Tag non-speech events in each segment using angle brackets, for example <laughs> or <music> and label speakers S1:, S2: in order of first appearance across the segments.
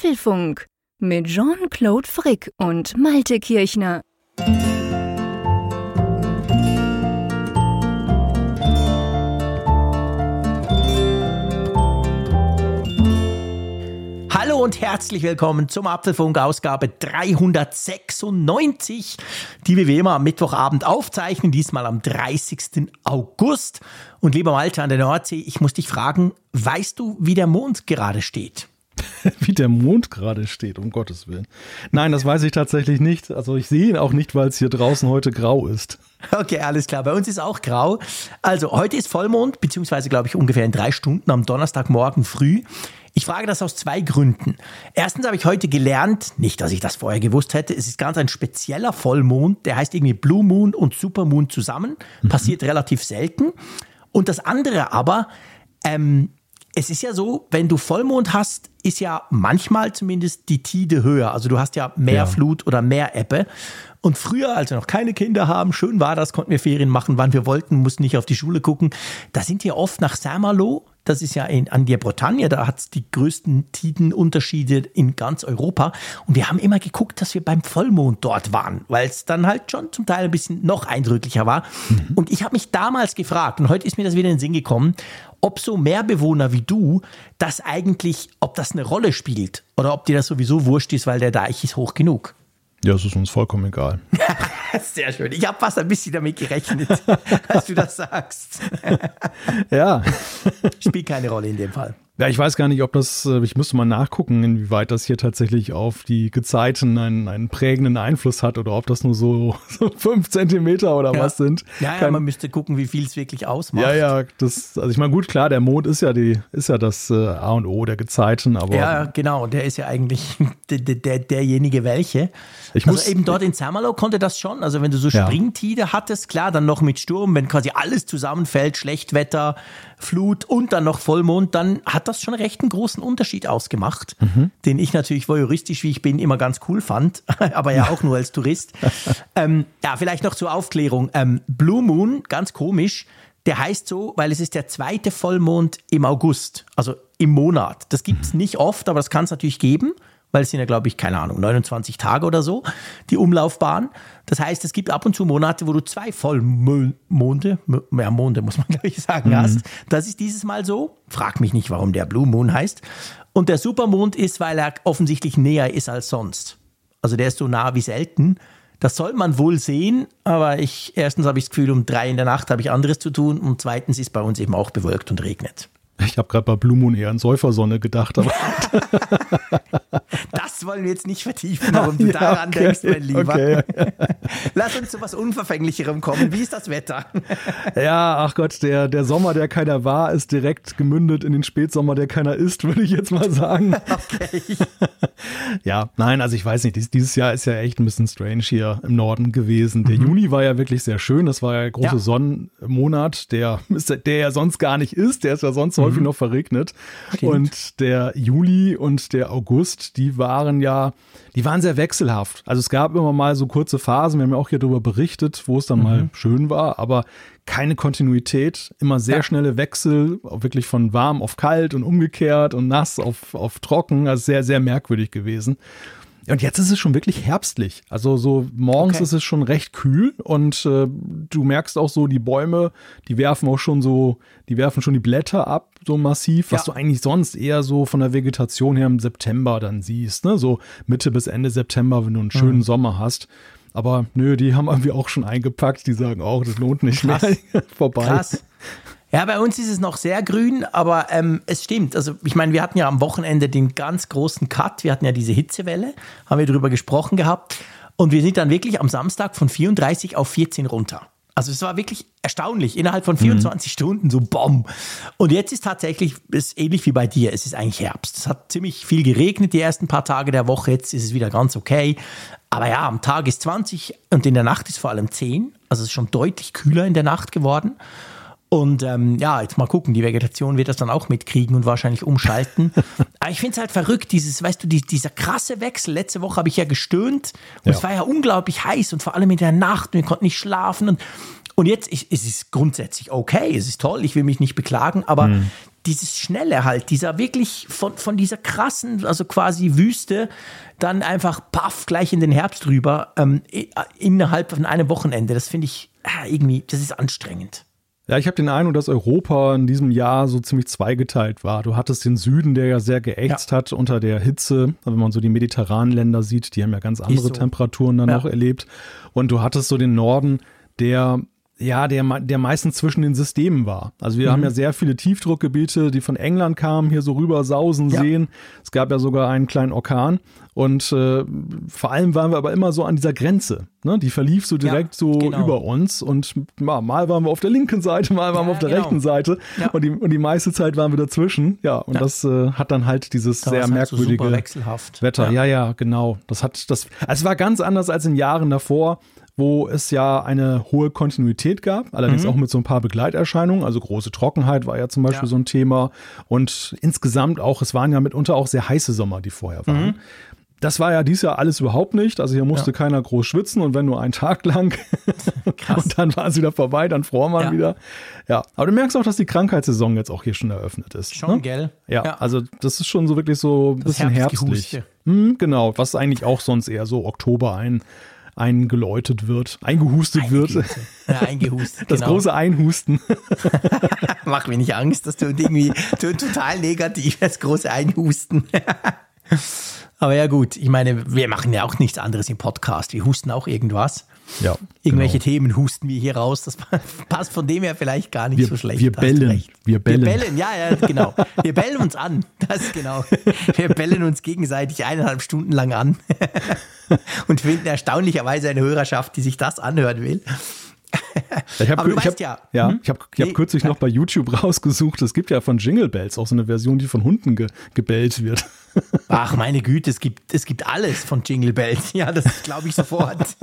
S1: Apfelfunk mit Jean-Claude Frick und Malte Kirchner.
S2: Hallo und herzlich willkommen zum Apfelfunk Ausgabe 396, die wir wie immer am Mittwochabend aufzeichnen, diesmal am 30. August. Und lieber Malte an der Nordsee, ich muss dich fragen, weißt du, wie der Mond gerade steht? <laughs>
S3: wie der Mond gerade steht, um Gottes Willen. Nein, das weiß ich tatsächlich nicht. Also ich sehe ihn auch nicht, weil es hier draußen heute grau ist.
S2: Okay, alles klar. Bei uns ist auch grau. Also heute ist Vollmond, beziehungsweise glaube ich ungefähr in drei Stunden am Donnerstagmorgen früh. Ich frage das aus zwei Gründen. Erstens habe ich heute gelernt, nicht, dass ich das vorher gewusst hätte, es ist ganz ein spezieller Vollmond, der heißt irgendwie Blue Moon und Supermoon zusammen. Passiert mhm. relativ selten. Und das andere aber, ähm, es ist ja so, wenn du Vollmond hast, ist ja manchmal zumindest die Tide höher. Also du hast ja mehr ja. Flut oder mehr Ebbe. Und früher, als wir noch keine Kinder haben, schön war das, konnten wir Ferien machen, wann wir wollten, mussten nicht auf die Schule gucken. Da sind wir oft nach Saint-Malo, das ist ja in, an der Bretagne, da hat es die größten Tidenunterschiede in ganz Europa. Und wir haben immer geguckt, dass wir beim Vollmond dort waren, weil es dann halt schon zum Teil ein bisschen noch eindrücklicher war. Mhm. Und ich habe mich damals gefragt, und heute ist mir das wieder in den Sinn gekommen, ob so Meerbewohner wie du das eigentlich, ob das eine Rolle spielt oder ob dir das sowieso wurscht ist, weil der Deich ist hoch genug.
S3: Ja, es ist uns vollkommen egal. <laughs> <laughs>
S2: Sehr schön. Ich habe fast ein bisschen damit gerechnet, <laughs> als du das sagst.
S3: ja.
S2: Spielt keine Rolle in dem Fall.
S3: Ja, ich weiß gar nicht, ob das, äh, ich müsste mal nachgucken, inwieweit das hier tatsächlich auf die Gezeiten einen, einen prägenden Einfluss hat oder ob das nur so, <laughs> so fünf Zentimeter oder
S2: ja.
S3: was sind.
S2: Ja, ja, man müsste gucken, wie viel es wirklich ausmacht.
S3: Ja, ja, das, also ich meine, gut, klar, der Mond ist ja die, ist ja das äh, A und O der Gezeiten, aber.
S2: Ja, genau, der ist ja eigentlich <laughs> der, der, derjenige welche. Ich also muss, eben dort in Samerlow konnte das schon. Also wenn du so ja. Springtide hattest, klar, dann noch mit Sturm, wenn quasi alles zusammenfällt, Schlechtwetter, Flut und dann noch Vollmond, dann hat das schon recht einen großen Unterschied ausgemacht, mhm. den ich natürlich voyeuristisch, wie ich bin, immer ganz cool fand, <laughs> aber ja auch nur als Tourist. <laughs> ähm, ja, vielleicht noch zur Aufklärung. Ähm, Blue Moon, ganz komisch, der heißt so, weil es ist der zweite Vollmond im August, also im Monat. Das gibt es nicht oft, aber das kann es natürlich geben weil es sind ja, glaube ich, keine Ahnung, 29 Tage oder so, die Umlaufbahn. Das heißt, es gibt ab und zu Monate, wo du zwei Vollmonde, mehr Monde muss man, glaube ich, sagen, mhm. hast. Das ist dieses Mal so. Frag mich nicht, warum der Blue Moon heißt. Und der Supermond ist, weil er offensichtlich näher ist als sonst. Also der ist so nah wie selten. Das soll man wohl sehen, aber ich, erstens habe ich das Gefühl, um drei in der Nacht habe ich anderes zu tun und zweitens ist bei uns eben auch bewölkt und regnet.
S3: Ich habe gerade bei Blue Moon eher an Säufersonne gedacht. Aber <laughs> <laughs>
S2: das wollen wir jetzt nicht vertiefen, warum du <laughs> ja, daran okay, denkst, mein Lieber. Okay. Lass uns zu was Unverfänglicherem kommen. Wie ist das Wetter?
S3: ja, ach Gott, der, der Sommer, der keiner war, ist direkt gemündet in den Spätsommer, der keiner ist, <laughs> würde ich jetzt mal sagen. Okay. <laughs> ja, nein, also ich weiß nicht, dieses Jahr ist ja echt ein bisschen strange hier im Norden gewesen. Der mhm. Juni war ja wirklich sehr schön. Das war ja der große ja. Sonnenmonat, der, der ja sonst gar nicht ist. Der ist ja sonst häufig mhm. noch verregnet. Stimmt. Und der Juli und der August, die waren ja, die waren sehr wechselhaft. Also es gab immer mal so kurze Phasen, wir haben ja auch hier darüber berichtet, wo es dann mhm. mal schön war, aber keine Kontinuität, immer sehr ja. schnelle Wechsel, wirklich von warm auf kalt und umgekehrt und nass auf, auf trocken, also sehr, sehr merkwürdig gewesen. Und jetzt ist es schon wirklich herbstlich. Also so morgens okay. ist es schon recht kühl und äh, du merkst auch so, die Bäume, die werfen auch schon so, die werfen schon die Blätter ab, so massiv, was ja. du eigentlich sonst eher so von der Vegetation her im September dann siehst, ne? So Mitte bis Ende September, wenn du einen schönen mhm. Sommer hast. Aber nö, die haben irgendwie auch schon eingepackt, die sagen auch, das lohnt nicht Krass. mehr. <laughs> Vorbei. Krass.
S2: Ja, bei uns ist es noch sehr grün, aber ähm, es stimmt. Also ich meine, wir hatten ja am Wochenende den ganz großen Cut. Wir hatten ja diese Hitzewelle, haben wir darüber gesprochen gehabt. Und wir sind dann wirklich am Samstag von 34 auf 14 runter. Also es war wirklich erstaunlich. Innerhalb von 24 mhm. Stunden so BOM. Und jetzt ist tatsächlich ist ähnlich wie bei dir. Es ist eigentlich Herbst. Es hat ziemlich viel geregnet die ersten paar Tage der Woche. Jetzt ist es wieder ganz okay. Aber ja, am Tag ist 20 und in der Nacht ist vor allem 10. Also es ist schon deutlich kühler in der Nacht geworden. Und ähm, ja, jetzt mal gucken, die Vegetation wird das dann auch mitkriegen und wahrscheinlich umschalten. <laughs> Aber ich finde es halt verrückt, dieses, weißt du, die, dieser krasse Wechsel. Letzte Woche habe ich ja gestöhnt und ja. es war ja unglaublich heiß und vor allem in der Nacht und wir konnten nicht schlafen. Und, und jetzt ist, ist es grundsätzlich okay, es ist toll, ich will mich nicht beklagen, aber mhm. dieses Schnelle halt, dieser wirklich von, von dieser krassen, also quasi Wüste, dann einfach paff gleich in den Herbst rüber, ähm, innerhalb von einem Wochenende. Das finde ich äh, irgendwie, das ist anstrengend.
S3: Ja, ich habe den Eindruck, dass Europa in diesem Jahr so ziemlich zweigeteilt war. Du hattest den Süden, der ja sehr geächtzt ja. hat unter der Hitze. Wenn man so die mediterranen Länder sieht, die haben ja ganz andere so. Temperaturen dann ja. noch erlebt. Und du hattest so den Norden, der ja, der, der meistens zwischen den Systemen war. Also wir mhm. haben ja sehr viele Tiefdruckgebiete, die von England kamen, hier so rüber sausen ja. sehen. Es gab ja sogar einen kleinen Orkan. Und äh, vor allem waren wir aber immer so an dieser Grenze. Ne? Die verlief so direkt ja, so genau. über uns. Und mal, mal waren wir auf der linken Seite, mal waren ja, wir auf der genau. rechten Seite. Ja. Und, die, und die meiste Zeit waren wir dazwischen. Ja, und das äh, hat dann halt dieses das sehr merkwürdige halt so Wetter. Ja. ja, genau. Das hat das. Es war ganz anders als in Jahren davor wo es ja eine hohe Kontinuität gab, allerdings mhm. auch mit so ein paar Begleiterscheinungen. Also große Trockenheit war ja zum Beispiel ja. so ein Thema. Und insgesamt auch, es waren ja mitunter auch sehr heiße Sommer, die vorher waren. Mhm. Das war ja dieses Jahr alles überhaupt nicht. Also hier musste ja. keiner groß schwitzen und wenn nur einen Tag lang <laughs> <laughs> und dann war es wieder vorbei, dann fror man ja. wieder. Ja, aber du merkst auch, dass die Krankheitssaison jetzt auch hier schon eröffnet ist.
S2: Schon,
S3: ne?
S2: gell?
S3: Ja, ja, also das ist schon so wirklich so ein bisschen herbstlich. Hm, genau, was eigentlich auch sonst eher so Oktober ein eingeläutet wird, eingehustet Eingeläutet. wird.
S2: Ja, eingehustet. <laughs>
S3: Das genau. große Einhusten. <laughs>
S2: Mach mir nicht Angst, dass du irgendwie total negativ das große Einhusten. <laughs> Aber ja gut, ich meine, wir machen ja auch nichts anderes im Podcast. Wir husten auch irgendwas. Ja. Irgendwelche genau. Themen husten wir hier raus. Das <laughs> passt von dem her vielleicht gar nicht
S3: wir,
S2: so schlecht.
S3: Wir bellen. Wir bellen.
S2: Wir bellen, ja, ja, genau. Wir bellen uns an. Das genau. Wir bellen uns gegenseitig eineinhalb Stunden lang an <laughs> und finden erstaunlicherweise eine Hörerschaft, die sich das anhören will.
S3: Ich habe hab, ja, ja hm? ich hab, ich hab nee, kürzlich noch bei YouTube <laughs> rausgesucht, es gibt ja von Jingle Bells auch so eine Version, die von Hunden ge gebellt wird. <laughs>
S2: Ach, meine Güte, es gibt, es gibt alles von Jingle Bells. <laughs> Ja, das glaube ich sofort.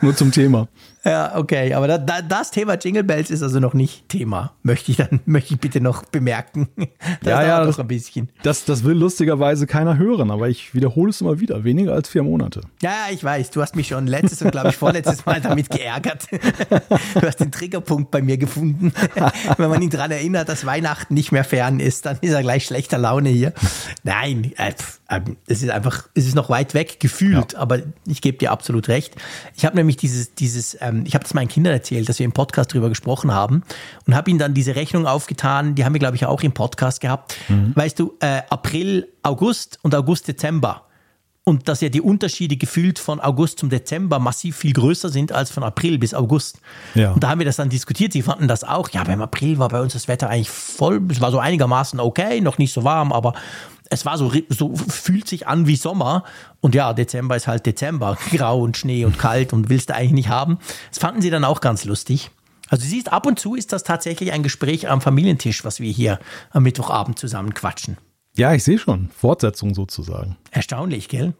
S3: Nur zum Thema.
S2: Ja, okay, aber da, da, das Thema Jingle Bells ist also noch nicht Thema. Möchte ich dann, <laughs> möchte ich bitte noch bemerken. <laughs>
S3: Das ja, ja, das, ein bisschen. Das, das will lustigerweise keiner hören, aber ich wiederhole es immer wieder. Weniger als vier Monate.
S2: Ja, ich weiß. Du hast mich schon letztes und glaube ich vorletztes Mal damit geärgert. <laughs> Du hast den Triggerpunkt bei mir gefunden. Wenn man ihn daran erinnert, dass Weihnachten nicht mehr fern ist, dann ist er gleich schlechter Laune hier. Nein, äh, ähm, es ist einfach, es ist noch weit weg gefühlt, ja. aber ich gebe dir absolut recht. Ich habe nämlich dieses, dieses, ähm, ich habe das meinen Kindern erzählt, dass wir im Podcast drüber gesprochen haben und habe ihnen dann diese Rechnung aufgetan, die haben wir, glaube ich, auch im Podcast gehabt. Mhm. Weißt du, äh, April, August und August, Dezember. Und dass ja die Unterschiede gefühlt von August zum Dezember massiv viel größer sind als von April bis August. Ja. Und da haben wir das dann diskutiert. Sie fanden das auch. Ja, beim April war bei uns das Wetter eigentlich voll, es war so einigermaßen okay, noch nicht so warm, aber es war so, so, fühlt sich an wie Sommer. Und ja, Dezember ist halt Dezember. <laughs> Grau und Schnee und kalt und willst du eigentlich nicht haben. Das fanden sie dann auch ganz lustig. Also siehst, ab und zu ist das tatsächlich ein Gespräch am Familientisch, was wir hier am Mittwochabend zusammen quatschen.
S3: Ja, ich sehe schon. Fortsetzung sozusagen.
S2: Erstaunlich, gell?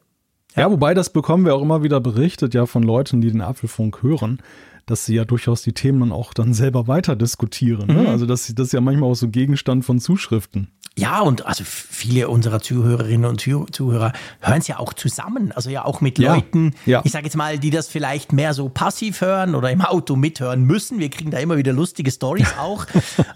S3: Ja. ja, wobei das bekommen wir auch immer wieder berichtet, ja, von Leuten, die den Apfelfunk hören, dass sie ja durchaus die Themen dann auch dann selber weiter diskutieren. Ne? Mhm. Also das, das ist ja manchmal auch so Gegenstand von Zuschriften.
S2: Ja, und also viele unserer Zuhörerinnen und Zuhörer hören es ja auch zusammen. Also ja auch mit ja, Leuten, ja. ich sage jetzt mal, die das vielleicht mehr so passiv hören oder im Auto mithören müssen. Wir kriegen da immer wieder lustige Stories <laughs> auch.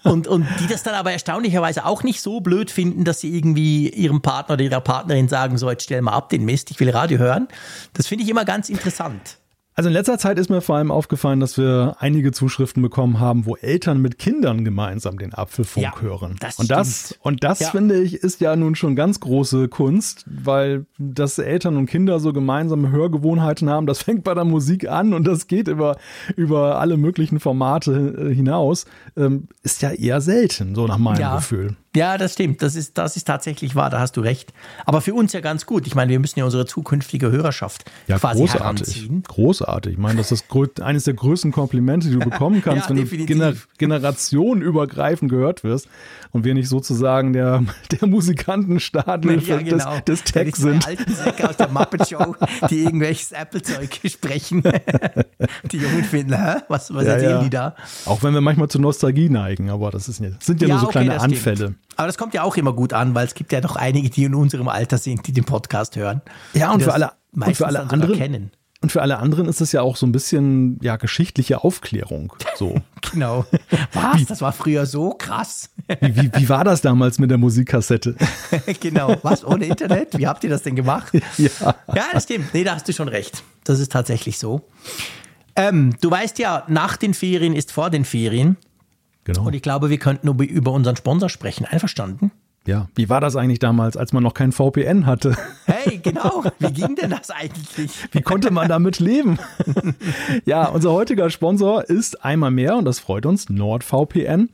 S2: und, und die das dann aber erstaunlicherweise auch nicht so blöd finden, dass sie irgendwie ihrem Partner oder ihrer Partnerin sagen, so jetzt stell mal ab den Mist, ich will Radio hören. Das finde ich immer ganz interessant.
S3: Also in letzter Zeit ist mir vor allem aufgefallen, dass wir einige Zuschriften bekommen haben, wo Eltern mit Kindern gemeinsam den Apfelfunk ja, hören. Das und das, und das ja. finde ich, ist ja nun schon ganz große Kunst, weil dass Eltern und Kinder so gemeinsame Hörgewohnheiten haben, das <laughs> fängt bei der Musik an und das geht über, über alle möglichen Formate äh, hinaus, ähm, ist ja eher selten, so nach meinem ja. Gefühl.
S2: Ja, das stimmt. Das ist, das ist tatsächlich wahr, da hast du recht. Aber für uns ja ganz gut. Ich meine, wir müssen ja unsere zukünftige Hörerschaft ja, quasi großartig. heranziehen.
S3: Großartig. Ich meine, das ist eines der größten Komplimente, die du <laughs> bekommen kannst, ja, wenn definitiv. du gener generationenübergreifend gehört wirst und wir nicht sozusagen der, <laughs> der Musikantenstadel ja, genau. des, des Tech sind.
S2: Die alten Säcke aus der Muppet <laughs> Show, die irgendwelches Apple-Zeug sprechen. die Jungen finden, hä? Was, was ja, erzählen die da?
S3: Auch wenn wir manchmal zur Nostalgie neigen, aber das, ist, das sind ja, nur so okay, kleine Anfälle. Stimmt.
S2: Aber das kommt ja auch immer gut an, weil es gibt ja doch einige, die in unserem Alter sind, die den Podcast hören.
S3: Ja, und für alle, und für alle anderen.
S2: Kennen.
S3: Und für alle anderen ist es ja auch so ein bisschen ja geschichtliche Aufklärung. So. <laughs>
S2: genau. Was? Das war früher so krass.
S3: wie, wie, wie war das damals mit der Musikkassette? <laughs>
S2: genau. Was? Ohne Internet? Wie habt ihr das denn gemacht? <laughs>
S3: Ja.
S2: Ja, das stimmt. Nee, da hast du schon recht. Das ist tatsächlich so. Ähm, du weißt ja, nach den Ferien ist vor den Ferien.
S3: Genau.
S2: Und ich glaube, wir könnten über unseren Sponsor sprechen. Einverstanden?
S3: Ja, wie war das eigentlich damals, als man noch kein VPN hatte?
S2: Hey, genau. Wie ging denn das eigentlich? <laughs>
S3: Wie konnte man damit leben? ja, unser heutiger Sponsor ist einmal mehr, und das freut uns, NordVPN.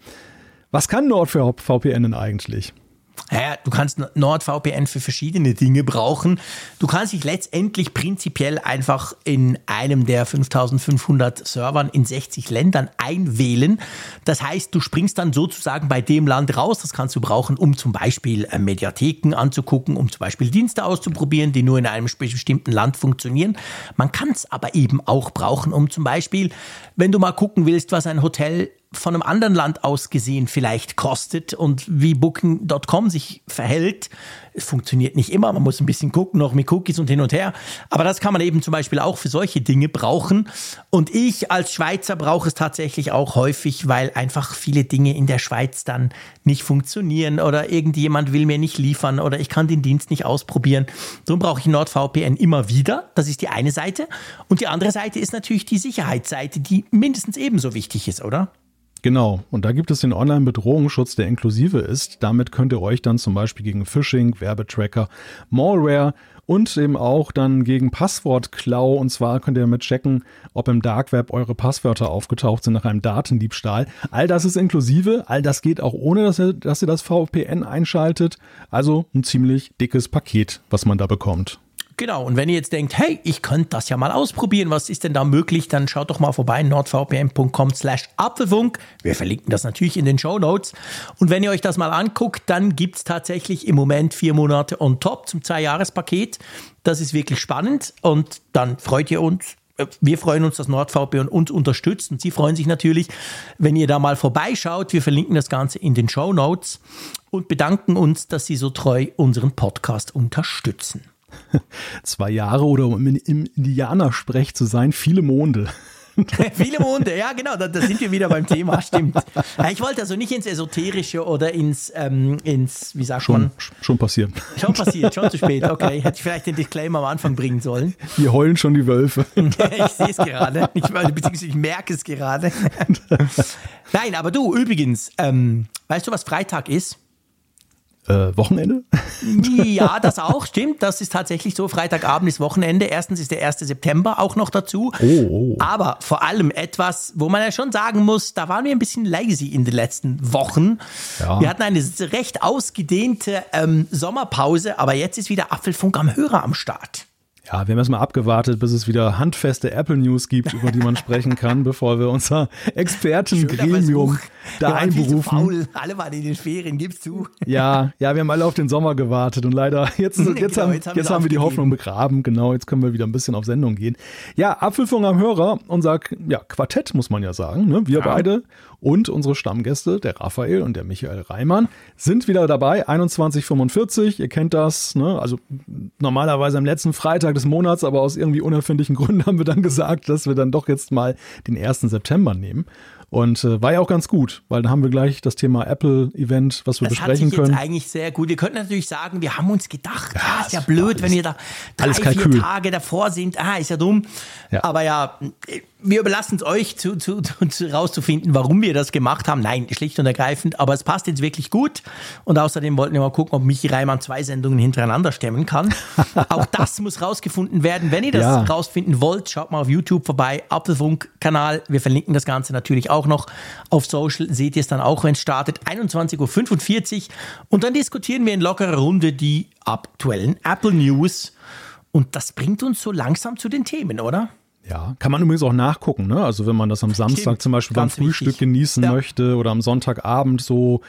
S3: Was kann NordVPN denn eigentlich?
S2: Ja, du kannst NordVPN für verschiedene Dinge brauchen. Du kannst dich letztendlich prinzipiell einfach in einem der 5500 Servern in 60 Ländern einwählen. Das heißt, du springst dann sozusagen bei dem Land raus. Das kannst du brauchen, um zum Beispiel äh, Mediatheken anzugucken, um zum Beispiel Dienste auszuprobieren, die nur in einem bestimmten Land funktionieren. Man kann es aber eben auch brauchen, um zum Beispiel, wenn du mal gucken willst, was ein Hotel von einem anderen Land aus gesehen vielleicht kostet und wie Booking.com sich verhält. Es funktioniert nicht immer, man muss ein bisschen gucken, noch mit Cookies und hin und her. Aber das kann man eben zum Beispiel auch für solche Dinge brauchen. Und ich als Schweizer brauche es tatsächlich auch häufig, weil einfach viele Dinge in der Schweiz dann nicht funktionieren oder irgendjemand will mir nicht liefern oder ich kann den Dienst nicht ausprobieren. Darum brauche ich NordVPN immer wieder. Das ist die eine Seite. Und die andere Seite ist natürlich die Sicherheitsseite, die mindestens ebenso wichtig ist, oder?
S3: Genau, und da gibt es den Online-Bedrohungsschutz, der inklusive ist. Damit könnt ihr euch dann zum Beispiel gegen Phishing, Werbetracker, Malware und eben auch dann gegen Passwortklau. Und zwar könnt ihr damit checken, ob im Dark Web eure Passwörter aufgetaucht sind nach einem Datendiebstahl. All das ist inklusive, all das geht auch ohne, dass ihr, dass ihr das VPN einschaltet. Also ein ziemlich dickes Paket, was man da bekommt.
S2: Genau, und wenn ihr jetzt denkt, hey, ich könnte das ja mal ausprobieren, was ist denn da möglich, dann schaut doch mal vorbei, nordvpn.com slash Apfelfunk. Wir verlinken das natürlich in den Show Notes. Und wenn ihr euch das mal anguckt, dann gibt es tatsächlich im Moment vier Monate on top zum Zwei-Jahres-Paket. Das ist wirklich spannend und dann freut ihr uns, äh, wir freuen uns, dass NordVPN uns unterstützt und Sie freuen sich natürlich, wenn ihr da mal vorbeischaut. Wir verlinken das Ganze in den Show Notes und bedanken uns, dass Sie so treu unseren Podcast unterstützen. <laughs>
S3: zwei Jahre oder um im Indianersprech zu sein, viele Monde. <laughs>
S2: Viele Monde, ja genau, da, da, sind wir wieder beim Thema, stimmt. Ich wollte also nicht ins Esoterische oder ins, ähm, ins wie sagt
S3: schon,
S2: man?
S3: Schon passiert.
S2: Schon passiert, schon zu spät, okay. Hätte ich vielleicht den Disclaimer am Anfang bringen sollen.
S3: Hier heulen schon die Wölfe. <laughs>
S2: ich sehe es gerade, ich, beziehungsweise ich merke es gerade. Nein, aber du, übrigens, ähm, weißt du, was Freitag ist?
S3: Äh, Wochenende?
S2: ja, <laughs> das auch, stimmt. Das ist tatsächlich so. Freitagabend ist Wochenende. Erstens ist der 1. September auch noch dazu.
S3: Oh, oh.
S2: Aber vor allem etwas, wo man ja schon sagen muss, da waren wir ein bisschen lazy in den letzten Wochen. Ja. Wir hatten eine recht ausgedehnte ähm, Sommerpause, aber jetzt ist wieder Apfelfunk am Hörer am Start.
S3: Ja, wir haben erstmal abgewartet, bis es wieder handfeste Apple News gibt, über die man sprechen kann, bevor wir unser Expertengremium da einberufen. Faul.
S2: Alle waren in den Ferien, gibst du.
S3: Ja, ja, wir haben alle auf den Sommer gewartet und leider jetzt, <laughs> jetzt, genau, haben, jetzt haben, jetzt haben wir die Hoffnung begraben. Genau, jetzt können wir wieder ein bisschen auf Sendung gehen. Ja, Apfelfunk am Hörer, unser ja, Quartett muss man ja sagen. Ne? Wir ja. beide und unsere Stammgäste, der Raphael und der Michael Reimann, sind wieder dabei. 21.45, ihr kennt das. Ne? Also normalerweise am letzten Freitag des Monats, aber aus irgendwie unerfindlichen <laughs> Gründen haben wir dann gesagt, dass wir dann doch jetzt mal den 1. September nehmen. Und äh, war ja auch ganz gut, weil dann haben wir gleich das Thema Apple-Event, was wir das besprechen können. Das
S2: ist eigentlich sehr gut. Ihr könnt natürlich sagen, wir haben uns gedacht, ja, ah, ist ja blöd, alles, wenn wir da drei, vier Tage davor sind. Ah, ist ja dumm. Ja. Aber ja, wir überlassen es euch zu, zu, zu, rauszufinden, warum wir das gemacht haben. Nein, schlicht und ergreifend, aber es passt jetzt wirklich gut. Und außerdem wollten wir mal gucken, ob Michi Reimann zwei Sendungen hintereinander stemmen kann. <laughs> Auch das muss rausgefunden werden. Wenn ihr das ja. rausfinden wollt, schaut mal auf YouTube vorbei, Apfelfunk-Kanal. Wir verlinken das Ganze natürlich auch noch auf Social. Seht ihr es dann auch, wenn es startet. 21.45 Uhr. Und dann diskutieren wir in lockerer Runde die aktuellen Apple News. Und das bringt uns so langsam zu den Themen, oder?
S3: Ja, kann man übrigens auch nachgucken, ne? Also wenn man das am Samstag zum Beispiel beim Frühstück wichtig. genießen ja. möchte oder am Sonntagabend so,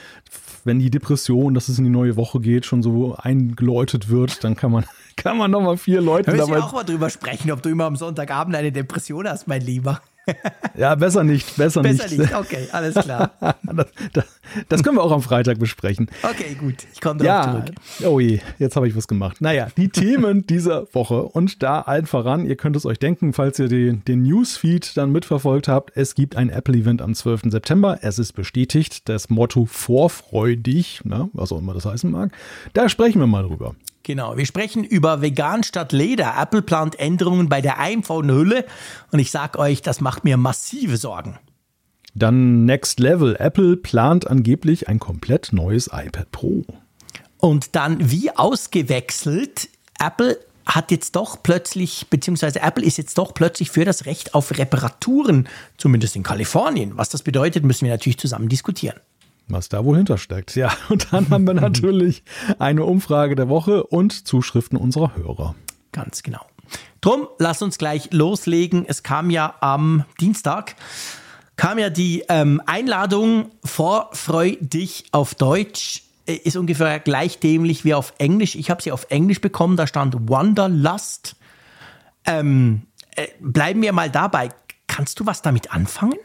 S3: wenn die Depression, dass es in die neue Woche geht, schon so eingeläutet wird, dann kann man, <laughs> kann man nochmal vier Leute
S2: dabei. Wir auch mal drüber sprechen, ob du immer am Sonntagabend eine Depression hast, mein Lieber. <laughs>
S3: Ja, besser nicht, besser,
S2: besser
S3: nicht.
S2: nicht. Okay, alles klar. <laughs>
S3: das, das, das, können wir auch am Freitag besprechen.
S2: Okay, gut. Ich komme darauf ja, zurück.
S3: Oh je, jetzt habe ich was gemacht. Naja, die Themen dieser Woche und da allen voran, ihr könnt es euch denken, falls ihr den, den Newsfeed dann mitverfolgt habt, es gibt ein Apple-Event am 12. September. Es ist bestätigt, das Motto vorfreudig, na, was auch immer das heißen mag. Da sprechen wir mal drüber.
S2: Genau, wir sprechen über vegan statt Leder. Apple plant Änderungen bei der iPhone-Hülle und ich sag euch, das macht mir massive Sorgen.
S3: Dann Next Level. Apple plant angeblich ein komplett neues iPad Pro.
S2: Und dann wie ausgewechselt, Apple hat jetzt doch plötzlich, beziehungsweise Apple ist jetzt doch plötzlich für das Recht auf Reparaturen, zumindest in Kalifornien. Was das bedeutet, müssen wir natürlich zusammen diskutieren
S3: was da wohl hintersteckt. Ja, <laughs> und dann haben wir natürlich eine Umfrage der Woche und Zuschriften unserer Hörer.
S2: Ganz genau. Drum, lass uns gleich loslegen. Es kam ja am Dienstag, kam ja die ähm, Einladung Vorfreu dich auf Deutsch. Äh, ist ungefähr gleich dämlich wie auf Englisch. Ich habe sie auf Englisch bekommen, da stand Wanderlust. Ähm, äh, bleiben wir mal dabei. Kannst du was damit anfangen?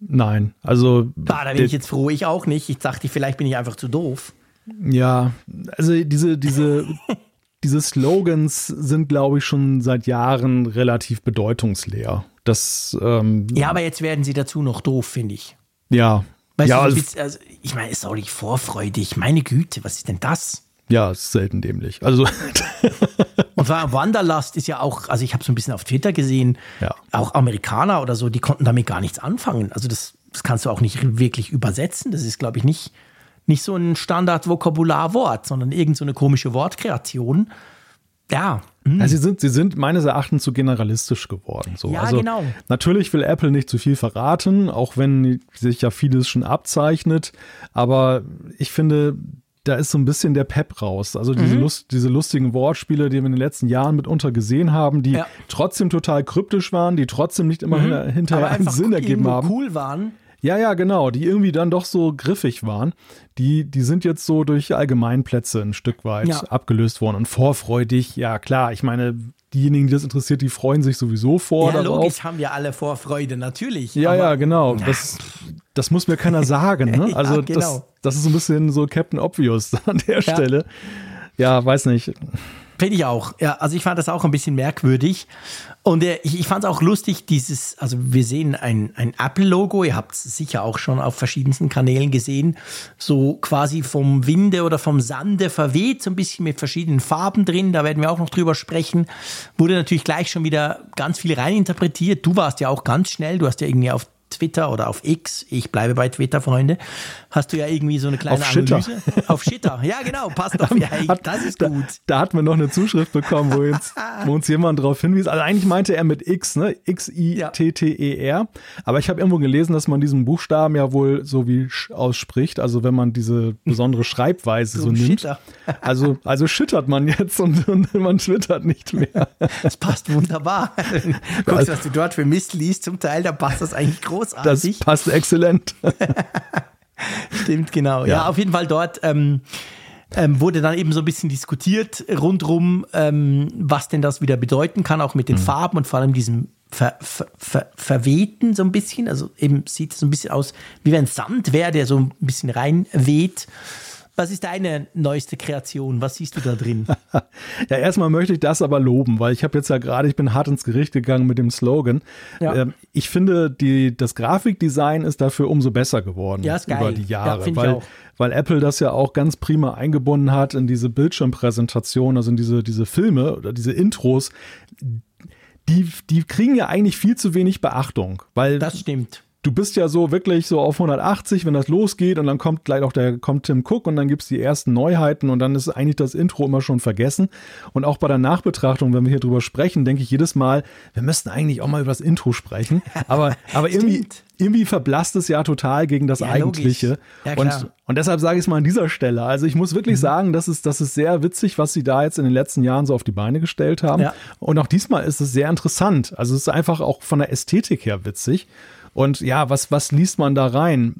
S3: Nein, also.
S2: Ah, da bin ich jetzt froh, ich auch nicht. Ich dachte, vielleicht bin ich einfach zu doof.
S3: Ja, also diese, diese, <laughs> diese Slogans sind, glaube ich, schon seit Jahren relativ bedeutungsleer. Das, ähm,
S2: ja, aber jetzt werden sie dazu noch doof, finde ich.
S3: Ja.
S2: Weißt
S3: ja,
S2: du, also, also, ich meine, ist auch nicht vorfreudig. Meine Güte, was ist denn das?
S3: Ja, ist selten dämlich. Also <laughs>
S2: und Wanderlust ist ja auch, also ich habe so ein bisschen auf Twitter gesehen, ja. auch Amerikaner oder so, die konnten damit gar nichts anfangen. Also das, das kannst du auch nicht wirklich übersetzen. Das ist, glaube ich, nicht, nicht so ein Standard-Vokabularwort, sondern irgend so eine komische Wortkreation. Ja.
S3: Hm. Also sie sind, sie sind meines Erachtens zu generalistisch geworden. So.
S2: Ja,
S3: also,
S2: genau.
S3: Natürlich will Apple nicht zu viel verraten, auch wenn sich ja vieles schon abzeichnet. Aber ich finde, da ist so ein bisschen der Pep raus. Also diese, mhm. Lust, diese lustigen Wortspiele, die wir in den letzten Jahren mitunter gesehen haben, die ja. trotzdem total kryptisch waren, die trotzdem nicht immer mhm. hinterher einen Sinn ergeben haben.
S2: cool waren.
S3: Ja, ja, genau, die irgendwie dann doch so griffig waren. Die, die sind jetzt so durch Allgemeinplätze ein Stück weit ja. abgelöst worden und vorfreudig. Ja, klar, ich meine, diejenigen, die das interessiert, die freuen sich sowieso vor.
S2: Ja, darauf. logisch haben wir alle Vorfreude, natürlich.
S3: Ja, ja, genau. <laughs> Das, das muss mir keiner sagen. Ne? <laughs> Also ja, genau. das, das ist so ein bisschen so Captain Obvious <laughs> an der ja. Stelle. Ja, weiß nicht.
S2: Finde ich auch. Ja, also ich fand das auch ein bisschen merkwürdig. Und äh, ich, ich fand es auch lustig, dieses, also wir sehen ein, ein Apple-Logo, ihr habt es sicher auch schon auf verschiedensten Kanälen gesehen, so quasi vom Winde oder vom Sande verweht, so ein bisschen mit verschiedenen Farben drin, da werden wir auch noch drüber sprechen. Wurde natürlich gleich schon wieder ganz viel reininterpretiert. Du warst ja auch ganz schnell, du hast ja irgendwie auf Twitter oder auf X, ich bleibe bei Twitter, Freunde, hast du ja irgendwie so eine kleine
S3: auf
S2: Analyse. Auf Shitter. Ja, genau, passt auf. <laughs> Ja, das ist gut.
S3: Da, da hat man noch eine Zuschrift bekommen, wo uns, <laughs> wo uns jemand darauf hinwies. Also eigentlich meinte er mit X, ne? X-I-T-T-E-R. Aber ich habe irgendwo gelesen, dass man diesen Buchstaben ja wohl so wie Sch ausspricht, also wenn man diese besondere Schreibweise so, so nimmt. Also, also schüttert man jetzt und, und man twittert nicht mehr.
S2: Das passt wunderbar. <laughs> Guckst, was du dort für Mist liest, zum Teil, da passt das eigentlich groß großartig.
S3: Das passt exzellent. <laughs>
S2: Stimmt, genau. Ja. ja, auf jeden Fall dort ähm, ähm, wurde dann eben so ein bisschen diskutiert rundrum, ähm, was denn das wieder bedeuten kann, auch mit den mhm. Farben und vor allem diesem ver, ver, ver, verwehten so ein bisschen. Also eben sieht es so ein bisschen aus, wie wenn Sand wäre, der so ein bisschen reinweht. Was ist deine neueste Kreation? Was siehst du da drin? <laughs>
S3: ja, erstmal möchte ich das aber loben, weil ich habe jetzt ja gerade, ich bin hart ins Gericht gegangen mit dem Slogan. Ja. Ähm, ich finde, die, das Grafikdesign ist dafür umso besser geworden
S2: ja, ist geil.
S3: über die Jahre.
S2: Ja,
S3: weil, weil Apple das ja auch ganz prima eingebunden hat in diese Bildschirmpräsentation, also in diese, diese Filme oder diese Intros. Die, die kriegen ja eigentlich viel zu wenig Beachtung. Weil
S2: das stimmt
S3: du bist ja so wirklich so auf 180, wenn das losgeht und dann kommt gleich auch der, kommt Tim Cook und dann gibt es die ersten Neuheiten und dann ist eigentlich das Intro immer schon vergessen. Und auch bei der Nachbetrachtung, wenn wir hier drüber sprechen, denke ich jedes Mal, wir müssten eigentlich auch mal über das Intro sprechen. Aber, <laughs> aber irgendwie, irgendwie verblasst es ja total gegen das ja, Eigentliche. Ja, und, und deshalb sage ich es mal an dieser Stelle. Also ich muss wirklich mhm. sagen, das ist, das ist sehr witzig, was sie da jetzt in den letzten Jahren so auf die Beine gestellt haben. Ja. Und auch diesmal ist es sehr interessant. Also es ist einfach auch von der Ästhetik her witzig. Und ja, was, was liest man da rein?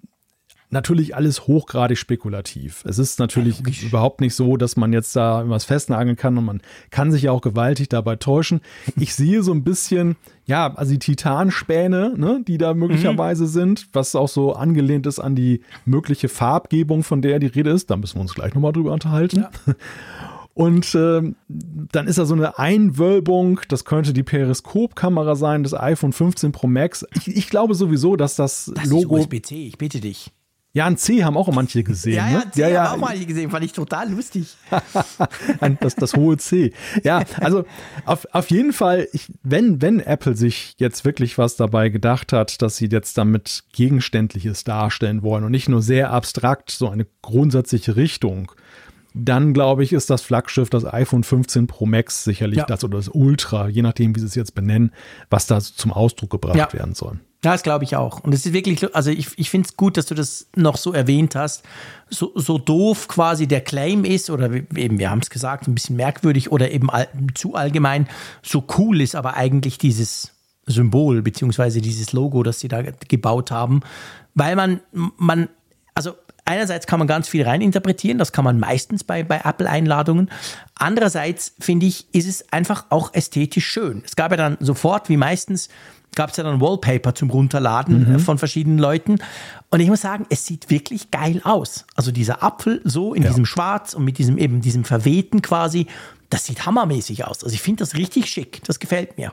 S3: Natürlich alles hochgradig spekulativ. Es ist natürlich ja, überhaupt nicht so, dass man jetzt da was festnageln kann und man kann sich ja auch gewaltig dabei täuschen. <laughs> Ich sehe so ein bisschen, ja, also die Titanspäne, ne, die da möglicherweise mhm. sind, was auch so angelehnt ist an die mögliche Farbgebung, von der die Rede ist. Da müssen wir uns gleich nochmal drüber unterhalten. Ja. <laughs> Und äh, dann ist da so eine Einwölbung, das könnte die Periskopkamera sein, des iPhone 15 Pro Max. Ich, ich glaube sowieso, dass das,
S2: das
S3: Logo.
S2: Ist USB-C, ich bitte dich.
S3: Ja, ein C haben auch manche gesehen. ja,
S2: ja,
S3: ne? C ja,
S2: ja. haben auch manche gesehen, fand ich total lustig. <laughs>
S3: das, das hohe C. Ja, also auf, auf jeden Fall, ich, wenn, wenn Apple sich jetzt wirklich was dabei gedacht hat, dass sie jetzt damit Gegenständliches darstellen wollen und nicht nur sehr abstrakt so eine grundsätzliche Richtung, dann glaube ich, ist das Flaggschiff das iPhone 15 Pro Max sicherlich ja. das oder das Ultra, je nachdem, wie sie es jetzt benennen, was da zum Ausdruck gebracht ja. werden soll.
S2: Ja, das glaube ich auch. Und es ist wirklich, also ich, ich finde es gut, dass du das noch so erwähnt hast. So, so doof quasi der Claim ist, oder eben, wir haben es gesagt, ein bisschen merkwürdig oder eben all, zu allgemein, so cool ist aber eigentlich dieses Symbol, beziehungsweise dieses Logo, das sie da gebaut haben. Weil man, man, also einerseits kann man ganz viel reininterpretieren, das kann man meistens bei, bei Apple-Einladungen. Andererseits finde ich, ist es einfach auch ästhetisch schön. Es gab ja dann sofort, wie meistens, gab es ja dann Wallpaper zum Runterladen mhm. Äh, von verschiedenen Leuten. Und ich muss sagen, es sieht wirklich geil aus. Also dieser Apfel so in ja. diesem Schwarz und mit diesem eben diesem Verwehten quasi, das sieht hammermäßig aus. Also ich finde das richtig schick. Das gefällt mir.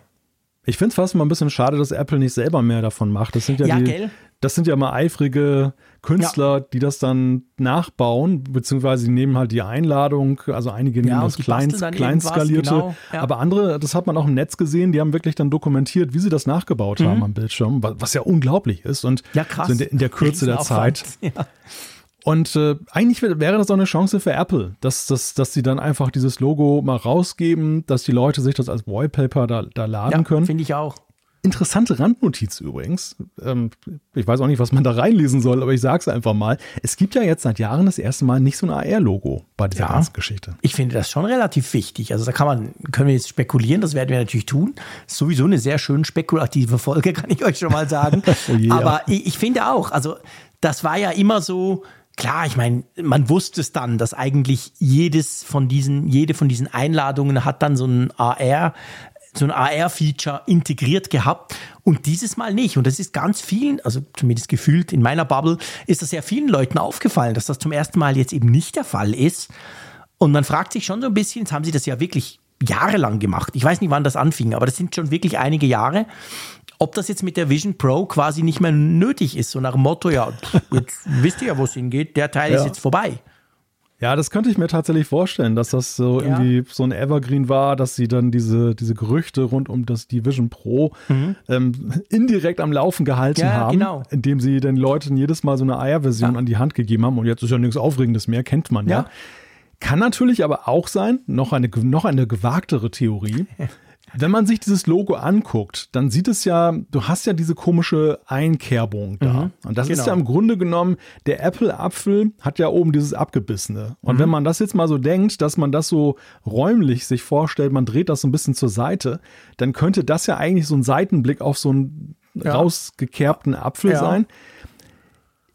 S3: Ich finde es fast mal ein bisschen schade, dass Apple nicht selber mehr davon macht. Das sind ja, ja die, gell? Das sind ja mal eifrige Künstler, ja. die das dann nachbauen, beziehungsweise die nehmen halt die Einladung, also einige nehmen ja, das klein, kleinskalierte, genau, ja. aber andere, das hat man auch im Netz gesehen, die haben wirklich dann dokumentiert, wie sie das nachgebaut mhm. haben am Bildschirm, was ja unglaublich ist und
S2: so
S3: in, der, in, der, Kürze der Zeit. Und äh, eigentlich wäre das auch eine Chance für Apple, dass, dass, dass sie dann einfach dieses Logo mal rausgeben, dass die Leute sich das als Wallpaper da, da laden ja, können.
S2: Finde ich auch.
S3: Interessante Randnotiz übrigens. Ähm, ich weiß auch nicht, was man da reinlesen soll, aber ich sage es einfach mal. Es gibt ja jetzt seit Jahren das erste Mal nicht so ein AR-Logo bei dieser ja, ganzen Geschichte.
S2: Ich finde das schon relativ wichtig. Also da kann man, können wir jetzt spekulieren, das werden wir natürlich tun. Ist sowieso eine sehr schön spekulative Folge, <laughs> kann ich euch schon mal sagen. <laughs> oh je, aber ich, ich finde auch, also das war ja immer so, Klar, ich meine, man wusste es dann, dass eigentlich jedes von diesen, jede von diesen Einladungen hat dann so ein AR, so ein AR-Feature integriert gehabt und dieses Mal nicht. Und das ist ganz vielen, also zumindest gefühlt in meiner Bubble, ist das sehr vielen Leuten aufgefallen, dass das zum ersten Mal jetzt eben nicht der Fall ist. Und man fragt sich schon so ein bisschen, jetzt haben sie das ja wirklich jahrelang gemacht. Ich weiß nicht, wann das anfing, aber das sind schon wirklich einige Jahre ob das jetzt mit der Vision Pro quasi nicht mehr nötig ist. So nach dem Motto, ja, jetzt <laughs> wisst ihr ja, wo es hingeht, der Teil ja. ist jetzt vorbei.
S3: Ja, das könnte ich mir tatsächlich vorstellen, dass das so ja. irgendwie so ein Evergreen war, dass sie dann diese, diese Gerüchte rund um das die Vision Pro mhm. ähm, indirekt am Laufen gehalten ja, haben, genau. indem sie den Leuten jedes Mal so eine Eierversion ja. an die Hand gegeben haben und jetzt ist ja nichts Aufregendes mehr, kennt man ja. Kann natürlich aber auch sein, noch eine, noch eine gewagtere Theorie, <laughs> Wenn man sich dieses Logo anguckt, dann sieht es ja, du hast ja diese komische Einkerbung da. Mhm, und das genau. ist ja im Grunde genommen, der Apple-Apfel hat ja oben dieses Abgebissene. Und mhm. wenn man das jetzt mal so denkt, dass man das so räumlich sich vorstellt, man dreht das so ein bisschen zur Seite, dann könnte das ja eigentlich so ein Seitenblick auf so einen ja. rausgekerbten Apfel ja. sein.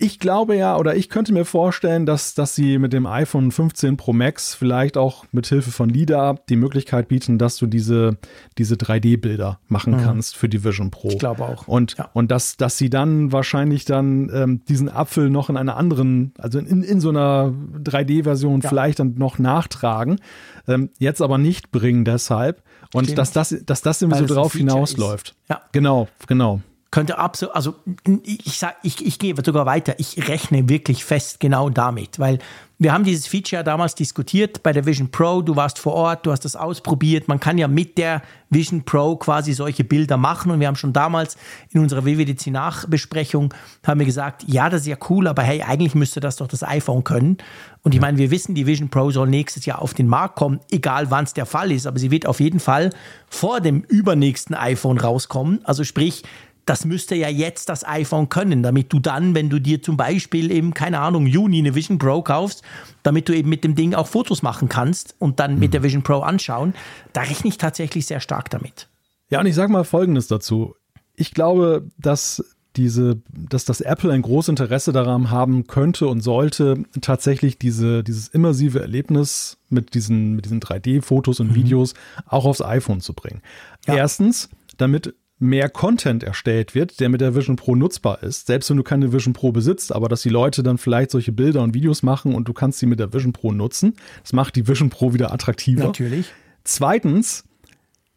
S3: Ich glaube ja, oder ich könnte mir vorstellen, dass, dass sie mit dem iPhone 15 Pro Max vielleicht auch mit Hilfe von LIDA die Möglichkeit bieten, dass du diese, diese 3D-Bilder machen mhm. kannst für die Vision Pro.
S2: Ich glaube auch.
S3: Und, ja. und dass, dass sie dann wahrscheinlich dann ähm, diesen Apfel noch in einer anderen, also in, in so einer 3D-Version ja. vielleicht dann noch nachtragen, ähm, jetzt aber nicht bringen deshalb. Und Stimmt. dass das, dass das immer Weil so drauf hinausläuft.
S2: Ja.
S3: Genau, genau
S2: könnte absolut, also ich sag, ich, ich gehe sogar weiter, ich rechne wirklich fest genau damit, weil wir haben dieses Feature ja damals diskutiert bei der Vision Pro, du warst vor Ort, du hast das ausprobiert, man kann ja mit der Vision Pro quasi solche Bilder machen. Und wir haben schon damals in unserer WWDC Nachbesprechung haben wir gesagt, ja, das ist ja cool, aber hey, eigentlich müsste das doch das iPhone können. Und ich meine, wir wissen, die Vision Pro soll nächstes Jahr auf den Markt kommen, egal wann es der Fall ist, aber sie wird auf jeden Fall vor dem übernächsten iPhone rauskommen, also sprich, das müsste ja jetzt das iPhone können, damit du dann, wenn du dir zum Beispiel im, keine Ahnung, Juni eine Vision Pro kaufst, damit du eben mit dem Ding auch Fotos machen kannst und dann mhm. mit der Vision Pro anschauen, da rechne ich tatsächlich sehr stark damit.
S3: Ja, und ich sage mal Folgendes dazu. Ich glaube, dass diese, dass das Apple ein großes Interesse daran haben könnte und sollte, tatsächlich diese, dieses immersive Erlebnis mit diesen, mit diesen 3D-Fotos und mhm. Videos auch aufs iPhone zu bringen. Ja. Erstens, damit mehr Content erstellt wird, der mit der Vision Pro nutzbar ist. Selbst wenn du keine Vision Pro besitzt, aber dass die Leute dann vielleicht solche Bilder und Videos machen und du kannst sie mit der Vision Pro nutzen. Das macht die Vision Pro wieder attraktiver.
S2: Natürlich.
S3: Zweitens,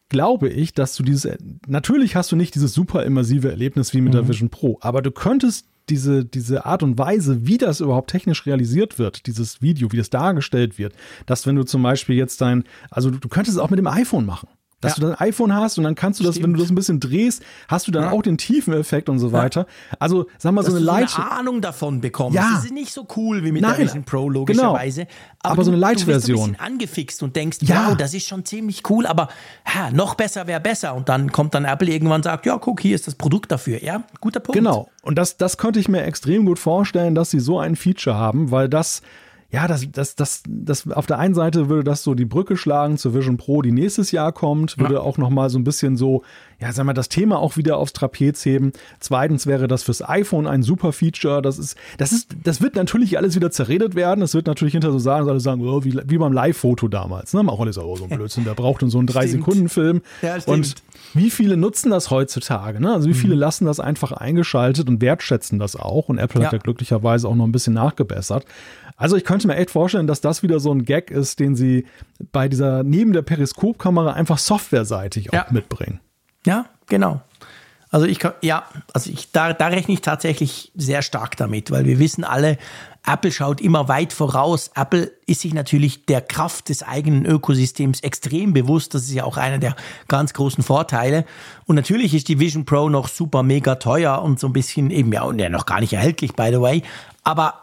S3: glaube ich, dass du dieses, natürlich hast du nicht dieses super immersive Erlebnis wie mit mhm. der Vision Pro, aber du könntest diese, diese Art und Weise, wie das überhaupt technisch realisiert wird, dieses Video, wie das dargestellt wird, dass wenn du zum Beispiel jetzt dein, also du, du könntest es auch mit dem iPhone machen dass ja. du dein iPhone hast und dann kannst du das, Stimmt. wenn du das ein bisschen drehst, hast du dann ja. auch den Tiefeneffekt und so weiter. Also, sag mal, dass so eine Light.
S2: So eine Ahnung davon bekommst. Ja. Das ist nicht so cool wie mit Nein. der Vision Pro, genau. logischerweise.
S3: Genau. Aber, aber du, so eine Light-Version. Du
S2: bist ein bisschen angefixt und denkst, ja. wow, das ist schon ziemlich cool, aber ha, noch besser wäre besser. Und dann kommt dann Apple irgendwann und sagt, ja, guck, hier ist das Produkt dafür. Ja, guter Punkt.
S3: Genau. Und das, das könnte ich mir extrem gut vorstellen, dass sie so ein Feature haben, weil das ja, das, das, das, das, auf der einen Seite würde das so die Brücke schlagen zur Vision Pro, die nächstes Jahr kommt, würde ja. auch nochmal so ein bisschen so, ja, sagen wir, das Thema auch wieder aufs Trapez heben. Zweitens wäre das fürs iPhone ein super Feature. Das ist, das ist, das wird natürlich alles wieder zerredet werden. Es wird natürlich hinter so sagen, alle sagen, oh, wie, wie beim Live-Foto damals. Ne? Auch alles oh, so ein Blödsinn, der braucht so einen Drei-Sekunden-Film. Ja, und wie viele nutzen das heutzutage? Ne? Also wie viele mhm. lassen das einfach eingeschaltet und wertschätzen das auch? Und Apple ja. hat ja glücklicherweise auch noch ein bisschen nachgebessert. Also ich könnte mir echt vorstellen, dass das wieder so ein Gag ist, den sie bei dieser neben der Periskopkamera einfach softwareseitig auch ja. mitbringen.
S2: Ja, genau. Also ich kann, ja, also ich, da, da rechne ich tatsächlich sehr stark damit, weil wir wissen alle, Apple schaut immer weit voraus. Apple ist sich natürlich der Kraft des eigenen Ökosystems extrem bewusst. Das ist ja auch einer der ganz großen Vorteile. Und natürlich ist die Vision Pro noch super mega teuer und so ein bisschen eben ja, und ja noch gar nicht erhältlich, by the way. Aber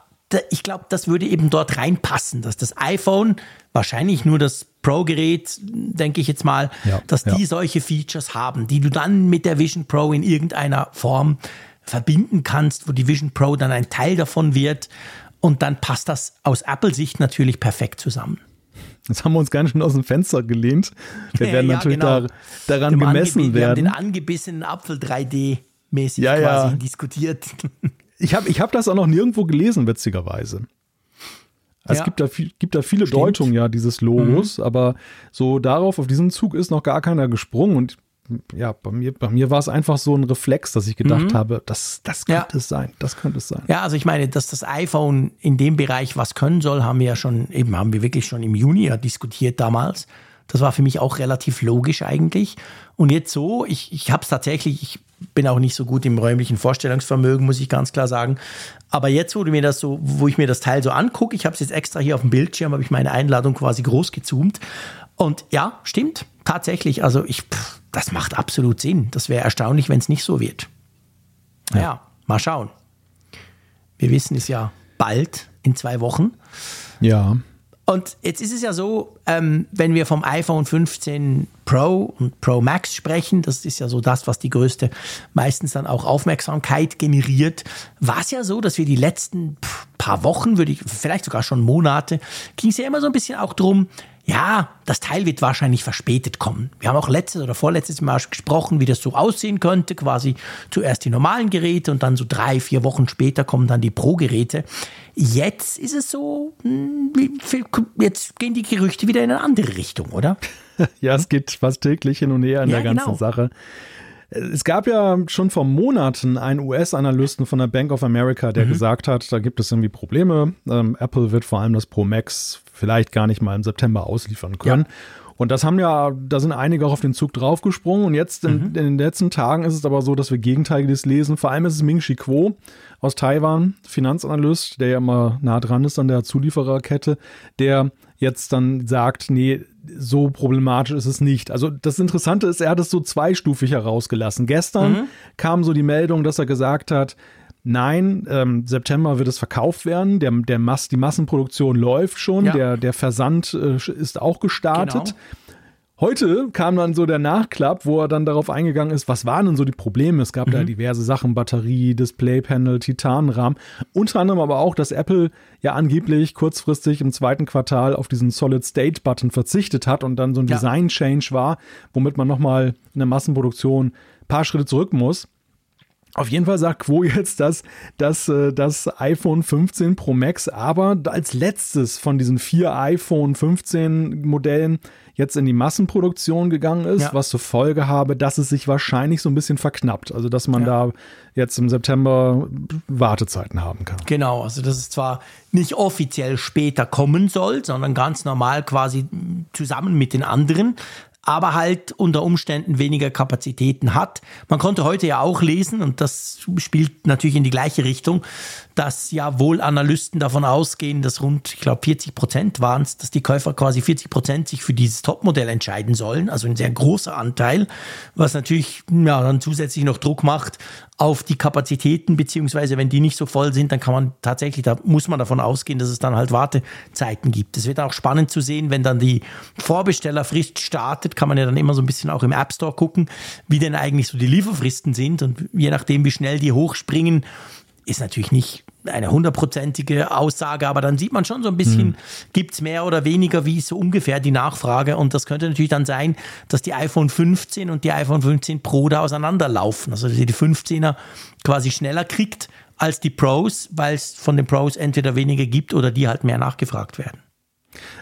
S2: ich glaube, das würde eben dort reinpassen, dass das iPhone, wahrscheinlich nur das Pro-Gerät, denke ich jetzt mal, ja, dass die ja. solche Features haben, die du dann mit der Vision Pro in irgendeiner Form verbinden kannst, wo die Vision Pro dann ein Teil davon wird. Und dann passt das aus Apple-Sicht natürlich perfekt zusammen.
S3: Jetzt haben wir uns ganz schön aus dem Fenster gelehnt. Wir <laughs> werden ja, natürlich genau. da, daran Dem gemessen werden. Wir haben den
S2: angebissenen Apfel 3D-mäßig quasi diskutiert. <laughs>
S3: Ich habe ich hab das auch noch nirgendwo gelesen, witzigerweise. Also ja. Es gibt da, viel, gibt da viele Stimmt. Deutungen ja dieses Logos, mhm. aber so darauf, auf diesen Zug ist noch gar keiner gesprungen und ja, bei mir, bei mir war es einfach so ein Reflex, dass ich gedacht mhm. habe, das, das könnte ja. es sein, das könnte es sein.
S2: Ja, also ich meine, dass das iPhone in dem Bereich was können soll, haben wir ja schon, eben haben wir wirklich schon im Juni ja diskutiert damals. Das war für mich auch relativ logisch eigentlich. Und jetzt so, ich, ich habe es tatsächlich, ich bin auch nicht so gut im räumlichen Vorstellungsvermögen, muss ich ganz klar sagen. Aber jetzt, wo du mir das so, wo ich mir das Teil so angucke, ich habe es jetzt extra hier auf dem Bildschirm, habe ich meine Einladung quasi groß gezoomt. Und ja, stimmt, tatsächlich. Also ich, pff, das macht absolut Sinn. Das wäre erstaunlich, wenn es nicht so wird. Ja. ja, mal schauen. Wir wissen es ja bald in zwei Wochen.
S3: Ja.
S2: Und jetzt ist es ja so, ähm, wenn wir vom iPhone 15 Pro und Pro Max sprechen, das ist ja so das, was die größte, meistens dann auch Aufmerksamkeit generiert, war es ja so, dass wir die letzten paar Wochen, würde ich, vielleicht sogar schon Monate, ging es ja immer so ein bisschen auch drum, ja, das Teil wird wahrscheinlich verspätet kommen. Wir haben auch letztes oder vorletztes Mal gesprochen, wie das so aussehen könnte. Quasi zuerst die normalen Geräte und dann so drei, vier Wochen später kommen dann die Pro-Geräte. Jetzt ist es so, hm, jetzt gehen die Gerüchte wieder in eine andere Richtung, oder? <laughs>
S3: ja, es geht fast täglich hin und her in ja, der ganzen genau. Sache. Es gab ja schon vor Monaten einen US-Analysten von der Bank of America, der mhm. gesagt hat, da gibt es irgendwie Probleme. Ähm, Apple wird vor allem das Pro Max vielleicht gar nicht mal im September ausliefern können. Ja. Und das haben ja, da sind einige auch auf den Zug draufgesprungen. Und jetzt in, mhm. in, den letzten Tagen ist es aber so, dass wir Gegenteiliges lesen. Vor allem ist es Ming Chi Kuo aus Taiwan, Finanzanalyst, der ja immer nah dran ist an der Zuliefererkette, der jetzt dann sagt, nee, so problematisch ist es nicht. Also das Interessante ist, er hat es so zweistufig herausgelassen. Gestern mhm. kam so die Meldung, dass er gesagt hat, Nein, ähm, September wird es verkauft werden. Der, der Mass, die Massenproduktion läuft schon. Ja. Der, der Versand äh, ist auch gestartet. Genau. Heute kam dann so der Nachklapp, wo er dann darauf eingegangen ist, was waren denn so die Probleme? Es gab mhm. da diverse Sachen, Batterie, Displaypanel, Titanrahmen. Unter anderem aber auch, dass Apple ja angeblich kurzfristig im zweiten Quartal auf diesen Solid-State-Button verzichtet hat und dann so ein ja. Design-Change war, womit man nochmal in der Massenproduktion ein paar Schritte zurück muss. Auf jeden Fall sagt Quo jetzt, dass, dass äh, das iPhone 15 Pro Max aber als letztes von diesen vier iPhone 15 Modellen jetzt in die Massenproduktion gegangen ist, ja. was zur Folge habe, dass es sich wahrscheinlich so ein bisschen verknappt. Also dass man ja. da jetzt im September Wartezeiten haben kann.
S2: Genau, also dass es zwar nicht offiziell später kommen soll, sondern ganz normal quasi zusammen mit den anderen aber halt unter Umständen weniger Kapazitäten hat. Man konnte heute ja auch lesen, und das spielt natürlich in die gleiche Richtung, dass ja wohl Analysten davon ausgehen, dass rund, ich glaube, 40 Prozent waren es, dass die Käufer quasi 40 Prozent sich für dieses Topmodell entscheiden sollen, also ein sehr großer Anteil, was natürlich ja, dann zusätzlich noch Druck macht auf die Kapazitäten, beziehungsweise wenn die nicht so voll sind, dann kann man tatsächlich, da muss man davon ausgehen, dass es dann halt Wartezeiten gibt. Es wird auch spannend zu sehen, wenn dann die Vorbestellerfrist startet, kann man ja dann immer so ein bisschen auch im App Store gucken, wie denn eigentlich so die Lieferfristen sind und je nachdem, wie schnell die hochspringen, ist natürlich nicht eine hundertprozentige Aussage, aber dann sieht man schon so ein bisschen, mhm. gibt es mehr oder weniger, wie ist so ungefähr die Nachfrage. Und das könnte natürlich dann sein, dass die iPhone 15 und die iPhone 15 Pro da auseinanderlaufen. Also dass ihr die 15er quasi schneller kriegt als die Pros, weil es von den Pros entweder weniger gibt oder die halt mehr nachgefragt werden.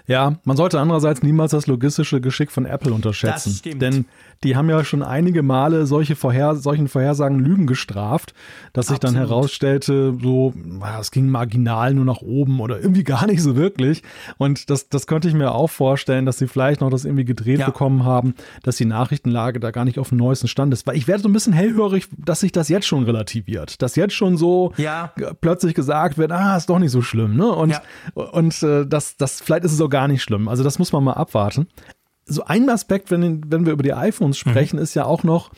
S3: Ja, man sollte andererseits niemals das logistische Geschick von Apple unterschätzen. Das stimmt. Denn die haben ja schon einige Male solche Vorher solchen Vorhersagen Lügen gestraft, dass sich dann herausstellte, so, es ging marginal nur nach oben oder irgendwie gar nicht so wirklich. Und das, das könnte ich mir auch vorstellen, dass sie vielleicht noch das irgendwie gedreht ja. bekommen haben, dass die Nachrichtenlage da gar nicht auf dem neuesten Stand ist. Weil ich werde so ein bisschen hellhörig, dass sich das jetzt schon relativiert. Dass jetzt schon so ja. plötzlich gesagt wird, ah, ist doch nicht so schlimm. Ne? Und, ja. und äh, das, das, vielleicht ist es auch gar nicht schlimm. Also das muss man mal abwarten so ein Aspekt, wenn, wenn wir über die iPhones mhm. sprechen, mhm. ist ja auch noch,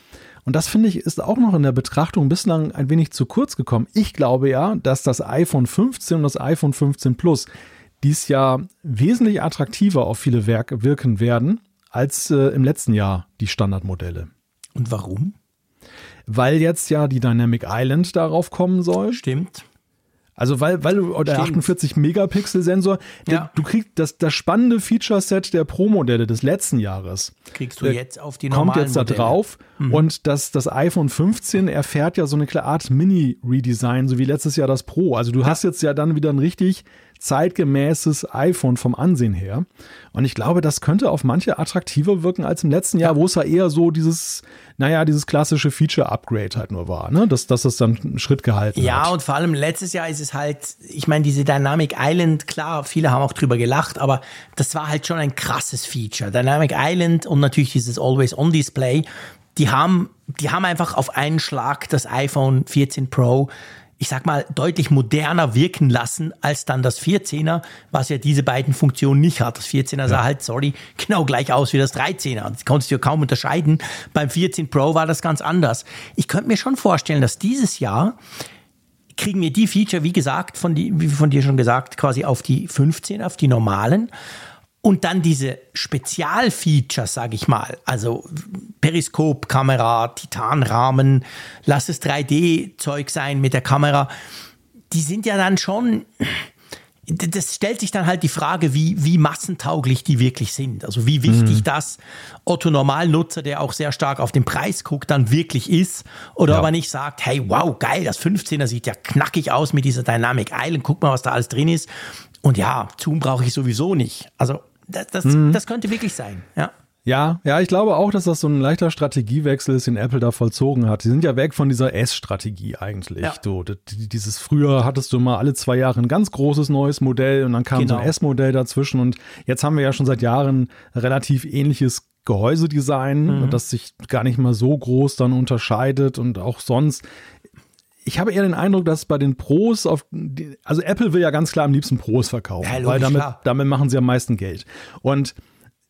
S3: und das finde ich, ist auch noch in der Betrachtung bislang ein wenig zu kurz gekommen. Ich glaube ja, dass das iPhone 15 und das iPhone 15 Plus dies Jahr wesentlich attraktiver auf viele Werke wirken werden als äh, im letzten Jahr die Standardmodelle.
S2: Und warum?
S3: Weil jetzt ja die Dynamic Island darauf kommen soll.
S2: Stimmt.
S3: Also weil, weil der 48 Megapixel Sensor, ja. du kriegst das, das spannende Feature-Set der Pro-Modelle des letzten Jahres.
S2: Kriegst du jetzt auf die normalen
S3: Kommt jetzt da drauf mhm. und das, das iPhone 15 erfährt ja so eine Art Mini-Redesign, so wie letztes Jahr das Pro. Also du ja. hast jetzt ja dann wieder ein richtig zeitgemäßes iPhone vom Ansehen her. Und ich glaube, das könnte auf manche attraktiver wirken als im letzten Jahr, wo es ja eher so dieses, naja, dieses klassische Feature-Upgrade halt nur war, ne? Dass, dass das dann einen Schritt gehalten
S2: ja,
S3: hat.
S2: Ja, und vor allem letztes Jahr ist es halt, ich meine, diese Dynamic Island, klar, viele haben auch drüber gelacht, aber das war halt schon ein krasses Feature. Dynamic Island und natürlich dieses Always-On-Display, die haben, die haben einfach auf einen Schlag das iPhone 14 Pro ich sag mal, deutlich moderner wirken lassen als dann das 14er, was ja diese beiden Funktionen nicht hat. Das 14er sah halt, sorry, genau gleich aus wie das 13er. Das konntest du ja kaum unterscheiden. Beim 14 Pro war das ganz anders. Ich könnte mir schon vorstellen, dass dieses Jahr kriegen wir die Feature, wie gesagt, von, die, wie von dir schon gesagt, quasi auf die 15, auf die normalen. Und dann diese Spezialfeatures, sage ich mal, also Periskopkamera, Titanrahmen, lass es 3D-Zeug sein mit der Kamera, die sind ja dann schon, das stellt sich dann halt die Frage, wie, wie massentauglich die wirklich sind. Also wie wichtig mhm. das Otto Normalnutzer, der auch sehr stark auf den Preis guckt, dann wirklich ist. Oder ja. ob er nicht sagt, hey, wow, geil, das 15er sieht ja knackig aus mit dieser Dynamic Island, guck mal, was da alles drin ist. Und ja, Zoom brauche ich sowieso nicht. Also das, das, mhm. das könnte wirklich sein, ja.
S3: Ja, ja, ich glaube auch, dass das so ein leichter Strategiewechsel ist, den Apple da vollzogen hat. Die sind ja weg von dieser S-Strategie eigentlich. Ja. So, dieses früher hattest du mal alle zwei Jahre ein ganz großes neues Modell und dann kam genau. so ein S-Modell dazwischen und jetzt haben wir ja schon seit Jahren relativ ähnliches Gehäusedesign, mhm. das sich gar nicht mal so groß dann unterscheidet und auch sonst ich habe eher den Eindruck, dass bei den Pros auf, die, also Apple will ja ganz klar am liebsten Pros verkaufen, ja, weil damit, damit machen sie am meisten Geld. Und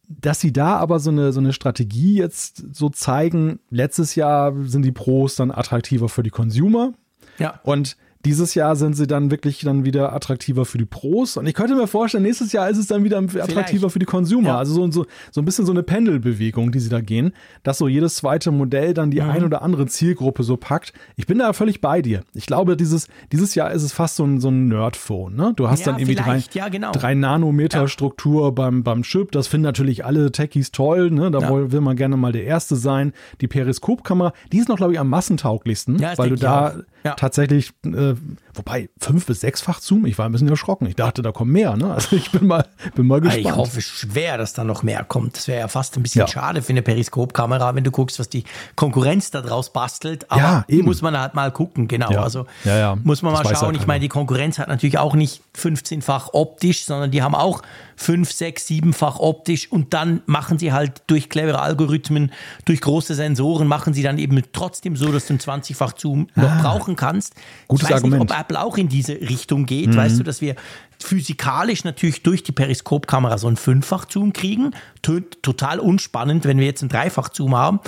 S3: dass sie da aber so eine, so eine Strategie jetzt so zeigen, letztes Jahr sind die Pros dann attraktiver für die Consumer.
S2: Ja.
S3: Und dieses Jahr sind sie dann wirklich dann wieder attraktiver für die Pros. Und ich könnte mir vorstellen, nächstes Jahr ist es dann wieder attraktiver Vielleicht. für die Consumer. Ja. Also so, so, so ein bisschen so eine Pendelbewegung, die sie da gehen, dass so jedes zweite Modell dann die mhm. ein oder andere Zielgruppe so packt. Ich bin da völlig bei dir. Ich glaube, dieses, dieses Jahr ist es fast so ein, so ein Nerd-Phone. Ne? Du hast ja, dann irgendwie drei, ja, genau. drei Nanometer Struktur beim, beim Chip. Das finden natürlich alle Techies toll. Ne? Da will man gerne mal der Erste sein. Die Periskopkamera, die ist noch, glaube ich, am massentauglichsten, weil du da tatsächlich äh, wobei fünf bis sechsfach Zoom, ich war ein bisschen erschrocken. Ich dachte, da kommen mehr. Ne? Also ich bin mal, bin mal gespannt.
S2: Ich hoffe schwer, dass da noch mehr kommt. Das wäre ja fast ein bisschen ja. schade für eine Periskopkamera, wenn du guckst, was die Konkurrenz da draus bastelt. Aber ja, eben. muss man halt mal gucken, genau. Ja. Also muss man mal das schauen. Ich meine, die Konkurrenz hat natürlich auch nicht 15-fach optisch, sondern die haben auch fünf, sechs, siebenfach optisch und dann machen sie halt durch clevere Algorithmen, durch große Sensoren, machen sie dann eben trotzdem so, dass du einen 20-fach Zoom noch ah, brauchen kannst.
S3: Gutes ich weiß Argument.
S2: nicht, ob Apple auch in diese Richtung geht, mhm. weißt du, dass wir physikalisch natürlich durch die Periskopkamera so einen Fünffach-Zoom kriegen. Tönt total unspannend, wenn wir jetzt einen Dreifach-Zoom haben.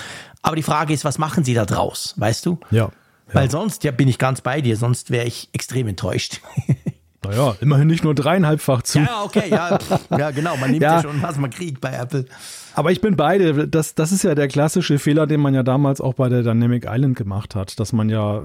S2: Aber die Frage ist, was machen sie da draus, weißt du?
S3: Ja. ja.
S2: Weil sonst, ja, bin ich ganz bei dir, sonst wäre ich extrem enttäuscht.
S3: Naja, immerhin nicht nur dreieinhalbfach zu.
S2: Ja, okay, ja, ja genau, man nimmt ja. ja. schon, was man kriegt bei Apple.
S3: Aber ich bin beide. Das, das ist ja der klassische Fehler, den man ja damals auch bei der Dynamic Island gemacht hat, dass man ja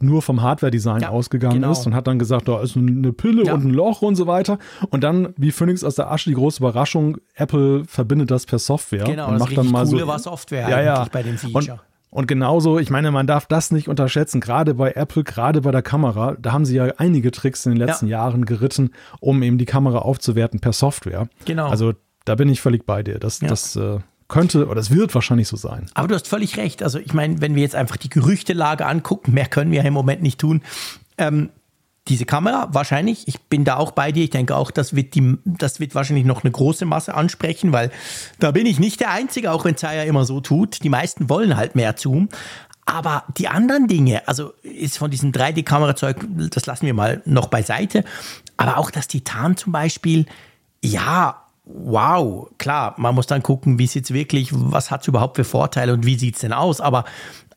S3: nur vom Hardware-Design ja, ausgegangen genau. ist und hat dann gesagt, da ist eine Pille ja. und ein Loch und so weiter. Und dann, wie Phoenix aus der Asche, die große Überraschung, Apple verbindet das per Software.
S2: Genau,
S3: und
S2: macht dann mal coole so, war Software
S3: ja, ja. bei dem Feature. Und, und genauso, ich meine, man darf das nicht unterschätzen, gerade bei Apple, gerade bei der Kamera, da haben sie ja einige Tricks in den letzten ja. Jahren geritten, um eben die Kamera aufzuwerten per Software.
S2: Genau.
S3: Also da bin ich völlig bei dir. Das, ja. das äh, könnte oder es wird wahrscheinlich so sein.
S2: Aber du hast völlig recht. Also ich meine, wenn wir jetzt einfach die Gerüchtelage angucken, mehr können wir ja im Moment nicht tun. Ähm, diese Kamera wahrscheinlich, ich bin da auch bei dir, ich denke auch, das wird, die, das wird wahrscheinlich noch eine große Masse ansprechen, weil da bin ich nicht der Einzige, auch wenn Zaya immer so tut. Die meisten wollen halt mehr Zoom. Aber die anderen Dinge, also ist von diesem 3D-Kamerazeug, das lassen wir mal noch beiseite. Aber auch das Titan zum Beispiel, ja, wow, klar, man muss dann gucken, wie es jetzt wirklich, was hat es überhaupt für Vorteile und wie sieht es denn aus. Aber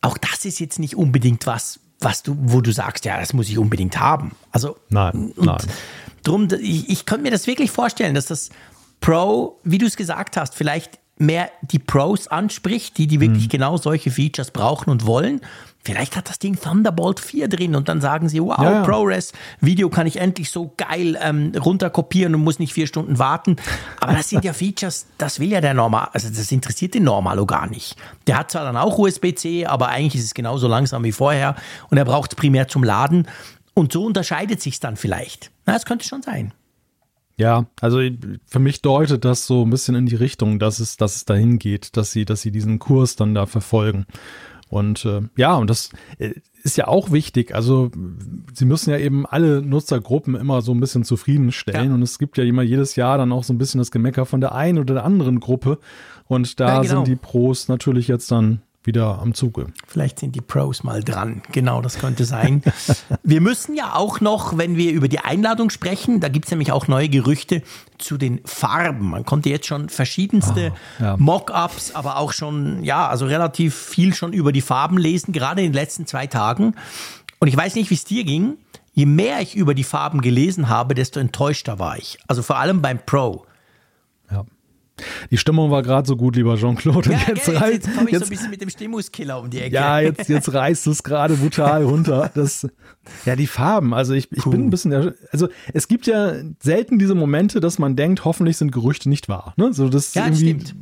S2: auch das ist jetzt nicht unbedingt was, was du, wo du sagst, ja, das muss ich unbedingt haben. Also
S3: nein, nein.
S2: Drum, ich, ich könnte mir das wirklich vorstellen, dass das Pro, wie du es gesagt hast, vielleicht mehr die Pros anspricht, die, die wirklich mhm. genau solche Features brauchen und wollen. Vielleicht hat das Ding Thunderbolt 4 drin und dann sagen sie, wow, ja. ProRes Video kann ich endlich so geil ähm, runterkopieren und muss nicht vier Stunden warten. Aber das sind ja <laughs> Features, das will ja der Normal, also das interessiert den Normalo gar nicht. Der hat zwar dann auch USB-C, aber eigentlich ist es genauso langsam wie vorher und er braucht es primär zum Laden. Und so unterscheidet sich dann vielleicht. Na, es könnte schon sein.
S3: Ja, also für mich deutet das so ein bisschen in die Richtung, dass es, dass es dahin geht, dass sie, dass sie diesen Kurs dann da verfolgen. Und äh, ja, und das äh, ist ja auch wichtig. Also sie müssen ja eben alle Nutzergruppen immer so ein bisschen zufriedenstellen. Ja. Und es gibt ja immer jedes Jahr dann auch so ein bisschen das Gemecker von der einen oder der anderen Gruppe. Und da ja, genau. sind die Pros natürlich jetzt dann wieder am Zuge.
S2: Vielleicht sind die Pros mal dran. Genau, das könnte sein. <laughs> wir müssen ja auch noch, wenn wir über die Einladung sprechen, da gibt es nämlich auch neue Gerüchte zu den Farben. Man konnte jetzt schon verschiedenste oh, ja. Mock-ups, aber auch schon, ja, also relativ viel schon über die Farben lesen, gerade in den letzten zwei Tagen. Und ich weiß nicht, wie es dir ging. Je mehr ich über die Farben gelesen habe, desto enttäuschter war ich. Also vor allem beim Pro.
S3: Die Stimmung war gerade so gut, lieber Jean-Claude.
S2: Ja, jetzt, jetzt, jetzt komme ich jetzt, so ein bisschen mit dem Stimmungskiller um die Ecke.
S3: Ja, jetzt, jetzt reißt es gerade brutal runter. Das, ja, die Farben. Also ich, ich bin ein bisschen, also es gibt ja selten diese Momente, dass man denkt, hoffentlich sind Gerüchte nicht wahr. Ne? So, das ja, irgendwie, stimmt.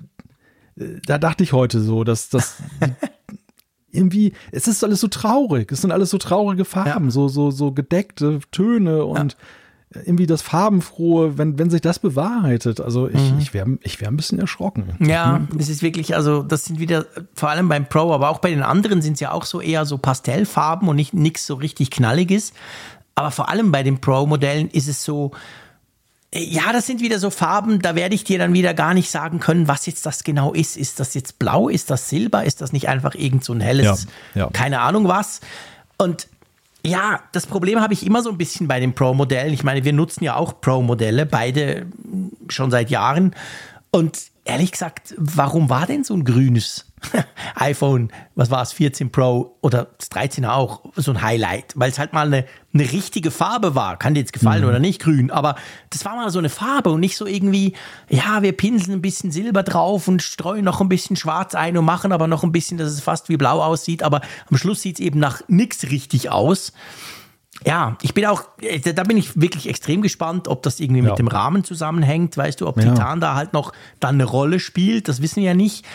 S3: Äh, da dachte ich heute so, dass das <laughs> irgendwie, es ist alles so traurig. Es sind alles so traurige Farben, ja. so, so, so gedeckte Töne und ja irgendwie das Farbenfrohe, wenn, wenn sich das bewahrheitet. Also ich, mhm. ich wäre ich wär ein bisschen erschrocken.
S2: Ja, mhm. das ist wirklich, also das sind wieder, vor allem beim Pro, aber auch bei den anderen sind es ja auch so eher so Pastellfarben und nicht nichts so richtig Knalliges. Aber vor allem bei den Pro-Modellen ist es so, ja, das sind wieder so Farben, da werde ich dir dann wieder gar nicht sagen können, was jetzt das genau ist. Ist das jetzt blau? Ist das silber? Ist das nicht einfach irgend so ein helles, ja, ja. keine Ahnung was? Und ja, das Problem habe ich immer so ein bisschen bei den Pro-Modellen. Ich meine, wir nutzen ja auch Pro-Modelle, beide schon seit Jahren. Und ehrlich gesagt, warum war denn so ein grünes <laughs> iPhone, was war es, 14 Pro oder das 13er auch, so ein Highlight, weil es halt mal eine, eine richtige Farbe war. Kann dir jetzt gefallen mhm. oder nicht, grün, aber das war mal so eine Farbe und nicht so irgendwie, ja, wir pinseln ein bisschen Silber drauf und streuen noch ein bisschen schwarz ein und machen aber noch ein bisschen, dass es fast wie blau aussieht, aber am Schluss sieht es eben nach nichts richtig aus. Ja, ich bin auch, äh, da bin ich wirklich extrem gespannt, ob das irgendwie ja. mit dem Rahmen zusammenhängt. Weißt du, ob ja. Titan da halt noch dann eine Rolle spielt, das wissen wir ja nicht.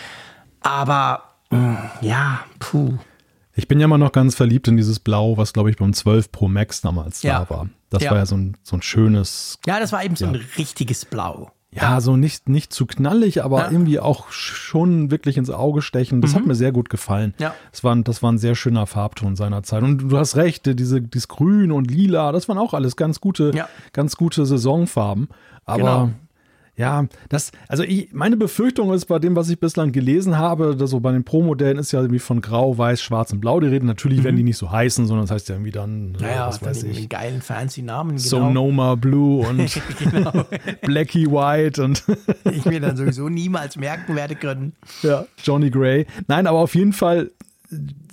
S2: Aber mm, ja, puh.
S3: Ich bin ja immer noch ganz verliebt in dieses Blau, was glaube ich beim 12 Pro Max damals ja. da war. Das war ja so ein, so ein schönes.
S2: Ja, das war eben so ein richtiges Blau
S3: ja, so nicht, nicht zu knallig, aber ja. irgendwie auch schon wirklich ins Auge stechen. Das mhm. hat mir sehr gut gefallen. Ja. Das war, das war ein sehr schöner Farbton seiner Zeit. Und du hast recht, diese, dieses Grün und Lila, das waren auch alles ganz gute, ja. ganz gute Saisonfarben. Aber genau. Ja, das, also ich, meine Befürchtung ist bei dem, was ich bislang gelesen habe, dass so bei den Pro-Modellen ist ja irgendwie von Grau, Weiß, Schwarz und Blau die Rede. Natürlich mhm. werden die nicht so heißen, sondern das heißt ja irgendwie dann,
S2: naja, was weiß ich. Einen geilen fancy Namen. Genau.
S3: Sonoma Blue und <laughs> genau. <laughs> Blackie White und <laughs>
S2: ich mir dann sowieso niemals merken werde können.
S3: Ja, Johnny Gray. Nein, aber auf jeden Fall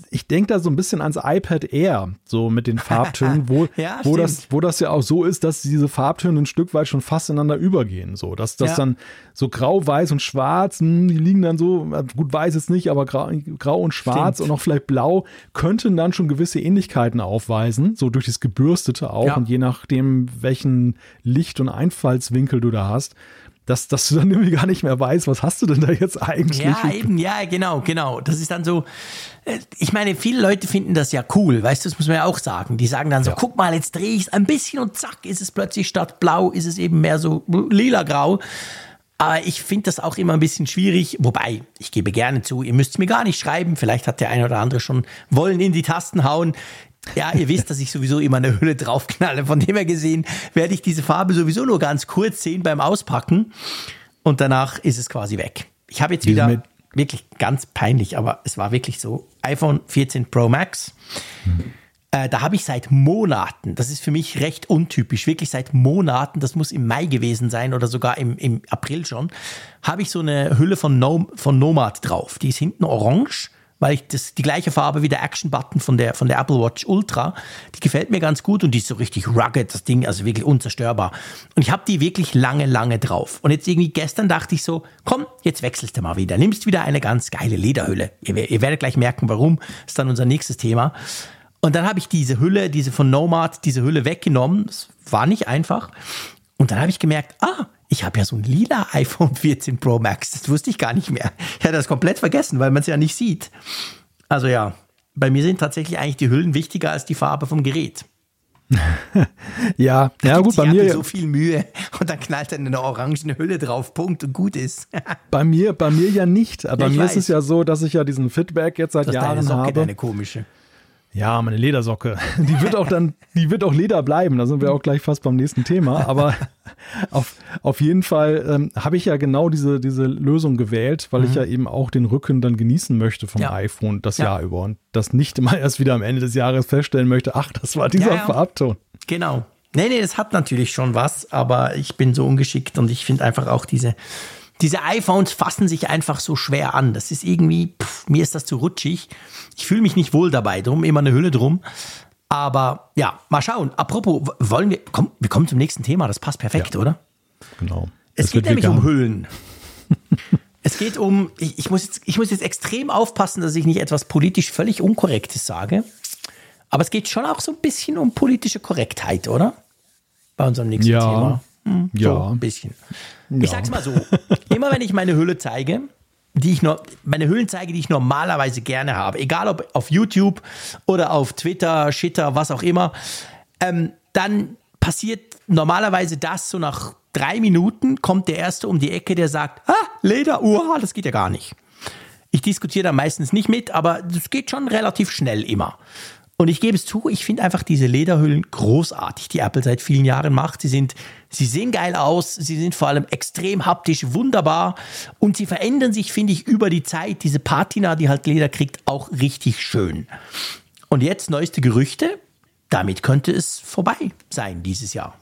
S3: ich denke da so ein bisschen ans iPad Air, so mit den Farbtönen, wo, <laughs> ja, wo, das, wo das ja auch so ist, dass diese Farbtöne ein Stück weit schon fast ineinander übergehen. So, dass das ja. dann so grau, weiß und schwarz, hm, die liegen dann so, äh, gut, weiß ist nicht, aber grau, grau und schwarz stimmt. und auch vielleicht blau könnten dann schon gewisse Ähnlichkeiten aufweisen, so durch das Gebürstete auch ja. und je nachdem, welchen Licht- und Einfallswinkel du da hast dass, dass du dann irgendwie gar nicht mehr weißt, was hast du denn da jetzt eigentlich?
S2: Ja, eben, ja, genau, genau. Das ist dann so, äh, ich meine, viele Leute finden das ja cool, weißt du, das muss man ja auch sagen. Die sagen dann so, ja. guck mal, jetzt drehe ich es ein bisschen und zack, ist es plötzlich statt blau, ist es eben mehr so lila-grau. Aber ich finde das auch immer ein bisschen schwierig, wobei ich gebe gerne zu, ihr müsst es mir gar nicht schreiben, vielleicht hat der eine oder andere schon Wollen in die Tasten hauen. Ja, ihr wisst, dass ich sowieso immer eine Hülle draufknalle. Von dem her gesehen werde ich diese Farbe sowieso nur ganz kurz sehen beim Auspacken und danach ist es quasi weg. Ich habe jetzt wieder wirklich ganz peinlich, aber es war wirklich so. iPhone 14 Pro Max. Mhm. Äh, da habe ich seit Monaten, das ist für mich recht untypisch, wirklich seit Monaten, das muss im Mai gewesen sein oder sogar im, im April schon, habe ich so eine Hülle von, no, von Nomad drauf. Die ist hinten orange weil ich das die gleiche Farbe wie der Action Button von der von der Apple Watch Ultra, die gefällt mir ganz gut und die ist so richtig rugged, das Ding, also wirklich unzerstörbar. Und ich habe die wirklich lange lange drauf. Und jetzt irgendwie gestern dachte ich so, komm, jetzt wechselst du mal wieder, nimmst wieder eine ganz geile Lederhülle. Ihr, ihr werdet gleich merken, warum, das ist dann unser nächstes Thema. Und dann habe ich diese Hülle, diese von Nomad, diese Hülle weggenommen. Das war nicht einfach. Und dann habe ich gemerkt, ah, ich habe ja so ein lila iPhone <laughs> 14 Pro Max. Das wusste ich gar nicht mehr. Ich hatte das komplett vergessen, weil man es ja nicht sieht. Also ja, bei mir sind tatsächlich eigentlich die Hüllen wichtiger als die Farbe vom Gerät. <laughs>
S3: ja, da ja gut, bei mir
S2: so viel Mühe <laughs> und dann knallt dann eine orangene Hülle drauf, Punkt und gut ist.
S3: bei mir, bei mir ja nicht. Aber ja, bei mir weiß. ist es ja so, dass ich ja diesen Feedback jetzt seit Jahren deine Socke, habe.
S2: Deine komische.
S3: Ja, meine Ledersocke. <laughs> Die wird auch dann, die wird auch Leder bleiben. Da sind wir auch gleich fast beim nächsten Thema. Aber <laughs> auf, auf jeden Fall ähm, habe ich ja genau diese, diese Lösung gewählt, weil mhm. ich ja eben auch den Rücken dann genießen möchte vom ja. iPhone das ja. Jahr über und das nicht immer erst wieder am Ende des Jahres feststellen möchte, ach, das war dieser ja, Farbton.
S2: Genau. Nee, nee, das hat natürlich schon was, aber ich bin so ungeschickt und ich finde einfach auch diese, diese iPhones fassen sich einfach so schwer an. Das ist irgendwie, pff, mir ist das zu rutschig. Ich fühle mich nicht wohl dabei, drum immer eine Hülle drum. Aber ja, mal schauen. Apropos, wollen wir, komm, wir kommen zum nächsten Thema, das passt perfekt, ja. oder?
S3: Genau.
S2: Es, es geht nämlich vegan. um Hüllen. <laughs> es geht um, ich, ich, muss jetzt, ich muss jetzt extrem aufpassen, dass ich nicht etwas politisch völlig Unkorrektes sage. Aber es geht schon auch so ein bisschen um politische Korrektheit, oder? Bei unserem nächsten ja. Thema. Hm, so ja. ein bisschen. Ja. Ich sag's mal so: Immer wenn ich meine Hülle zeige, die ich noch, meine Hüllen zeige, die ich normalerweise gerne habe, egal ob auf YouTube oder auf Twitter, Shitter, was auch immer, ähm, dann passiert normalerweise das so nach drei Minuten kommt der Erste um die Ecke, der sagt, ah, Leder, uha, das geht ja gar nicht. Ich diskutiere da meistens nicht mit, aber das geht schon relativ schnell immer. Und ich gebe es zu, ich finde einfach diese Lederhüllen großartig, die Apple seit vielen Jahren macht. Sie sind, sie sehen geil aus, sie sind vor allem extrem haptisch, wunderbar und sie verändern sich, finde ich, über die Zeit. Diese Patina, die halt Leder kriegt, auch richtig schön. Und jetzt neueste Gerüchte, damit könnte es vorbei sein dieses Jahr.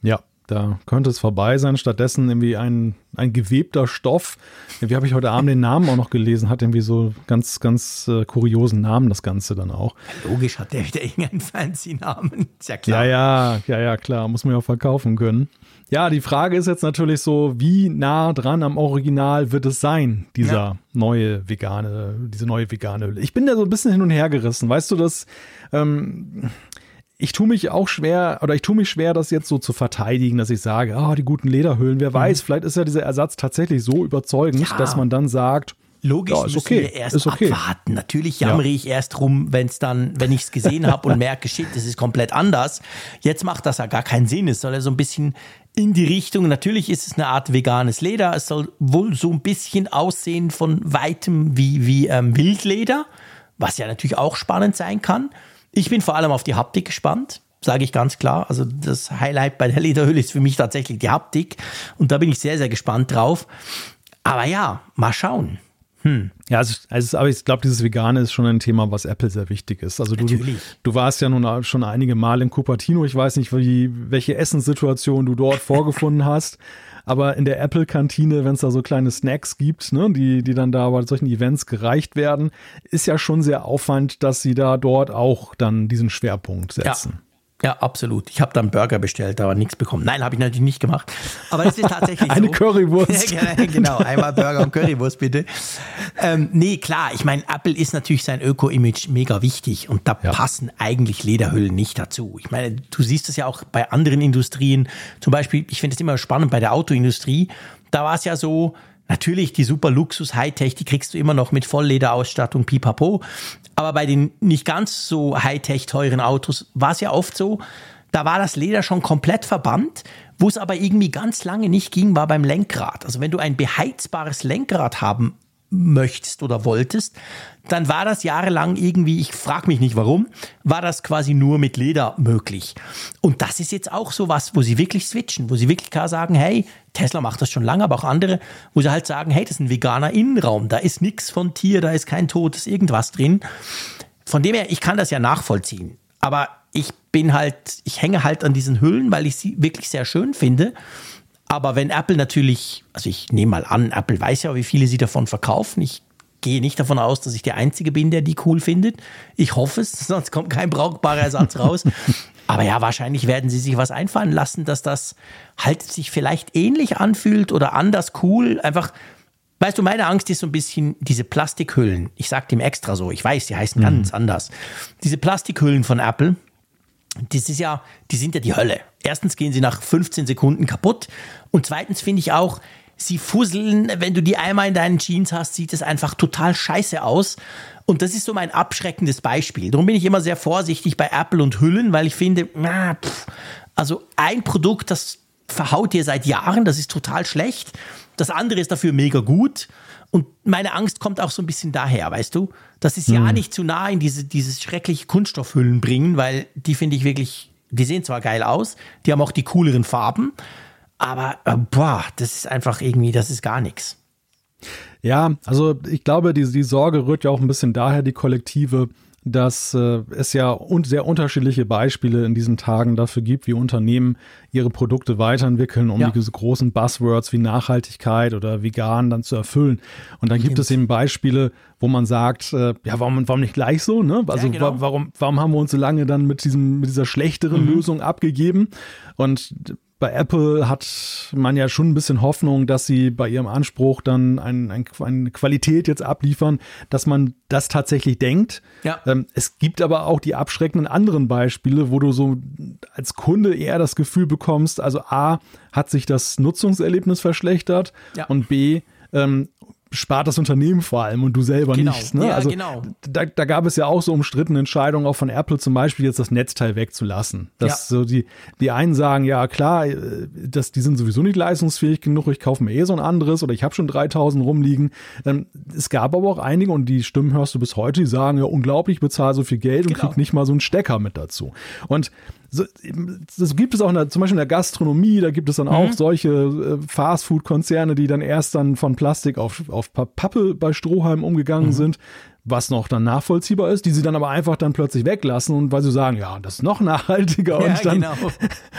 S3: Ja, Da könnte es vorbei sein. Stattdessen irgendwie ein, ein gewebter Stoff. Wie habe ich heute Abend den Namen auch noch gelesen? Hat irgendwie so ganz, ganz äh, kuriosen Namen, das Ganze dann auch.
S2: logisch hat der wieder irgendeinen fancy Namen. <laughs> Ist ja klar.
S3: Ja, ja, ja, ja, klar. Muss man ja auch verkaufen können. Ja, die Frage ist jetzt natürlich so, wie nah dran am Original wird es sein, dieser ja. neue vegane, diese neue vegane Hülle. Ich bin da so ein bisschen hin und her gerissen. Weißt du, dass ähm, ich tue mich auch schwer, oder ich tue mich schwer, das jetzt so zu verteidigen, dass ich sage, ah, oh, die guten Lederhüllen, wer mhm. weiß, vielleicht ist ja dieser Ersatz tatsächlich so überzeugend, ja. dass man dann sagt,
S2: Logisch ja, ist müssen okay. wir erst okay. abwarten. Natürlich jammere ja. ich erst rum, wenn es dann, wenn ich es gesehen habe und merke, <laughs> shit, das ist komplett anders. Jetzt macht das ja gar keinen Sinn. Es soll ja so ein bisschen in die Richtung. Natürlich ist es eine Art veganes Leder. Es soll wohl so ein bisschen aussehen von weitem wie, wie ähm, Wildleder, was ja natürlich auch spannend sein kann. Ich bin vor allem auf die Haptik gespannt, sage ich ganz klar. Also das Highlight bei der Lederhülle ist für mich tatsächlich die Haptik und da bin ich sehr, sehr gespannt drauf. Aber ja, mal schauen.
S3: Hm. Ja, also, also, aber ich glaube, dieses Vegane ist schon ein Thema, was Apple sehr wichtig ist. Also du, du warst ja nun schon einige Mal in Cupertino. Ich weiß nicht, wie, welche Essenssituation du dort <laughs> vorgefunden hast. Aber in der Apple-Kantine, wenn es da so kleine Snacks gibt, ne, die, die dann da bei solchen Events gereicht werden, ist ja schon sehr auffallend, dass sie da dort auch dann diesen Schwerpunkt setzen.
S2: Ja. Ja, absolut. Ich habe dann Burger bestellt, aber nichts bekommen. Nein, habe ich natürlich nicht gemacht. Aber es ist tatsächlich <laughs>
S3: Eine so. Currywurst. <laughs>
S2: genau, einmal Burger und Currywurst bitte. Ähm, nee, klar, ich meine, Apple ist natürlich sein Öko-Image mega wichtig und da ja. passen eigentlich Lederhüllen nicht dazu. Ich meine, du siehst es ja auch bei anderen Industrien. Zum Beispiel, ich finde es immer spannend bei der Autoindustrie. Da war es ja so, Natürlich, die super Luxus Hightech, die kriegst du immer noch mit Volllederausstattung, pipapo. Aber bei den nicht ganz so Hightech teuren Autos war es ja oft so, da war das Leder schon komplett verbannt. Wo es aber irgendwie ganz lange nicht ging, war beim Lenkrad. Also wenn du ein beheizbares Lenkrad haben möchtest oder wolltest, dann war das jahrelang irgendwie, ich frage mich nicht warum, war das quasi nur mit Leder möglich. Und das ist jetzt auch so was, wo sie wirklich switchen, wo sie wirklich klar sagen, hey, Tesla macht das schon lange, aber auch andere, wo sie halt sagen, hey, das ist ein veganer Innenraum, da ist nichts von Tier, da ist kein totes irgendwas drin. Von dem her, ich kann das ja nachvollziehen. Aber ich bin halt, ich hänge halt an diesen Hüllen, weil ich sie wirklich sehr schön finde. Aber wenn Apple natürlich, also ich nehme mal an, Apple weiß ja, wie viele sie davon verkaufen. Ich gehe nicht davon aus, dass ich der Einzige bin, der die cool findet. Ich hoffe es, <laughs> sonst kommt kein brauchbarer Ersatz raus. Aber ja, wahrscheinlich werden sie sich was einfallen lassen, dass das halt sich vielleicht ähnlich anfühlt oder anders cool. Einfach, weißt du, meine Angst ist so ein bisschen diese Plastikhüllen. Ich sage dem extra so, ich weiß, die heißen mhm. ganz anders. Diese Plastikhüllen von Apple, das ist ja, die sind ja die Hölle. Erstens gehen sie nach 15 Sekunden kaputt und zweitens finde ich auch, sie fusseln, wenn du die einmal in deinen Jeans hast, sieht es einfach total scheiße aus. Und das ist so mein abschreckendes Beispiel. Darum bin ich immer sehr vorsichtig bei Apple und Hüllen, weil ich finde, na, pff, also ein Produkt, das verhaut dir seit Jahren, das ist total schlecht. Das andere ist dafür mega gut. Und meine Angst kommt auch so ein bisschen daher, weißt du? dass sie es hm. ja nicht zu nah in diese, dieses schreckliche Kunststoffhüllen bringen, weil die finde ich wirklich, die sehen zwar geil aus, die haben auch die cooleren Farben, aber äh, boah, das ist einfach irgendwie, das ist gar nichts.
S3: Ja, also ich glaube, die, die Sorge rührt ja auch ein bisschen daher, die Kollektive, dass äh, es ja un sehr unterschiedliche Beispiele in diesen Tagen dafür gibt, wie Unternehmen ihre Produkte weiterentwickeln, um ja. diese großen Buzzwords wie Nachhaltigkeit oder vegan dann zu erfüllen. Und dann gibt es eben Beispiele, wo man sagt, äh, ja, warum, warum nicht gleich so? Ne? Also ja, genau. warum, warum haben wir uns so lange dann mit, diesem, mit dieser schlechteren mhm. Lösung abgegeben? Und bei Apple hat man ja schon ein bisschen Hoffnung, dass sie bei ihrem Anspruch dann ein, ein, eine Qualität jetzt abliefern, dass man das tatsächlich denkt. Ja. Ähm, es gibt aber auch die abschreckenden anderen Beispiele, wo du so als Kunde eher das Gefühl bekommst, also A, hat sich das Nutzungserlebnis verschlechtert ja. und B, ähm, spart das Unternehmen vor allem und du selber genau. nicht. Ne? Ja, also genau. da, da gab es ja auch so umstrittene Entscheidungen, auch von Apple zum Beispiel, jetzt das Netzteil wegzulassen. Dass ja. so die, die einen sagen, ja klar, äh, dass die sind sowieso nicht leistungsfähig genug, ich kaufe mir eh so ein anderes oder ich habe schon 3000 rumliegen. Ähm, es gab aber auch einige und die Stimmen hörst du bis heute, die sagen, ja unglaublich, ich bezahle so viel Geld genau. und krieg nicht mal so einen Stecker mit dazu. Und so, das gibt es auch in der, zum Beispiel in der Gastronomie, da gibt es dann mhm. auch solche äh, Fastfood-Konzerne, die dann erst dann von Plastik auf, auf Pappe bei Strohhalm umgegangen mhm. sind. Was noch dann nachvollziehbar ist, die sie dann aber einfach dann plötzlich weglassen und weil sie sagen, ja, das ist noch <laughs> nachhaltiger ja, und dann, genau.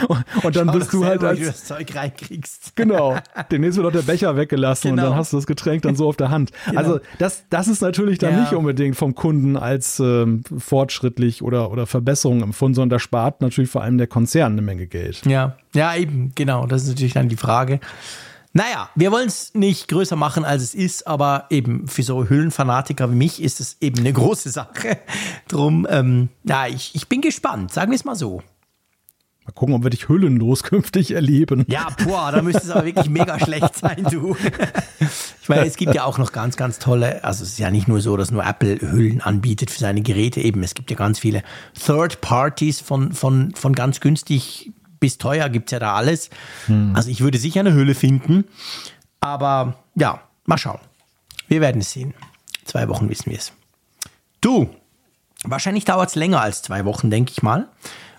S3: <laughs> und, dann Schau bist du halt
S2: als du das Zeug reinkriegst.
S3: Genau. <laughs> Demnächst wird auch der Becher weggelassen genau. und dann hast du das Getränk dann so auf der Hand. Genau. Also das, das ist natürlich dann ja. nicht unbedingt vom Kunden als ähm, fortschrittlich oder, oder Verbesserung empfunden, sondern da spart natürlich vor allem der Konzern eine Menge Geld.
S2: Ja, ja, eben, genau. Das ist natürlich dann die Frage. Naja, wir wollen es nicht größer machen, als es ist, aber eben für so Hüllenfanatiker wie mich ist es eben eine große Sache. <laughs> Drum, ähm, ja, ich, ich bin gespannt, sagen wir es mal so.
S3: Mal gucken, ob wir dich hüllenlos künftig erleben.
S2: Ja, boah, da müsste es aber wirklich mega schlecht sein, du. Ich meine, es gibt ja auch noch ganz, ganz tolle, also es ist ja nicht nur so, dass nur Apple Hüllen anbietet für seine Geräte eben. Es gibt ja ganz viele Third Parties von, von, von ganz günstig bis teuer gibt es ja da alles. Hm. Also ich würde sicher eine Hülle finden. Aber ja, mal schauen. Wir werden es sehen. Zwei Wochen wissen wir es. Du, wahrscheinlich dauert es länger als zwei Wochen, denke ich mal.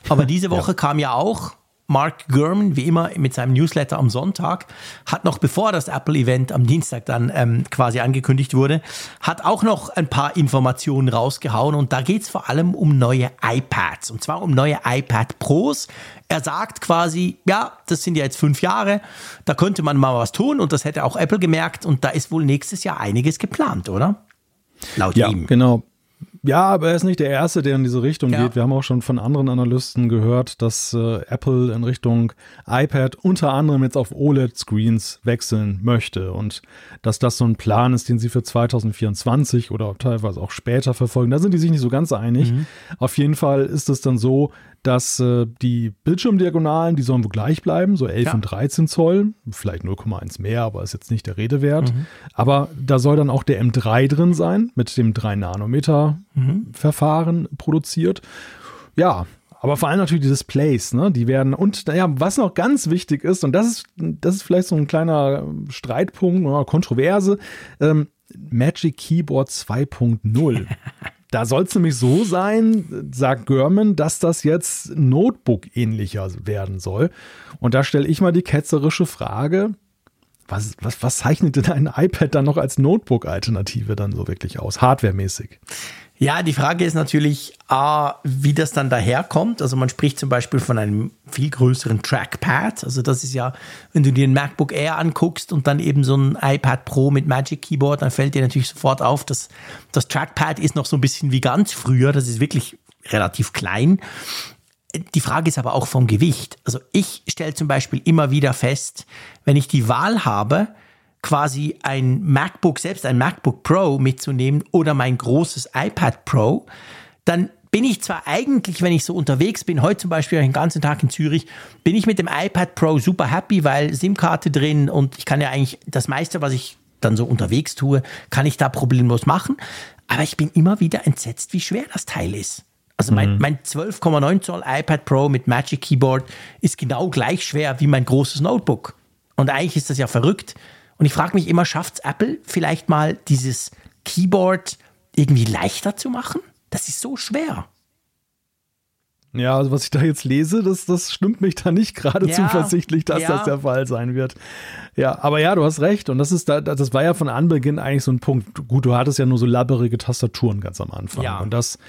S2: Aber diese Woche ja. kam ja auch Mark Gurman, wie immer mit seinem Newsletter am Sonntag, hat noch bevor das Apple-Event am Dienstag dann ähm, quasi angekündigt wurde, hat auch noch ein paar Informationen rausgehauen und da geht es vor allem um neue iPads und zwar um neue iPad Pros. Er sagt quasi, ja, das sind ja jetzt fünf Jahre, da könnte man mal was tun und das hätte auch Apple gemerkt und da ist wohl nächstes Jahr einiges geplant, oder?
S3: Laut ja, ihm. Genau. Ja, aber er ist nicht der Erste, der in diese Richtung ja. geht. Wir haben auch schon von anderen Analysten gehört, dass äh, Apple in Richtung iPad unter anderem jetzt auf OLED-Screens wechseln möchte und dass das so ein Plan ist, den sie für 2024 oder teilweise auch später verfolgen. Da sind die sich nicht so ganz einig. Mhm. Auf jeden Fall ist es dann so, dass äh, die Bildschirmdiagonalen, die sollen wohl gleich bleiben, so 11 ja. und 13 Zoll, vielleicht 0,1 mehr, aber ist jetzt nicht der Rede wert. Mhm. Aber da soll dann auch der M3 drin sein, mit dem 3-Nanometer-Verfahren mhm. produziert. Ja, aber vor allem natürlich die Displays, ne? Die werden, und naja, was noch ganz wichtig ist, und das ist, das ist vielleicht so ein kleiner Streitpunkt oder Kontroverse, ähm, Magic Keyboard 2.0. <laughs> Da soll es nämlich so sein, sagt Görman, dass das jetzt Notebook-ähnlicher werden soll. Und da stelle ich mal die ketzerische Frage, was, was, was zeichnet denn ein iPad dann noch als Notebook-Alternative dann so wirklich aus, hardwaremäßig?
S2: Ja, die Frage ist natürlich, A, wie das dann daherkommt. Also man spricht zum Beispiel von einem viel größeren Trackpad. Also das ist ja, wenn du dir ein MacBook Air anguckst und dann eben so ein iPad Pro mit Magic Keyboard, dann fällt dir natürlich sofort auf, dass das Trackpad ist noch so ein bisschen wie ganz früher. Das ist wirklich relativ klein. Die Frage ist aber auch vom Gewicht. Also ich stelle zum Beispiel immer wieder fest, wenn ich die Wahl habe, quasi ein MacBook, selbst ein MacBook Pro mitzunehmen oder mein großes iPad Pro, dann bin ich zwar eigentlich, wenn ich so unterwegs bin, heute zum Beispiel den ganzen Tag in Zürich, bin ich mit dem iPad Pro super happy, weil SIM-Karte drin und ich kann ja eigentlich das meiste, was ich dann so unterwegs tue, kann ich da problemlos machen. Aber ich bin immer wieder entsetzt, wie schwer das Teil ist. Also mein, mhm. mein 12,9 Zoll iPad Pro mit Magic Keyboard ist genau gleich schwer wie mein großes Notebook. Und eigentlich ist das ja verrückt, und ich frage mich immer, schafft es Apple vielleicht mal dieses Keyboard irgendwie leichter zu machen? Das ist so schwer.
S3: Ja, also was ich da jetzt lese, das, das stimmt mich da nicht gerade ja, zuversichtlich, dass ja. das der Fall sein wird. Ja, aber ja, du hast recht. Und das ist da, das war ja von Anbeginn eigentlich so ein Punkt. Gut, du hattest ja nur so labberige Tastaturen ganz am Anfang. Ja. Und das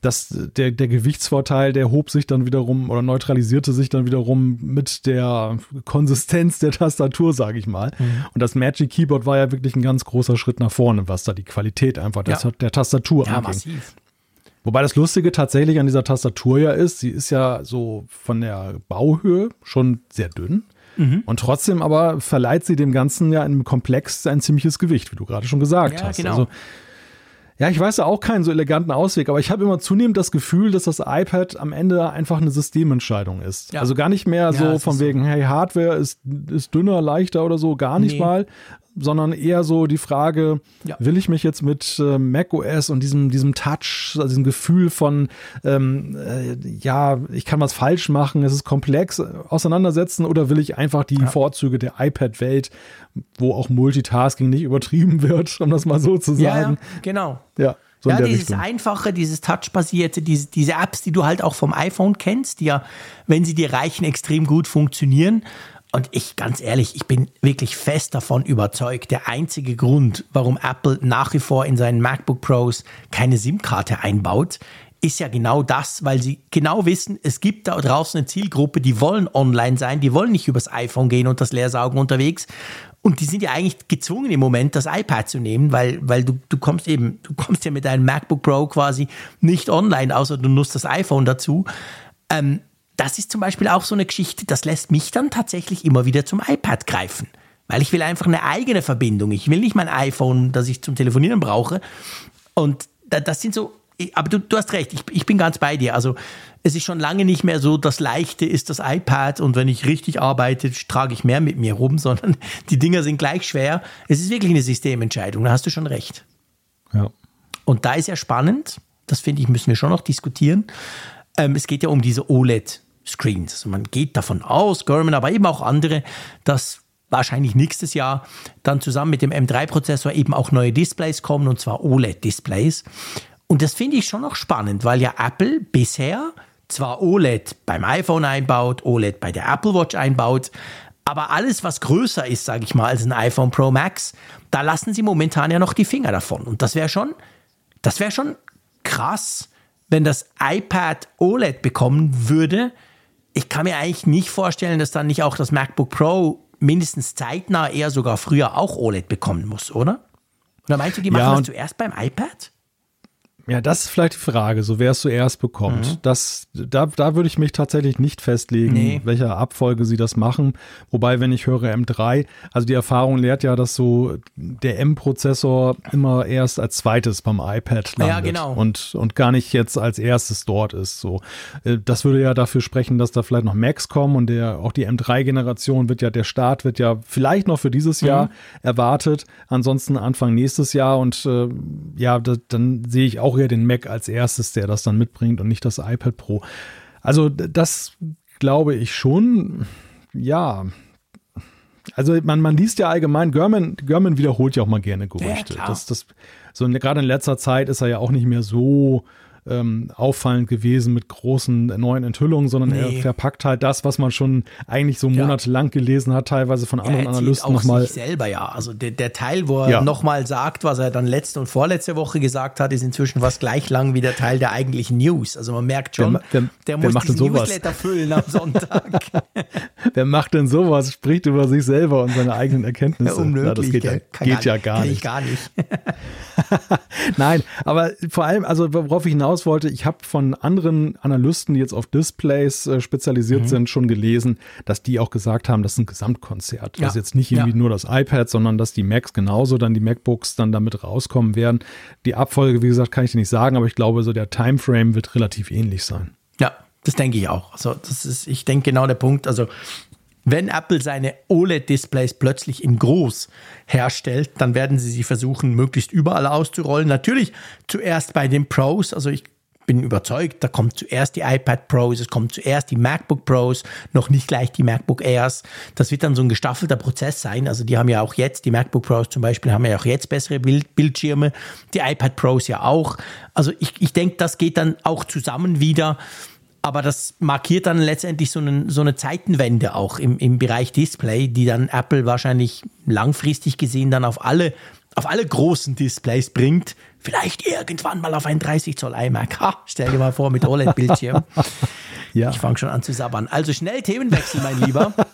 S3: das, der, der Gewichtsvorteil, der hob sich dann wiederum oder neutralisierte sich dann wiederum mit der Konsistenz der Tastatur, sage ich mal. Mhm. Und das Magic Keyboard war ja wirklich ein ganz großer Schritt nach vorne, was da die Qualität einfach ja. der, der Tastatur ja, anging. Massiv. Wobei das Lustige tatsächlich an dieser Tastatur ja ist, sie ist ja so von der Bauhöhe schon sehr dünn. Mhm. Und trotzdem aber verleiht sie dem Ganzen ja im Komplex ein ziemliches Gewicht, wie du gerade schon gesagt ja, hast. Genau. Also ja, ich weiß ja auch keinen so eleganten Ausweg, aber ich habe immer zunehmend das Gefühl, dass das iPad am Ende einfach eine Systementscheidung ist. Ja. Also gar nicht mehr so ja, von wegen, so. hey, Hardware ist, ist dünner, leichter oder so, gar nicht nee. mal, sondern eher so die Frage, ja. will ich mich jetzt mit äh, macOS und diesem, diesem Touch, also diesem Gefühl von, ähm, äh, ja, ich kann was falsch machen, es ist komplex, auseinandersetzen oder will ich einfach die ja. Vorzüge der iPad-Welt, wo auch Multitasking nicht übertrieben wird, <laughs> um das mal so zu sagen.
S2: Ja, genau.
S3: Ja.
S2: So ja, dieses Richtung. einfache, dieses Touch-basierte, diese, diese Apps, die du halt auch vom iPhone kennst, die ja, wenn sie dir reichen, extrem gut funktionieren. Und ich, ganz ehrlich, ich bin wirklich fest davon überzeugt, der einzige Grund, warum Apple nach wie vor in seinen MacBook Pros keine SIM-Karte einbaut, ist ja genau das, weil sie genau wissen, es gibt da draußen eine Zielgruppe, die wollen online sein, die wollen nicht übers iPhone gehen und das Leersaugen unterwegs. Und die sind ja eigentlich gezwungen im Moment, das iPad zu nehmen, weil, weil du, du kommst eben, du kommst ja mit deinem MacBook Pro quasi nicht online, außer du nutzt das iPhone dazu. Ähm, das ist zum Beispiel auch so eine Geschichte, das lässt mich dann tatsächlich immer wieder zum iPad greifen. Weil ich will einfach eine eigene Verbindung. Ich will nicht mein iPhone, das ich zum Telefonieren brauche. Und das sind so aber du, du hast recht, ich, ich bin ganz bei dir. Also es ist schon lange nicht mehr so, das Leichte ist das iPad und wenn ich richtig arbeite, trage ich mehr mit mir rum, <laughs> sondern die Dinger sind gleich schwer. Es ist wirklich eine Systementscheidung, da hast du schon recht.
S3: Ja.
S2: Und da ist ja spannend, das finde ich, müssen wir schon noch diskutieren. Ähm, es geht ja um diese OLED-Screens. Also man geht davon aus, Garmin, aber eben auch andere, dass wahrscheinlich nächstes Jahr dann zusammen mit dem M3-Prozessor eben auch neue Displays kommen, und zwar OLED-Displays. Und das finde ich schon noch spannend, weil ja Apple bisher zwar OLED beim iPhone einbaut, OLED bei der Apple Watch einbaut, aber alles, was größer ist, sage ich mal, als ein iPhone Pro Max, da lassen sie momentan ja noch die Finger davon. Und das wäre schon, das wäre schon krass, wenn das iPad OLED bekommen würde. Ich kann mir eigentlich nicht vorstellen, dass dann nicht auch das MacBook Pro mindestens zeitnah, eher sogar früher auch OLED bekommen muss, oder? Oder meinst du, die machen ja, das zuerst beim iPad?
S3: Ja, das ist vielleicht die Frage, so wer es zuerst bekommt. Mhm. Das, da, da würde ich mich tatsächlich nicht festlegen, nee. welcher Abfolge sie das machen. Wobei, wenn ich höre M3, also die Erfahrung lehrt ja, dass so der M-Prozessor immer erst als zweites beim iPad landet ja, genau. und, und gar nicht jetzt als erstes dort ist. So, äh, das würde ja dafür sprechen, dass da vielleicht noch Macs kommen und der, auch die M3-Generation wird ja, der Start wird ja vielleicht noch für dieses Jahr mhm. erwartet, ansonsten Anfang nächstes Jahr und äh, ja, da, dann sehe ich auch eher den Mac als erstes, der das dann mitbringt und nicht das iPad Pro. Also das glaube ich schon, ja. Also man, man liest ja allgemein, Görman, Görman wiederholt ja auch mal gerne Gerüchte. Ja, das, das, so gerade in letzter Zeit ist er ja auch nicht mehr so ähm, auffallend gewesen mit großen neuen Enthüllungen, sondern nee. er verpackt halt das, was man schon eigentlich so monatelang ja. gelesen hat, teilweise von anderen ja, Analysten nochmal.
S2: selber ja. Also der, der Teil, wo er ja. nochmal sagt, was er dann letzte und vorletzte Woche gesagt hat, ist inzwischen fast gleich lang wie der Teil der eigentlichen News. Also man merkt schon, wer, wer, der muss macht diesen Newsletter füllen am Sonntag. <laughs>
S3: wer macht denn sowas? Spricht über sich selber und seine eigenen Erkenntnisse. <laughs> Ja,
S2: unmöglich.
S3: das geht,
S2: ja, geht ja gar nicht. gar nicht. <laughs>
S3: Nein, aber vor allem, also worauf ich hinaus wollte, ich habe von anderen Analysten, die jetzt auf Displays äh, spezialisiert mhm. sind, schon gelesen, dass die auch gesagt haben, das ist ein Gesamtkonzert. Ja. Das ist jetzt nicht irgendwie ja. nur das iPad, sondern dass die Macs genauso dann die MacBooks dann damit rauskommen werden. Die Abfolge, wie gesagt, kann ich dir nicht sagen, aber ich glaube, so der Timeframe wird relativ ähnlich sein.
S2: Ja, das denke ich auch. Also, das ist, ich denke genau der Punkt. Also, wenn Apple seine OLED-Displays plötzlich in groß herstellt, dann werden sie sie versuchen, möglichst überall auszurollen. Natürlich zuerst bei den Pros. Also ich bin überzeugt, da kommt zuerst die iPad Pros, es kommt zuerst die MacBook Pros, noch nicht gleich die MacBook Airs. Das wird dann so ein gestaffelter Prozess sein. Also die haben ja auch jetzt, die MacBook Pros zum Beispiel, haben ja auch jetzt bessere Bild Bildschirme, die iPad Pros ja auch. Also ich, ich denke, das geht dann auch zusammen wieder. Aber das markiert dann letztendlich so, einen, so eine Zeitenwende auch im, im Bereich Display, die dann Apple wahrscheinlich langfristig gesehen dann auf alle, auf alle großen Displays bringt. Vielleicht irgendwann mal auf ein 30 Zoll iMac. Ha, stell dir mal vor mit OLED-Bildschirm. <laughs> Ja. Ich fange schon an zu sabbern. Also schnell Themenwechsel, mein Lieber. <laughs>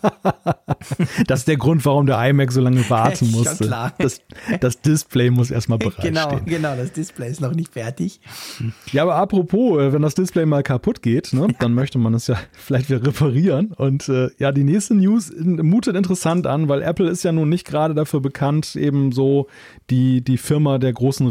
S3: Das ist der Grund, warum der iMac so lange warten <laughs> musste. Schon klar. Das, das Display muss erstmal bereitstehen.
S2: Genau, genau, das Display ist noch nicht fertig.
S3: Ja, aber apropos, äh, wenn das Display mal kaputt geht, ne, dann möchte man es ja vielleicht wieder reparieren. Und äh, ja, die nächste News mutet interessant an, weil Apple ist ja nun nicht gerade dafür bekannt, eben so die, die Firma der großen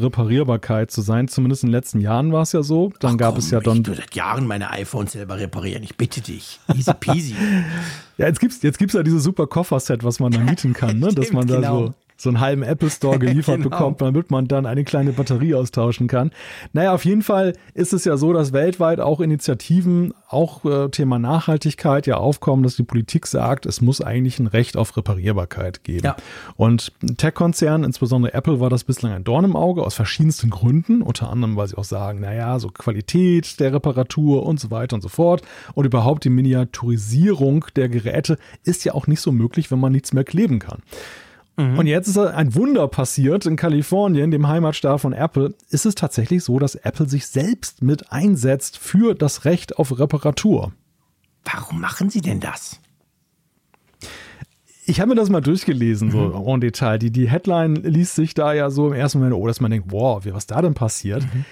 S3: Reparierbarkeit zu sein. Zumindest in den letzten Jahren war es ja so. Dann Ach, gab komm, es ja dann.
S2: Ich seit Jahren meine iPhones selber reparieren. Ich bitte dich. Easy peasy. <laughs>
S3: ja, jetzt gibt's, jetzt gibt's ja dieses super Kofferset, was man da mieten kann, ne? <laughs> dass man da genau. so so einen halben Apple Store <laughs> geliefert genau. bekommt, damit man dann eine kleine Batterie austauschen kann. Naja, auf jeden Fall ist es ja so, dass weltweit auch Initiativen, auch äh, Thema Nachhaltigkeit ja aufkommen, dass die Politik sagt, es muss eigentlich ein Recht auf Reparierbarkeit geben. Ja. Und Tech-Konzernen, insbesondere Apple, war das bislang ein Dorn im Auge aus verschiedensten Gründen, unter anderem, weil sie auch sagen, naja, so Qualität der Reparatur und so weiter und so fort und überhaupt die Miniaturisierung der Geräte ist ja auch nicht so möglich, wenn man nichts mehr kleben kann. Mhm. Und jetzt ist ein Wunder passiert in Kalifornien, dem Heimatstaat von Apple. Ist es tatsächlich so, dass Apple sich selbst mit einsetzt für das Recht auf Reparatur?
S2: Warum machen sie denn das?
S3: Ich habe mir das mal durchgelesen, so mhm. en Detail. Die, die Headline liest sich da ja so im ersten Moment, oh, dass man denkt, wow, was da denn passiert? Mhm.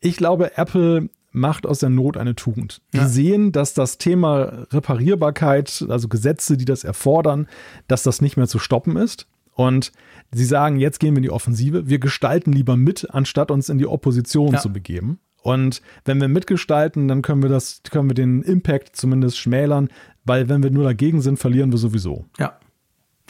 S3: Ich glaube, Apple macht aus der Not eine Tugend. Die ja. sehen, dass das Thema Reparierbarkeit, also Gesetze, die das erfordern, dass das nicht mehr zu stoppen ist. Und sie sagen, jetzt gehen wir in die Offensive. Wir gestalten lieber mit, anstatt uns in die Opposition ja. zu begeben. Und wenn wir mitgestalten, dann können wir das, können wir den Impact zumindest schmälern, weil wenn wir nur dagegen sind, verlieren wir sowieso.
S2: Ja.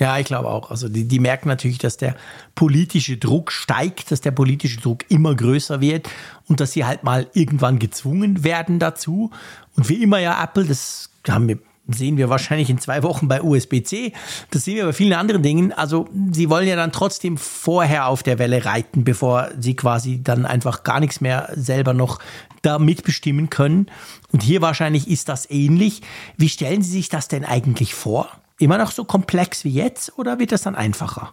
S2: Ja, ich glaube auch. Also die, die merken natürlich, dass der politische Druck steigt, dass der politische Druck immer größer wird und dass sie halt mal irgendwann gezwungen werden dazu. Und wie immer ja Apple, das haben wir sehen wir wahrscheinlich in zwei Wochen bei USB-C. Das sehen wir bei vielen anderen Dingen. Also sie wollen ja dann trotzdem vorher auf der Welle reiten, bevor sie quasi dann einfach gar nichts mehr selber noch da mitbestimmen können. Und hier wahrscheinlich ist das ähnlich. Wie stellen Sie sich das denn eigentlich vor? Immer noch so komplex wie jetzt oder wird das dann einfacher?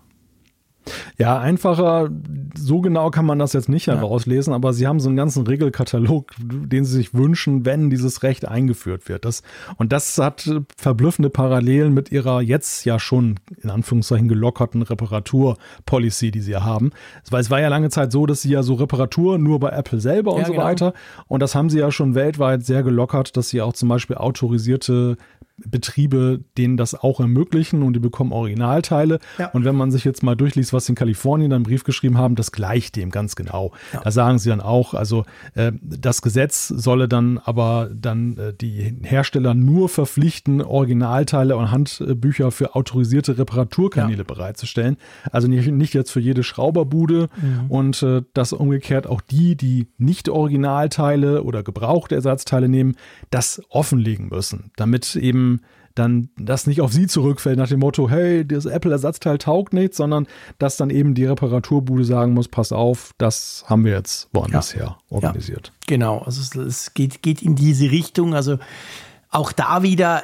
S3: Ja, einfacher, so genau kann man das jetzt nicht herauslesen, aber sie haben so einen ganzen Regelkatalog, den sie sich wünschen, wenn dieses Recht eingeführt wird. Das, und das hat verblüffende Parallelen mit ihrer jetzt ja schon in Anführungszeichen gelockerten Reparatur-Policy, die sie haben. Weil es war ja lange Zeit so, dass sie ja so Reparatur nur bei Apple selber und ja, so genau. weiter. Und das haben sie ja schon weltweit sehr gelockert, dass sie auch zum Beispiel autorisierte Betriebe denen das auch ermöglichen und die bekommen Originalteile. Ja. Und wenn man sich jetzt mal durchliest, was sie in Kalifornien einen Brief geschrieben haben, das gleicht dem ganz genau. Ja. Da sagen sie dann auch, also äh, das Gesetz solle dann aber dann äh, die Hersteller nur verpflichten, Originalteile und Handbücher für autorisierte Reparaturkanäle ja. bereitzustellen. Also nicht, nicht jetzt für jede Schrauberbude mhm. und äh, dass umgekehrt auch die, die nicht Originalteile oder gebrauchte Ersatzteile nehmen, das offenlegen müssen, damit eben dann das nicht auf sie zurückfällt nach dem Motto, hey, das Apple-Ersatzteil taugt nichts, sondern dass dann eben die Reparaturbude sagen muss, pass auf, das haben wir jetzt woanders ja. her organisiert.
S2: Ja, genau, also es, es, geht, geht in diese Richtung. Also auch da wieder,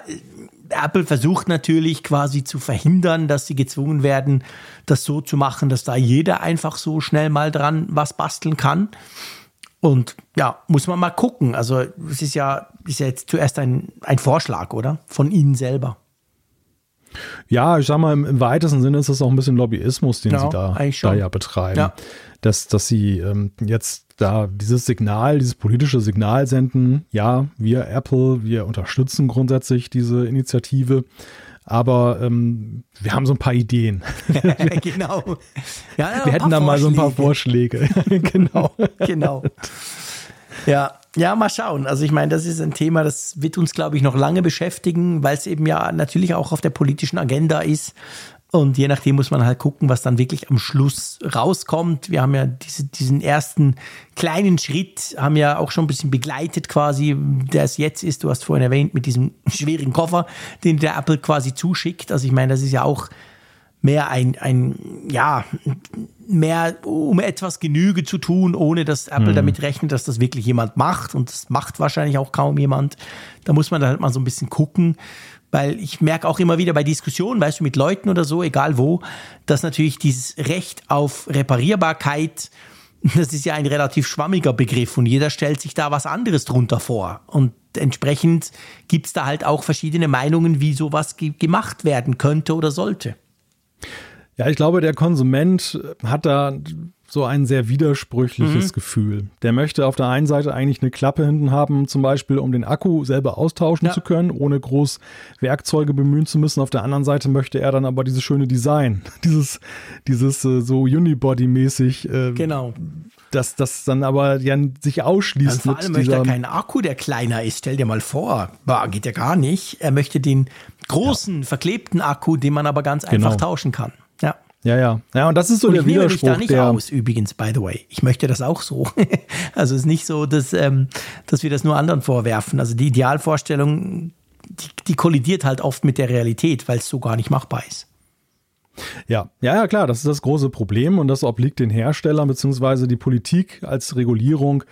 S2: Apple versucht natürlich quasi zu verhindern, dass sie gezwungen werden, das so zu machen, dass da jeder einfach so schnell mal dran was basteln kann. Und ja, muss man mal gucken. Also es ist ja, ist ja jetzt zuerst ein, ein Vorschlag, oder? Von Ihnen selber.
S3: Ja, ich sag mal, im, im weitesten Sinne ist das auch ein bisschen Lobbyismus, den genau, sie da, da ja betreiben. Ja. Dass, dass sie ähm, jetzt da dieses Signal, dieses politische Signal senden, ja, wir Apple, wir unterstützen grundsätzlich diese Initiative. Aber ähm, wir haben so ein paar Ideen. <laughs> genau. Ja, wir hätten da mal so ein paar Vorschläge. <laughs>
S2: genau. genau. Ja, ja, mal schauen. Also ich meine, das ist ein Thema, das wird uns, glaube ich, noch lange beschäftigen, weil es eben ja natürlich auch auf der politischen Agenda ist. Und je nachdem muss man halt gucken, was dann wirklich am Schluss rauskommt. Wir haben ja diese, diesen ersten kleinen Schritt, haben ja auch schon ein bisschen begleitet quasi, der es jetzt ist. Du hast vorhin erwähnt, mit diesem <laughs> schweren Koffer, den der Apple quasi zuschickt. Also ich meine, das ist ja auch mehr ein, ein ja, mehr um etwas Genüge zu tun, ohne dass Apple mhm. damit rechnet, dass das wirklich jemand macht. Und das macht wahrscheinlich auch kaum jemand. Da muss man halt mal so ein bisschen gucken. Weil ich merke auch immer wieder bei Diskussionen, weißt du, mit Leuten oder so, egal wo, dass natürlich dieses Recht auf Reparierbarkeit, das ist ja ein relativ schwammiger Begriff und jeder stellt sich da was anderes drunter vor. Und entsprechend gibt es da halt auch verschiedene Meinungen, wie sowas ge gemacht werden könnte oder sollte.
S3: Ja, ich glaube, der Konsument hat da so ein sehr widersprüchliches mhm. Gefühl. Der möchte auf der einen Seite eigentlich eine Klappe hinten haben, zum Beispiel, um den Akku selber austauschen ja. zu können, ohne groß Werkzeuge bemühen zu müssen. Auf der anderen Seite möchte er dann aber dieses schöne Design, <laughs> dieses, dieses äh, so Unibody-mäßig. Äh,
S2: genau.
S3: Dass das dann aber ja sich ausschließt.
S2: Dann vor allem möchte er keinen Akku, der kleiner ist. Stell dir mal vor, bah, geht ja gar nicht. Er möchte den großen, ja. verklebten Akku, den man aber ganz einfach genau. tauschen kann. Ja.
S3: Ja, ja. Ja, und das ist so und der ich nehme Widerspruch. Mich da
S2: nicht aus, übrigens, by the way. Ich möchte das auch so. <laughs> also es ist nicht so, dass, ähm, dass wir das nur anderen vorwerfen. Also die Idealvorstellung, die, die kollidiert halt oft mit der Realität, weil es so gar nicht machbar ist.
S3: Ja, ja, ja, klar, das ist das große Problem und das obliegt den Herstellern beziehungsweise die Politik als Regulierung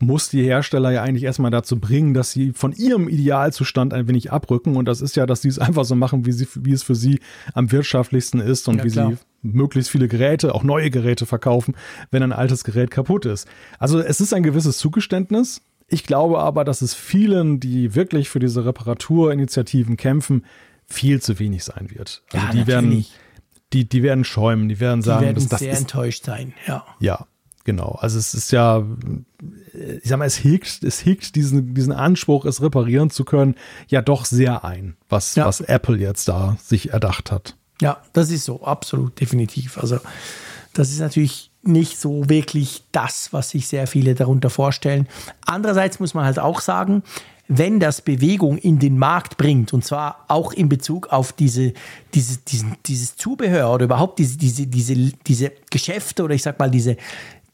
S3: muss die Hersteller ja eigentlich erstmal dazu bringen, dass sie von ihrem Idealzustand ein wenig abrücken. Und das ist ja, dass sie es einfach so machen, wie, sie, wie es für sie am wirtschaftlichsten ist und ja, wie klar. sie möglichst viele Geräte, auch neue Geräte verkaufen, wenn ein altes Gerät kaputt ist. Also es ist ein gewisses Zugeständnis. Ich glaube aber, dass es vielen, die wirklich für diese Reparaturinitiativen kämpfen, viel zu wenig sein wird. Also ja, die natürlich. werden, die, die werden schäumen, die werden sagen, die
S2: werden das, sehr ist, enttäuscht sein, ja.
S3: Ja, Genau, also es ist ja, ich sag mal, es hegt, es hegt diesen, diesen Anspruch, es reparieren zu können, ja doch sehr ein, was, ja. was Apple jetzt da sich erdacht hat.
S2: Ja, das ist so, absolut, definitiv. Also das ist natürlich nicht so wirklich das, was sich sehr viele darunter vorstellen. Andererseits muss man halt auch sagen, wenn das Bewegung in den Markt bringt, und zwar auch in Bezug auf diese, diese, diesen, dieses Zubehör oder überhaupt diese, diese, diese, diese Geschäfte oder ich sag mal diese,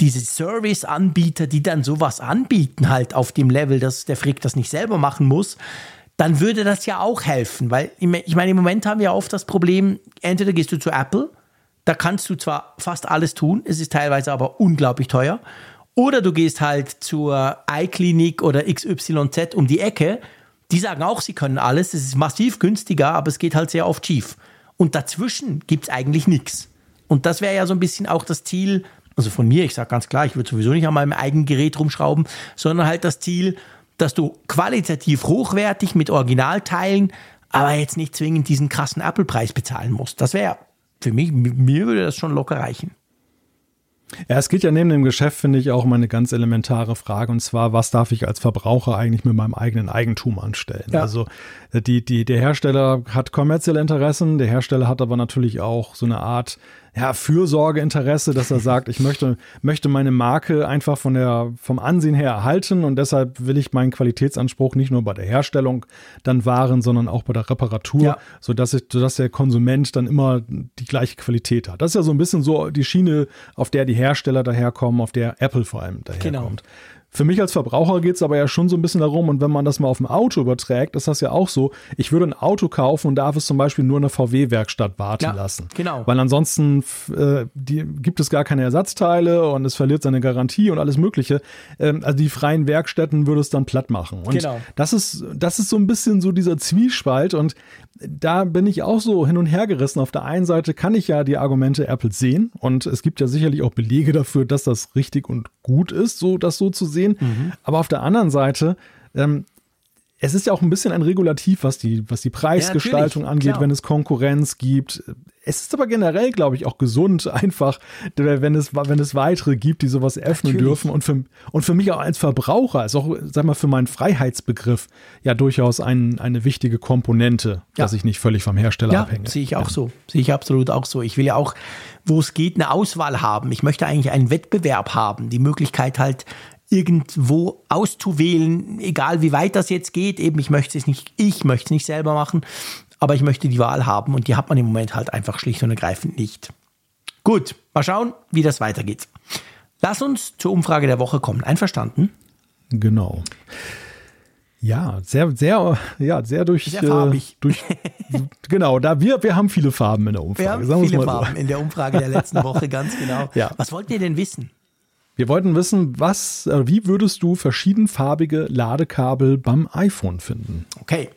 S2: diese Service-Anbieter, die dann sowas anbieten, halt auf dem Level, dass der Frick das nicht selber machen muss, dann würde das ja auch helfen. Weil ich meine, im Moment haben wir oft das Problem, entweder gehst du zu Apple, da kannst du zwar fast alles tun, es ist teilweise aber unglaublich teuer, oder du gehst halt zur iClinic oder XYZ um die Ecke, die sagen auch, sie können alles, es ist massiv günstiger, aber es geht halt sehr oft schief. Und dazwischen gibt es eigentlich nichts. Und das wäre ja so ein bisschen auch das Ziel also von mir, ich sage ganz klar, ich würde sowieso nicht an meinem eigenen Gerät rumschrauben, sondern halt das Ziel, dass du qualitativ hochwertig mit Originalteilen, aber jetzt nicht zwingend diesen krassen Apple-Preis bezahlen musst. Das wäre für mich, mir würde das schon locker reichen.
S3: Ja, es geht ja neben dem Geschäft, finde ich, auch um eine ganz elementare Frage, und zwar, was darf ich als Verbraucher eigentlich mit meinem eigenen Eigentum anstellen? Ja. Also die, die, der Hersteller hat kommerzielle Interessen, der Hersteller hat aber natürlich auch so eine Art ja, Fürsorgeinteresse, dass er sagt, ich möchte, möchte meine Marke einfach von der, vom Ansehen her erhalten und deshalb will ich meinen Qualitätsanspruch nicht nur bei der Herstellung dann wahren, sondern auch bei der Reparatur, ja. sodass, ich, sodass der Konsument dann immer die gleiche Qualität hat. Das ist ja so ein bisschen so die Schiene, auf der die Hersteller daherkommen, auf der Apple vor allem daherkommt. Genau. Für mich als Verbraucher geht es aber ja schon so ein bisschen darum, und wenn man das mal auf ein Auto überträgt, ist das ja auch so, ich würde ein Auto kaufen und darf es zum Beispiel nur in der VW-Werkstatt warten ja, lassen.
S2: Genau.
S3: Weil ansonsten äh, die, gibt es gar keine Ersatzteile und es verliert seine Garantie und alles Mögliche. Ähm, also die freien Werkstätten würde es dann platt machen. Und genau. das ist, das ist so ein bisschen so dieser Zwiespalt und da bin ich auch so hin und her gerissen. Auf der einen Seite kann ich ja die Argumente Apple sehen und es gibt ja sicherlich auch Belege dafür, dass das richtig und gut ist, so das so zu sehen. Mhm. Aber auf der anderen Seite ähm, es ist ja auch ein bisschen ein Regulativ, was die, was die Preisgestaltung ja, angeht, klar. wenn es Konkurrenz gibt. Es ist aber generell, glaube ich, auch gesund, <laughs> einfach, wenn es, wenn es weitere gibt, die sowas öffnen natürlich. dürfen. Und für, und für mich auch als Verbraucher, ist auch, sag mal, für meinen Freiheitsbegriff ja durchaus ein, eine wichtige Komponente, ja. dass ich nicht völlig vom Hersteller ja, abhänge.
S2: Sehe ich auch ja. so. Sehe ich absolut auch so. Ich will ja auch, wo es geht, eine Auswahl haben. Ich möchte eigentlich einen Wettbewerb haben, die Möglichkeit halt, irgendwo auszuwählen, egal wie weit das jetzt geht. Eben, ich möchte es nicht, ich möchte es nicht selber machen, aber ich möchte die Wahl haben und die hat man im Moment halt einfach schlicht und ergreifend nicht. Gut, mal schauen, wie das weitergeht. Lass uns zur Umfrage der Woche kommen. Einverstanden?
S3: Genau. Ja, sehr, sehr, ja, sehr durch,
S2: sehr farbig.
S3: Äh, durch, <laughs> genau, da wir, wir haben viele Farben in der Umfrage.
S2: Wir haben viele Farben so. in der Umfrage der letzten <laughs> Woche, ganz genau. Ja. Was wollt ihr denn wissen?
S3: Wir wollten wissen, was, äh, wie würdest du verschiedenfarbige Ladekabel beim iPhone finden?
S2: Okay.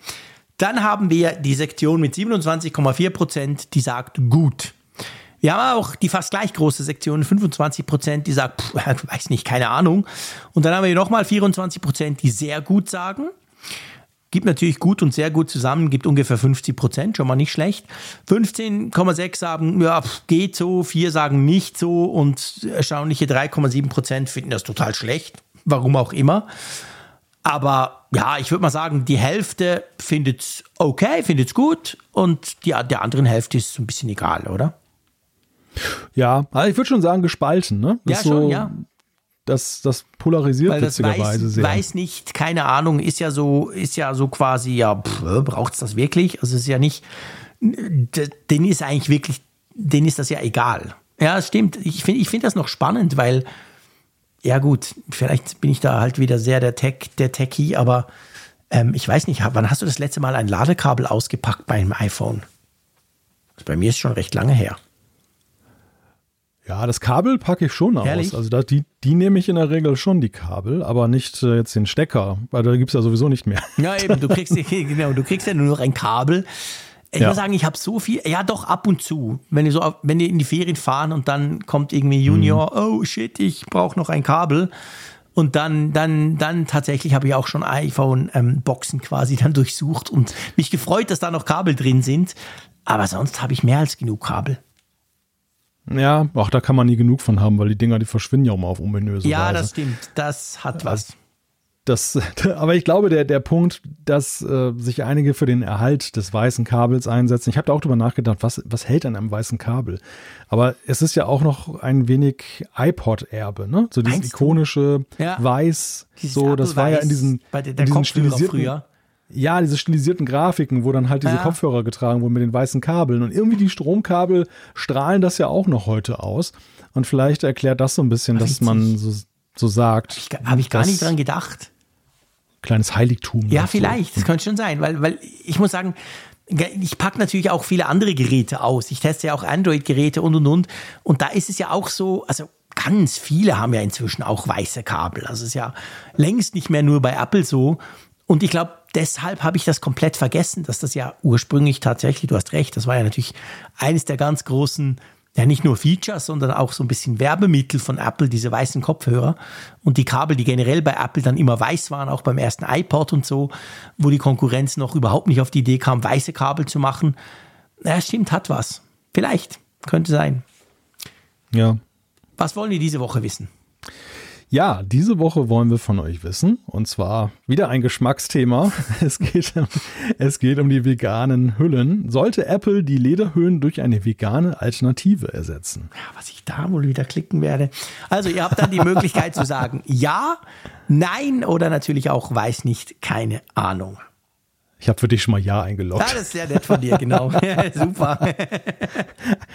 S2: Dann haben wir die Sektion mit 27,4 Prozent, die sagt gut. Wir haben auch die fast gleich große Sektion, 25 Prozent, die sagt, pff, <laughs> weiß nicht, keine Ahnung. Und dann haben wir nochmal 24 Prozent, die sehr gut sagen. Gibt natürlich gut und sehr gut zusammen, gibt ungefähr 50 Prozent, schon mal nicht schlecht. 15,6 sagen, ja, geht so, 4 sagen nicht so und erstaunliche 3,7 Prozent finden das total schlecht, warum auch immer. Aber ja, ich würde mal sagen, die Hälfte findet es okay, findet es gut und die, der anderen Hälfte ist so ein bisschen egal, oder?
S3: Ja, also ich würde schon sagen, gespalten, ne?
S2: Das ja, schon, ja
S3: das, das polarisiert Weil das witzigerweise
S2: weiß,
S3: sehr.
S2: Weiß nicht, keine Ahnung, ist ja so, ist ja so quasi, ja, braucht es das wirklich? Also es ist ja nicht, den ist eigentlich wirklich denen ist das ja egal. Ja, stimmt. Ich finde ich find das noch spannend, weil, ja gut, vielleicht bin ich da halt wieder sehr der Tech, der Techie, aber ähm, ich weiß nicht, wann hast du das letzte Mal ein Ladekabel ausgepackt bei einem iPhone? Bei mir ist schon recht lange her.
S3: Ja, das Kabel packe ich schon Ehrlich? aus. Also da, die, die nehme ich in der Regel schon, die Kabel, aber nicht äh, jetzt den Stecker, weil da gibt es ja sowieso nicht mehr.
S2: Ja, eben, du <laughs> kriegst, <laughs> genau, du kriegst ja nur noch ein Kabel. Ich ja. muss sagen, ich habe so viel, ja doch ab und zu, wenn die so, wenn die in die Ferien fahren und dann kommt irgendwie Junior, mhm. oh shit, ich brauche noch ein Kabel. Und dann, dann, dann tatsächlich habe ich auch schon iPhone-Boxen ähm, quasi dann <laughs> durchsucht und mich gefreut, dass da noch Kabel drin sind. Aber sonst habe ich mehr als genug Kabel.
S3: Ja, auch da kann man nie genug von haben, weil die Dinger, die verschwinden ja auch mal auf ominöse
S2: ja,
S3: Weise.
S2: Ja, das stimmt. Das hat was.
S3: Das, <laughs> aber ich glaube, der, der Punkt, dass äh, sich einige für den Erhalt des weißen Kabels einsetzen, ich habe da auch drüber nachgedacht, was, was hält an einem weißen Kabel? Aber es ist ja auch noch ein wenig iPod-Erbe, ne? So dieses Meinst ikonische ja. Weiß, dieses so, das war ja in diesen,
S2: bei der, der diesen stilisierten, früher.
S3: Ja, diese stilisierten Grafiken, wo dann halt diese ja. Kopfhörer getragen wurden mit den weißen Kabeln. Und irgendwie die Stromkabel strahlen das ja auch noch heute aus. Und vielleicht erklärt das so ein bisschen, dass man so, so sagt.
S2: Habe ich, hab ich gar nicht dran gedacht.
S3: Kleines Heiligtum.
S2: Ja, vielleicht. So. Das könnte schon sein. Weil, weil ich muss sagen, ich packe natürlich auch viele andere Geräte aus. Ich teste ja auch Android-Geräte und und und. Und da ist es ja auch so, also ganz viele haben ja inzwischen auch weiße Kabel. Also es ist ja längst nicht mehr nur bei Apple so. Und ich glaube, deshalb habe ich das komplett vergessen, dass das ja ursprünglich tatsächlich, du hast recht, das war ja natürlich eines der ganz großen, ja nicht nur Features, sondern auch so ein bisschen Werbemittel von Apple, diese weißen Kopfhörer und die Kabel, die generell bei Apple dann immer weiß waren, auch beim ersten iPod und so, wo die Konkurrenz noch überhaupt nicht auf die Idee kam, weiße Kabel zu machen. Ja, stimmt, hat was. Vielleicht, könnte sein.
S3: Ja.
S2: Was wollen wir diese Woche wissen?
S3: Ja, diese Woche wollen wir von euch wissen, und zwar wieder ein Geschmacksthema. <laughs> Es geht, es geht um die veganen Hüllen. Sollte Apple die Lederhüllen durch eine vegane Alternative ersetzen?
S2: Ja, was ich da wohl wieder klicken werde. Also ihr habt dann die Möglichkeit zu sagen <laughs> ja, nein oder natürlich auch weiß nicht, keine Ahnung.
S3: Ich habe für dich schon mal Ja eingeloggt. Ja,
S2: das ist sehr nett von dir, genau. <laughs> Super.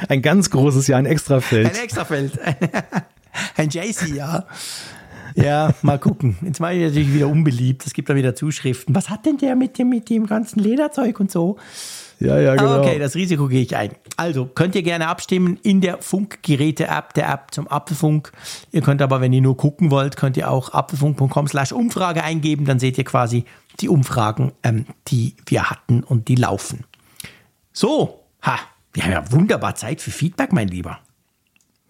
S3: Ein ganz großes Ja, ein Extrafeld.
S2: Ein Extrafeld. <laughs> Ein JC, ja. Ja, mal gucken. Jetzt mache ich natürlich wieder unbeliebt. Es gibt da wieder Zuschriften. Was hat denn der mit dem, mit dem ganzen Lederzeug und so?
S3: Ja, ja, genau.
S2: Okay, das Risiko gehe ich ein. Also, könnt ihr gerne abstimmen in der Funkgeräte-App, der App zum Apfelfunk. Ihr könnt aber, wenn ihr nur gucken wollt, könnt ihr auch apfelfunk.com slash Umfrage eingeben. Dann seht ihr quasi die Umfragen, ähm, die wir hatten und die laufen. So, ha, wir haben ja wunderbar Zeit für Feedback, mein Lieber.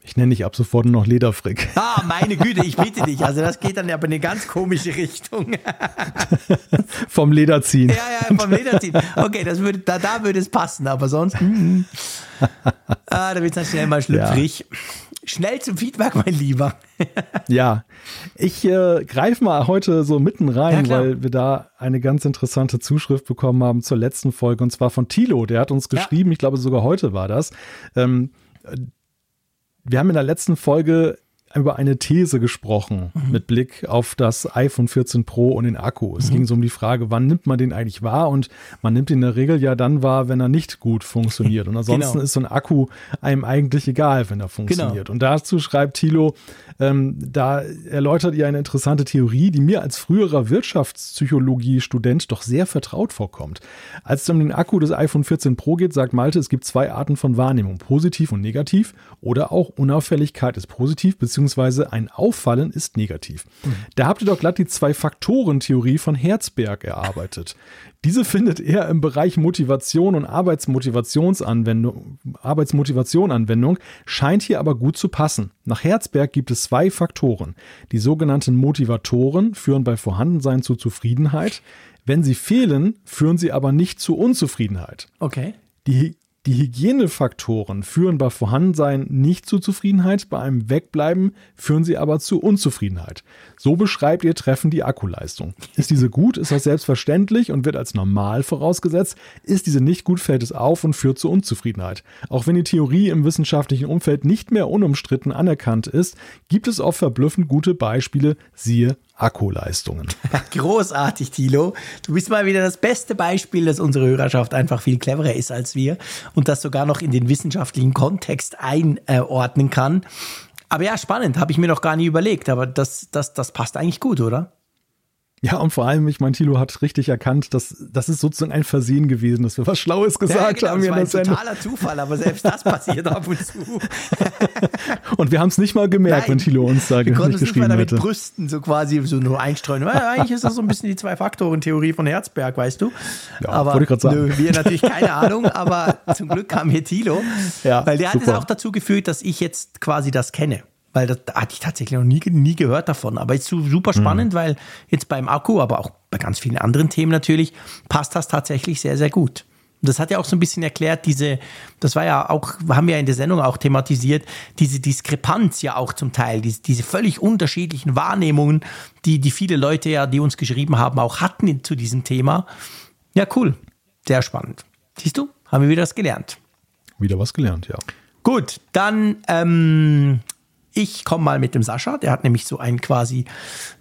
S3: Ich nenne dich ab sofort nur noch Lederfrick. <laughs>
S2: Ah, meine Güte, ich bitte dich. Also das geht dann aber in eine ganz komische Richtung. <laughs>
S3: vom Lederziehen.
S2: Ja, ja, vom Lederziehen. Okay, das würde, da, da würde es passen, aber sonst. Mm, ah, da wird es dann schnell mal schlüpfrig. Ja. Schnell zum Feedback, mein Lieber. <laughs>
S3: ja, ich äh, greife mal heute so mitten rein, ja, weil wir da eine ganz interessante Zuschrift bekommen haben zur letzten Folge und zwar von Tilo. Der hat uns geschrieben, ja. ich glaube sogar heute war das. Ähm, wir haben in der letzten Folge über eine These gesprochen mhm. mit Blick auf das iPhone 14 Pro und den Akku. Es mhm. ging so um die Frage, wann nimmt man den eigentlich wahr? Und man nimmt ihn in der Regel ja dann wahr, wenn er nicht gut funktioniert. Und ansonsten genau. ist so ein Akku einem eigentlich egal, wenn er funktioniert. Genau. Und dazu schreibt Thilo, ähm, da erläutert ihr eine interessante Theorie, die mir als früherer Wirtschaftspsychologie-Student doch sehr vertraut vorkommt. Als es um den Akku des iPhone 14 Pro geht, sagt Malte, es gibt zwei Arten von Wahrnehmung, positiv und negativ oder auch Unauffälligkeit ist positiv, beziehungsweise ein Auffallen ist negativ. Mhm. Da habt ihr doch glatt die Zwei-Faktoren-Theorie von Herzberg erarbeitet. Diese findet er im Bereich Motivation und Arbeitsmotivationsanwendung, Arbeitsmotivation Anwendung, scheint hier aber gut zu passen. Nach Herzberg gibt es zwei Faktoren. Die sogenannten Motivatoren führen bei Vorhandensein zu Zufriedenheit. Wenn sie fehlen, führen sie aber nicht zu Unzufriedenheit.
S2: Okay.
S3: Die die Hygienefaktoren führen bei Vorhandensein nicht zu Zufriedenheit, bei einem Wegbleiben führen sie aber zu Unzufriedenheit. So beschreibt ihr Treffen die Akkuleistung. Ist diese gut, ist das selbstverständlich und wird als normal vorausgesetzt. Ist diese nicht gut, fällt es auf und führt zu Unzufriedenheit. Auch wenn die Theorie im wissenschaftlichen Umfeld nicht mehr unumstritten anerkannt ist, gibt es oft verblüffend gute Beispiele, siehe Akkuleistungen. <laughs>
S2: Großartig, Thilo. Du bist mal wieder das beste Beispiel, dass unsere Hörerschaft einfach viel cleverer ist als wir und das sogar noch in den wissenschaftlichen Kontext einordnen kann. Aber ja, spannend, habe ich mir noch gar nie überlegt, aber das, das, das passt eigentlich gut, oder?
S3: Ja, und vor allem, ich meine, Tilo hat richtig erkannt, dass das ist sozusagen ein Versehen gewesen, dass wir was Schlaues gesagt ja, genau, haben.
S2: Das war ein Sendung. totaler Zufall, aber selbst das passiert ab und zu. <laughs>
S3: und wir haben es nicht mal gemerkt, Nein, wenn Tilo uns da
S2: wir
S3: nicht
S2: geschrieben
S3: nicht mal
S2: damit hätte. brüsten, so quasi so nur einstreuen. Weil eigentlich ist das so ein bisschen die Zwei-Faktoren-Theorie von Herzberg, weißt du?
S3: Ja, aber wollte ich sagen.
S2: Nö, wir natürlich keine Ahnung, aber zum Glück kam hier Tilo, ja, weil der super. hat es auch dazu geführt, dass ich jetzt quasi das kenne weil das hatte ich tatsächlich noch nie, nie gehört davon. Aber ist super spannend, mhm. weil jetzt beim Akku, aber auch bei ganz vielen anderen Themen natürlich, passt das tatsächlich sehr, sehr gut. Und das hat ja auch so ein bisschen erklärt, diese, das war ja auch, haben wir ja in der Sendung auch thematisiert, diese Diskrepanz ja auch zum Teil, diese, diese völlig unterschiedlichen Wahrnehmungen, die, die viele Leute ja, die uns geschrieben haben, auch hatten zu diesem Thema. Ja, cool. Sehr spannend. Siehst du, haben wir wieder was gelernt.
S3: Wieder was gelernt, ja.
S2: Gut, dann ähm, ich komme mal mit dem Sascha, der hat nämlich so ein quasi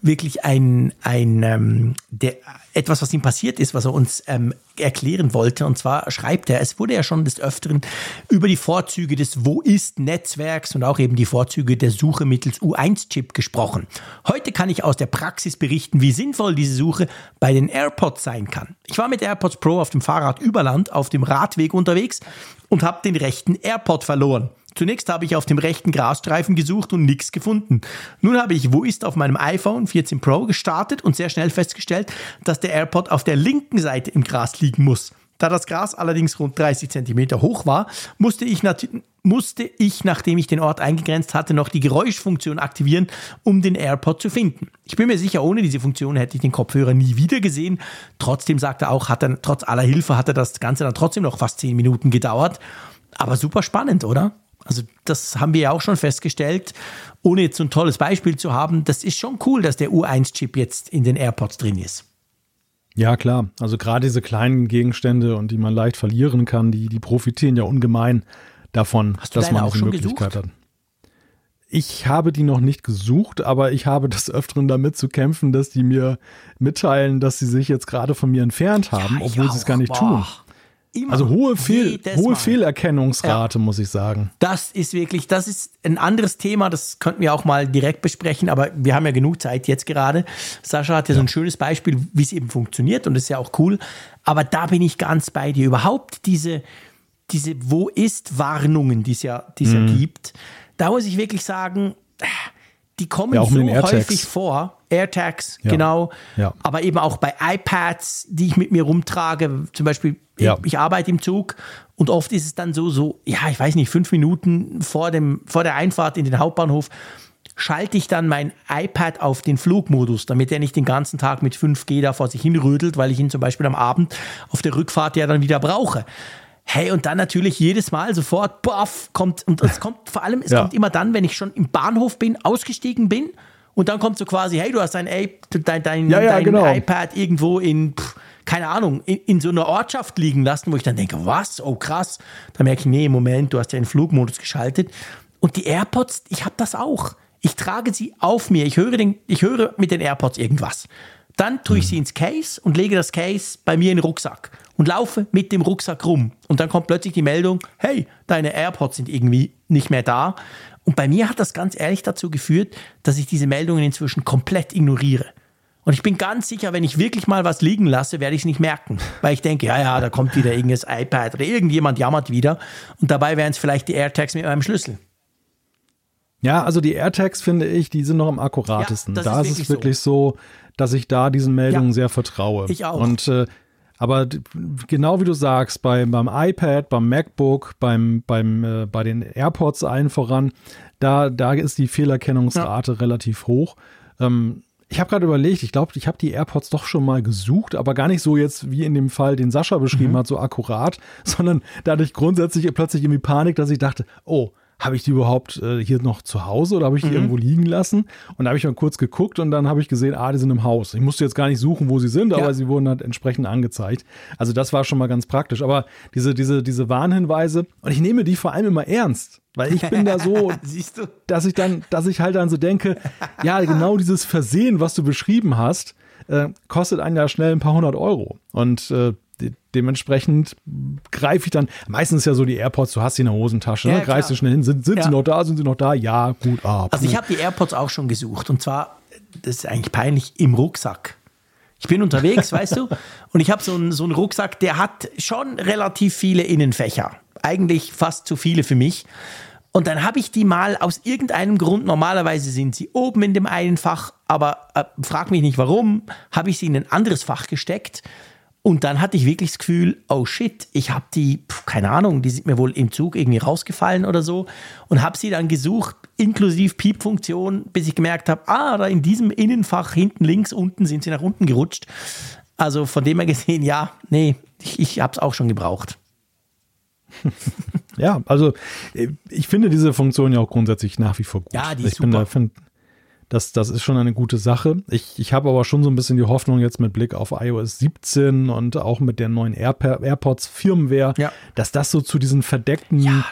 S2: wirklich ein, ein ähm, der, etwas, was ihm passiert ist, was er uns ähm, erklären wollte. Und zwar schreibt er, es wurde ja schon des Öfteren über die Vorzüge des Wo ist Netzwerks und auch eben die Vorzüge der Suche mittels U1-Chip gesprochen. Heute kann ich aus der Praxis berichten, wie sinnvoll diese Suche bei den AirPods sein kann. Ich war mit AirPods Pro auf dem Fahrrad über auf dem Radweg unterwegs und habe den rechten AirPod verloren. Zunächst habe ich auf dem rechten Grasstreifen gesucht und nichts gefunden. Nun habe ich Wo ist auf meinem iPhone 14 Pro gestartet und sehr schnell festgestellt, dass der AirPod auf der linken Seite im Gras liegen muss. Da das Gras allerdings rund 30 Zentimeter hoch war, musste ich, musste ich, nachdem ich den Ort eingegrenzt hatte, noch die Geräuschfunktion aktivieren, um den AirPod zu finden. Ich bin mir sicher, ohne diese Funktion hätte ich den Kopfhörer nie wieder gesehen. Trotzdem sagt er auch, hat er, trotz aller Hilfe hat er das Ganze dann trotzdem noch fast 10 Minuten gedauert. Aber super spannend, oder? Also das haben wir ja auch schon festgestellt, ohne jetzt so ein tolles Beispiel zu haben. Das ist schon cool, dass der U1-Chip jetzt in den AirPods drin ist.
S3: Ja, klar. Also gerade diese kleinen Gegenstände und die man leicht verlieren kann, die, die profitieren ja ungemein davon, dass man diese Möglichkeit gesucht? hat. Ich habe die noch nicht gesucht, aber ich habe des Öfteren damit zu kämpfen, dass die mir mitteilen, dass sie sich jetzt gerade von mir entfernt haben, ja, obwohl sie es gar nicht Boah. tun. Immer. Also hohe, Fehl, hohe Fehlerkennungsrate, ja. muss ich sagen.
S2: Das ist wirklich, das ist ein anderes Thema, das könnten wir auch mal direkt besprechen, aber wir haben ja genug Zeit jetzt gerade. Sascha hat ja, ja. so ein schönes Beispiel, wie es eben funktioniert und das ist ja auch cool. Aber da bin ich ganz bei dir. Überhaupt diese, diese Wo ist Warnungen, die es ja, die es mhm. ja gibt, da muss ich wirklich sagen, die kommen ja, so häufig vor. AirTags, ja. genau. Ja. Aber eben auch bei iPads, die ich mit mir rumtrage. Zum Beispiel, ich, ich, arbeite im Zug und oft ist es dann so, so, ja, ich weiß nicht, fünf Minuten vor, dem, vor der Einfahrt in den Hauptbahnhof schalte ich dann mein iPad auf den Flugmodus, damit er nicht den ganzen Tag mit 5G da vor sich hin rödelt, weil ich ihn zum Beispiel am Abend auf der Rückfahrt ja dann wieder brauche. Hey, und dann natürlich jedes Mal sofort, boff, kommt, und es kommt vor allem, es ja. kommt immer dann, wenn ich schon im Bahnhof bin, ausgestiegen bin, und dann kommt so quasi, hey, du hast dein, dein, dein, ja, ja, dein genau. iPad irgendwo in, pff, keine Ahnung, in, in, so einer Ortschaft liegen lassen, wo ich dann denke, was? Oh krass. Da merke ich, nee, Moment, du hast ja den Flugmodus geschaltet. Und die AirPods, ich habe das auch. Ich trage sie auf mir. Ich höre, den, ich höre mit den AirPods irgendwas. Dann tue ich mhm. sie ins Case und lege das Case bei mir in den Rucksack und laufe mit dem Rucksack rum. Und dann kommt plötzlich die Meldung, hey, deine AirPods sind irgendwie nicht mehr da. Und bei mir hat das ganz ehrlich dazu geführt, dass ich diese Meldungen inzwischen komplett ignoriere. Und ich bin ganz sicher, wenn ich wirklich mal was liegen lasse, werde ich es nicht merken. Weil ich denke, ja, ja, da kommt wieder irgendein iPad oder irgendjemand jammert wieder. Und dabei wären es vielleicht die AirTags mit meinem Schlüssel.
S3: Ja, also die AirTags finde ich, die sind noch am akkuratesten. Ja, da ist, ist es wirklich so. so dass ich da diesen Meldungen ja, sehr vertraue.
S2: Ich auch.
S3: Und äh, aber genau wie du sagst, bei, beim iPad, beim MacBook, beim, beim, äh, bei den AirPods allen voran, da, da ist die Fehlerkennungsrate ja. relativ hoch. Ähm, ich habe gerade überlegt, ich glaube, ich habe die AirPods doch schon mal gesucht, aber gar nicht so jetzt wie in dem Fall, den Sascha beschrieben mhm. hat, so akkurat, <laughs> sondern da hatte ich grundsätzlich plötzlich irgendwie Panik, dass ich dachte, oh, habe ich die überhaupt äh, hier noch zu Hause oder habe ich die mhm. irgendwo liegen lassen? Und da habe ich mal kurz geguckt und dann habe ich gesehen, ah, die sind im Haus. Ich musste jetzt gar nicht suchen, wo sie sind, aber ja. sie wurden halt entsprechend angezeigt. Also das war schon mal ganz praktisch. Aber diese, diese, diese Warnhinweise, und ich nehme die vor allem immer ernst. Weil ich bin da so, <laughs> dass ich dann, dass ich halt dann so denke, ja, genau dieses Versehen, was du beschrieben hast, äh, kostet einen ja schnell ein paar hundert Euro. Und äh, de dementsprechend greife ich dann, meistens ja so die AirPods, du hast sie in der Hosentasche, ja, ne? greifst du schnell hin, sind, sind ja. sie noch da, sind sie noch da? Ja, gut.
S2: Ah, also ich habe die AirPods auch schon gesucht und zwar, das ist eigentlich peinlich, im Rucksack. Ich bin unterwegs, <laughs> weißt du, und ich habe so einen, so einen Rucksack, der hat schon relativ viele Innenfächer. Eigentlich fast zu viele für mich. Und dann habe ich die mal aus irgendeinem Grund, normalerweise sind sie oben in dem einen Fach, aber äh, frag mich nicht warum, habe ich sie in ein anderes Fach gesteckt. Und dann hatte ich wirklich das Gefühl, oh shit, ich habe die, keine Ahnung, die sind mir wohl im Zug irgendwie rausgefallen oder so und habe sie dann gesucht, inklusive Piep-Funktion, bis ich gemerkt habe, ah, da in diesem Innenfach hinten links unten sind sie nach unten gerutscht. Also von dem her gesehen, ja, nee, ich, ich habe es auch schon gebraucht. <laughs>
S3: ja, also äh, ich finde diese Funktion ja auch grundsätzlich nach wie vor gut.
S2: Ja, die
S3: ist
S2: ich super.
S3: Bin da, find, das, das ist schon eine gute Sache. Ich, ich habe aber schon so ein bisschen die Hoffnung jetzt mit Blick auf iOS 17 und auch mit der neuen Air AirPods Firmware, ja. dass das so zu diesen verdeckten
S2: ja,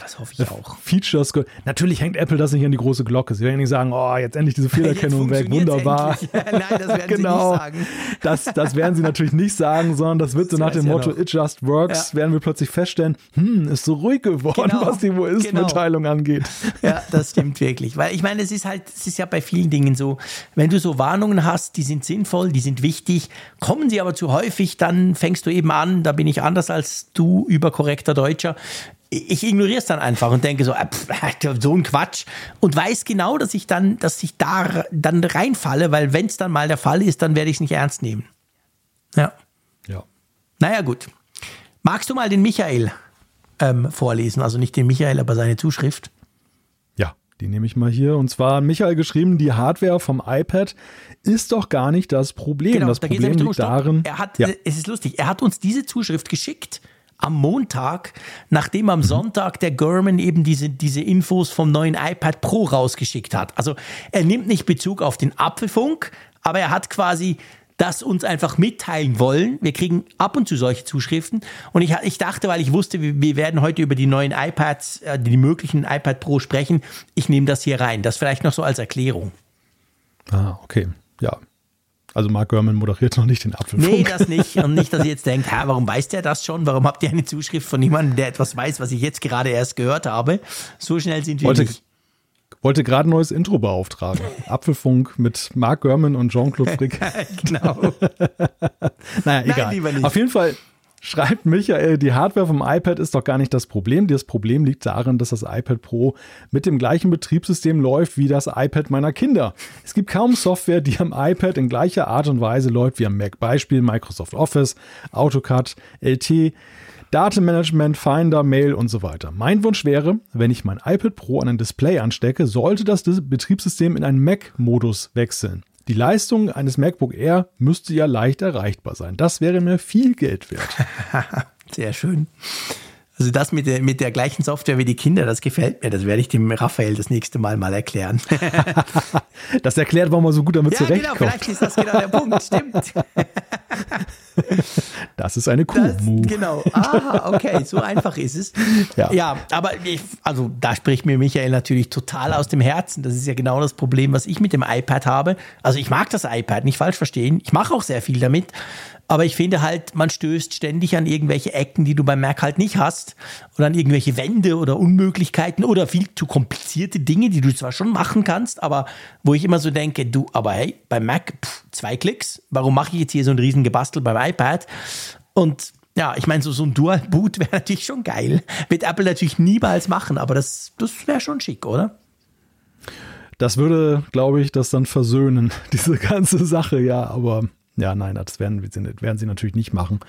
S2: Features
S3: gehört. Natürlich hängt Apple das nicht an die große Glocke. Sie werden nicht sagen, oh, jetzt endlich diese <laughs> Fehlerkennung weg, wunderbar.
S2: Nein, das werden genau. <laughs> sie nicht sagen.
S3: Das, das werden sie natürlich nicht sagen, sondern das wird so nach dem Motto, it just works, werden wir plötzlich feststellen, hm, ist so ruhig geworden, genau. was die Wo ist-Mitteilung genau. angeht.
S2: Ja, das stimmt wirklich. Weil ich meine, es ist halt, es ist ja bei vielen Dingen Dingen so. Wenn du so Warnungen hast, die sind sinnvoll, die sind wichtig, kommen sie aber zu häufig, dann fängst du eben an, da bin ich anders als du, überkorrekter Deutscher, ich ignoriere es dann einfach und denke so, äh, pff, so ein Quatsch und weiß genau, dass ich dann, dass ich da dann reinfalle, weil wenn es dann mal der Fall ist, dann werde ich es nicht ernst nehmen. Ja.
S3: Ja.
S2: Naja, gut. Magst du mal den Michael ähm, vorlesen? Also nicht den Michael, aber seine Zuschrift.
S3: Die nehme ich mal hier. Und zwar Michael geschrieben, die Hardware vom iPad ist doch gar nicht das Problem. Genau, das da Problem liegt darin.
S2: Er hat, ja. Es ist lustig, er hat uns diese Zuschrift geschickt am Montag, nachdem am mhm. Sonntag der Gurman eben diese, diese Infos vom neuen iPad Pro rausgeschickt hat. Also er nimmt nicht Bezug auf den Apfelfunk, aber er hat quasi das uns einfach mitteilen wollen. Wir kriegen ab und zu solche Zuschriften. Und ich, ich dachte, weil ich wusste, wir, wir werden heute über die neuen iPads, äh, die möglichen iPad Pro sprechen, ich nehme das hier rein. Das vielleicht noch so als Erklärung.
S3: Ah, okay. Ja. Also Mark Gurman moderiert noch nicht den Apfelfunk.
S2: Nee, das <laughs> nicht. Und nicht, dass ihr jetzt denkt, warum weiß der das schon? Warum habt ihr eine Zuschrift von jemandem, der etwas weiß, was ich jetzt gerade erst gehört habe? So schnell sind wir
S3: Wollte,
S2: nicht
S3: wollte gerade ein neues Intro beauftragen. Apfelfunk mit Mark Gurman und Jean-Claude Frick. <laughs>
S2: genau. <laughs>
S3: naja, egal. Nein, Auf jeden Fall schreibt Michael, die Hardware vom iPad ist doch gar nicht das Problem. Das Problem liegt darin, dass das iPad Pro mit dem gleichen Betriebssystem läuft wie das iPad meiner Kinder. Es gibt kaum Software, die am iPad in gleicher Art und Weise läuft wie am Mac. Beispiel Microsoft Office, AutoCAD, LT. Datenmanagement, Finder, Mail und so weiter. Mein Wunsch wäre, wenn ich mein iPad Pro an ein Display anstecke, sollte das Betriebssystem in einen Mac-Modus wechseln. Die Leistung eines MacBook Air müsste ja leicht erreichbar sein. Das wäre mir viel Geld wert. <laughs>
S2: Sehr schön. Also das mit der, mit der gleichen Software wie die Kinder, das gefällt mir. Das werde ich dem Raphael das nächste Mal mal erklären. <laughs>
S3: das erklärt, warum man so gut damit ja, zurechtkommt.
S2: Genau, vielleicht ist das genau der Punkt, stimmt. <laughs>
S3: Das ist eine Kuh-Move.
S2: Genau. Aha, okay, so einfach ist es. <laughs> Ja, ja aber ich, also da spricht mir Michael natürlich total aus dem Herzen. Das ist ja genau das Problem, was ich mit dem iPad habe. Also ich mag das iPad, nicht falsch verstehen. Ich mache auch sehr viel damit. Aber ich finde halt, man stößt ständig an irgendwelche Ecken, die du beim Mac halt nicht hast. Oder an irgendwelche Wände oder Unmöglichkeiten oder viel zu komplizierte Dinge, die du zwar schon machen kannst, aber wo ich immer so denke, du, aber hey, beim Mac, pff, zwei Klicks, warum mache ich jetzt hier so ein riesen Gebastel beim iPad? Und ja, ich meine, so, so ein Dual-Boot <laughs> wäre natürlich schon geil. Wird Apple natürlich niemals machen, aber das, das wäre schon schick, oder?
S3: Das würde, glaube ich, das dann versöhnen, <laughs> diese ganze Sache, ja, aber ja, nein, das werden, werden sie natürlich nicht machen.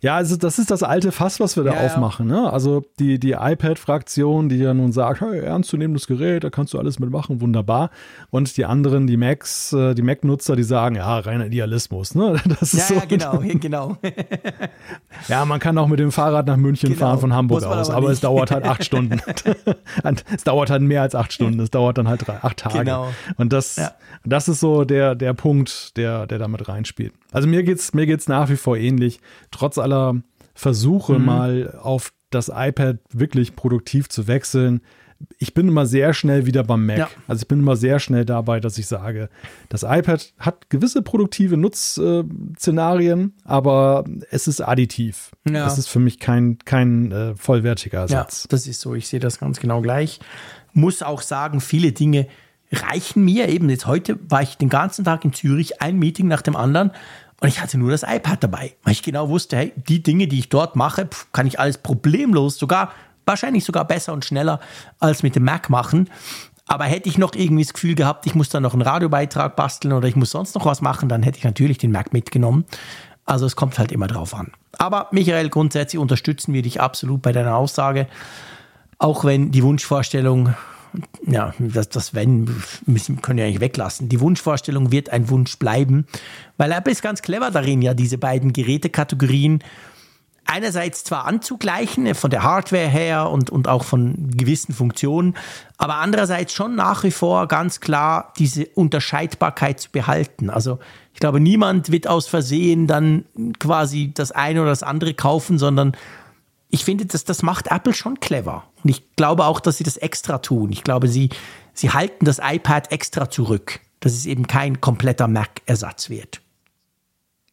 S3: Ja, also das ist das alte Fass, was wir da ja, aufmachen. Ne? Also die, die iPad-Fraktion, die ja nun sagt, hey, ernstzunehmendes Gerät, da kannst du alles mitmachen, wunderbar. Und die anderen, die Macs, äh, die Mac-Nutzer, die sagen, ja, reiner Idealismus. Ne? <laughs>
S2: Das ist ja, so, ja, genau, <laughs> genau. <laughs>
S3: ja, man kann auch mit dem Fahrrad nach München genau. fahren von Hamburg aus, aber, aber es dauert halt acht Stunden. es dauert halt mehr als acht Stunden, es dauert dann halt drei, acht Tage. Genau. Und das, ja. das ist so der, der Punkt, der, der damit reinspielt. Also mir geht's, mir geht's nach wie vor ähnlich. Trotz aller Versuche, mhm. mal auf das iPad wirklich produktiv zu wechseln. Ich bin immer sehr schnell wieder beim Mac. Ja. Also ich bin immer sehr schnell dabei, dass ich sage, das iPad hat gewisse produktive Nutzszenarien, aber es ist additiv. Ja. Es ist für mich kein, kein äh, vollwertiger Ersatz.
S2: Ja, das ist so. Ich sehe das ganz genau gleich. Muss auch sagen, viele Dinge reichen mir eben. Jetzt heute war ich den ganzen Tag in Zürich, ein Meeting nach dem anderen. Und ich hatte nur das iPad dabei, weil ich genau wusste, hey, die Dinge, die ich dort mache, kann ich alles problemlos, sogar wahrscheinlich sogar besser und schneller als mit dem Mac machen. Aber hätte ich noch irgendwie das Gefühl gehabt, ich muss da noch einen Radiobeitrag basteln oder ich muss sonst noch was machen, dann hätte ich natürlich den Mac mitgenommen. Also es kommt halt immer drauf an. Aber Michael, grundsätzlich unterstützen wir dich absolut bei deiner Aussage. Auch wenn die Wunschvorstellung ja, das, das Wenn müssen, können wir eigentlich weglassen. Die Wunschvorstellung wird ein Wunsch bleiben, weil Apple ist ganz clever darin, ja, diese beiden Gerätekategorien einerseits zwar anzugleichen, äh, von der Hardware her und, und auch von gewissen Funktionen, aber andererseits schon nach wie vor ganz klar diese Unterscheidbarkeit zu behalten. Also ich glaube, niemand wird aus Versehen dann quasi das eine oder das andere kaufen, sondern ich finde, dass das macht Apple schon clever. Und ich glaube auch, dass sie das extra tun. Ich glaube, sie, sie halten das iPad extra zurück, dass es eben kein kompletter Mac-Ersatz wird.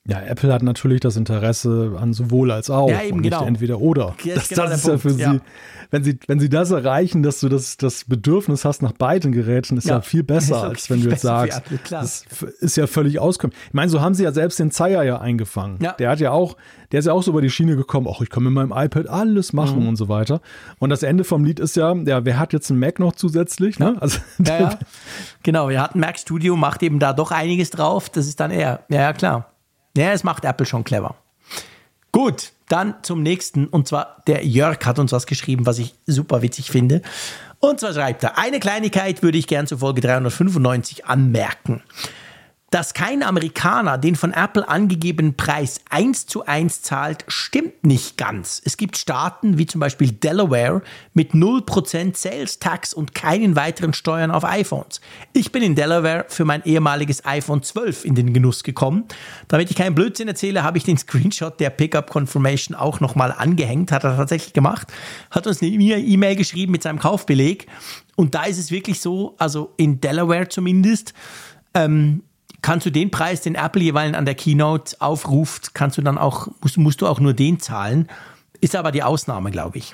S3: Ja, Apple hat natürlich das Interesse an sowohl als auch
S2: ja, eben, und nicht
S3: genau. entweder oder. Das, genau das ist ja für ja. sie, wenn sie, wenn sie das erreichen, dass du das, das Bedürfnis hast nach beiden Geräten, ist ja, ja viel besser, <laughs> als wenn du jetzt sagst, Apple, das ist ja völlig auskommen. Ich meine, so haben sie ja selbst den Zeier ja eingefangen. Ja. Der hat ja auch, der ist ja auch so über die Schiene gekommen, ach, ich kann mit meinem iPad alles machen mhm. und so weiter. Und das Ende vom Lied ist ja, ja, wer hat jetzt einen Mac noch zusätzlich? Ne? Also,
S2: ja, ja. Genau, wer hat ein Mac Studio, macht eben da doch einiges drauf. Das ist dann er. Ja, ja, klar. Ja, es macht Apple schon clever. Gut, dann zum nächsten. Und zwar der Jörg hat uns was geschrieben, was ich super witzig finde. Und zwar schreibt er, eine Kleinigkeit würde ich gern zur Folge 395 anmerken dass kein Amerikaner den von Apple angegebenen Preis eins zu eins zahlt, stimmt nicht ganz. Es gibt Staaten wie zum Beispiel Delaware mit 0% Sales Tax und keinen weiteren Steuern auf iPhones. Ich bin in Delaware für mein ehemaliges iPhone 12 in den Genuss gekommen. Damit ich keinen Blödsinn erzähle, habe ich den Screenshot der Pickup Confirmation auch nochmal angehängt. Hat er tatsächlich gemacht. Hat uns eine E-Mail geschrieben mit seinem Kaufbeleg. Und da ist es wirklich so, also in Delaware zumindest, ähm, kannst du den Preis, den Apple jeweils an der Keynote aufruft, kannst du dann auch, musst, musst du auch nur den zahlen. Ist aber die Ausnahme, glaube ich.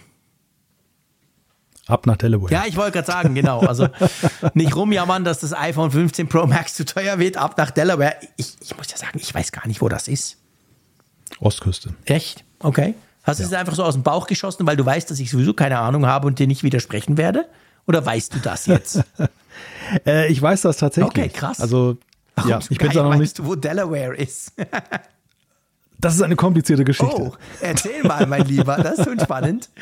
S3: Ab nach Delaware.
S2: Ja, ich wollte gerade sagen, genau. Also <laughs> nicht rumjammern, dass das iPhone 15 Pro Max zu teuer wird, ab nach Delaware. Ich, ich muss ja sagen, ich weiß gar nicht, wo das ist.
S3: Ostküste.
S2: Echt? Okay. Hast du ja. es einfach so aus dem Bauch geschossen, weil du weißt, dass ich sowieso keine Ahnung habe und dir nicht widersprechen werde? Oder weißt du das jetzt? <laughs>
S3: äh, ich weiß das tatsächlich. Okay,
S2: krass.
S3: Also Warum ja, ich bin da noch nicht.
S2: Du, wo Delaware ist? <laughs>
S3: das ist eine komplizierte Geschichte.
S2: Oh, erzähl mal, mein Lieber. Das ist schon spannend. <laughs>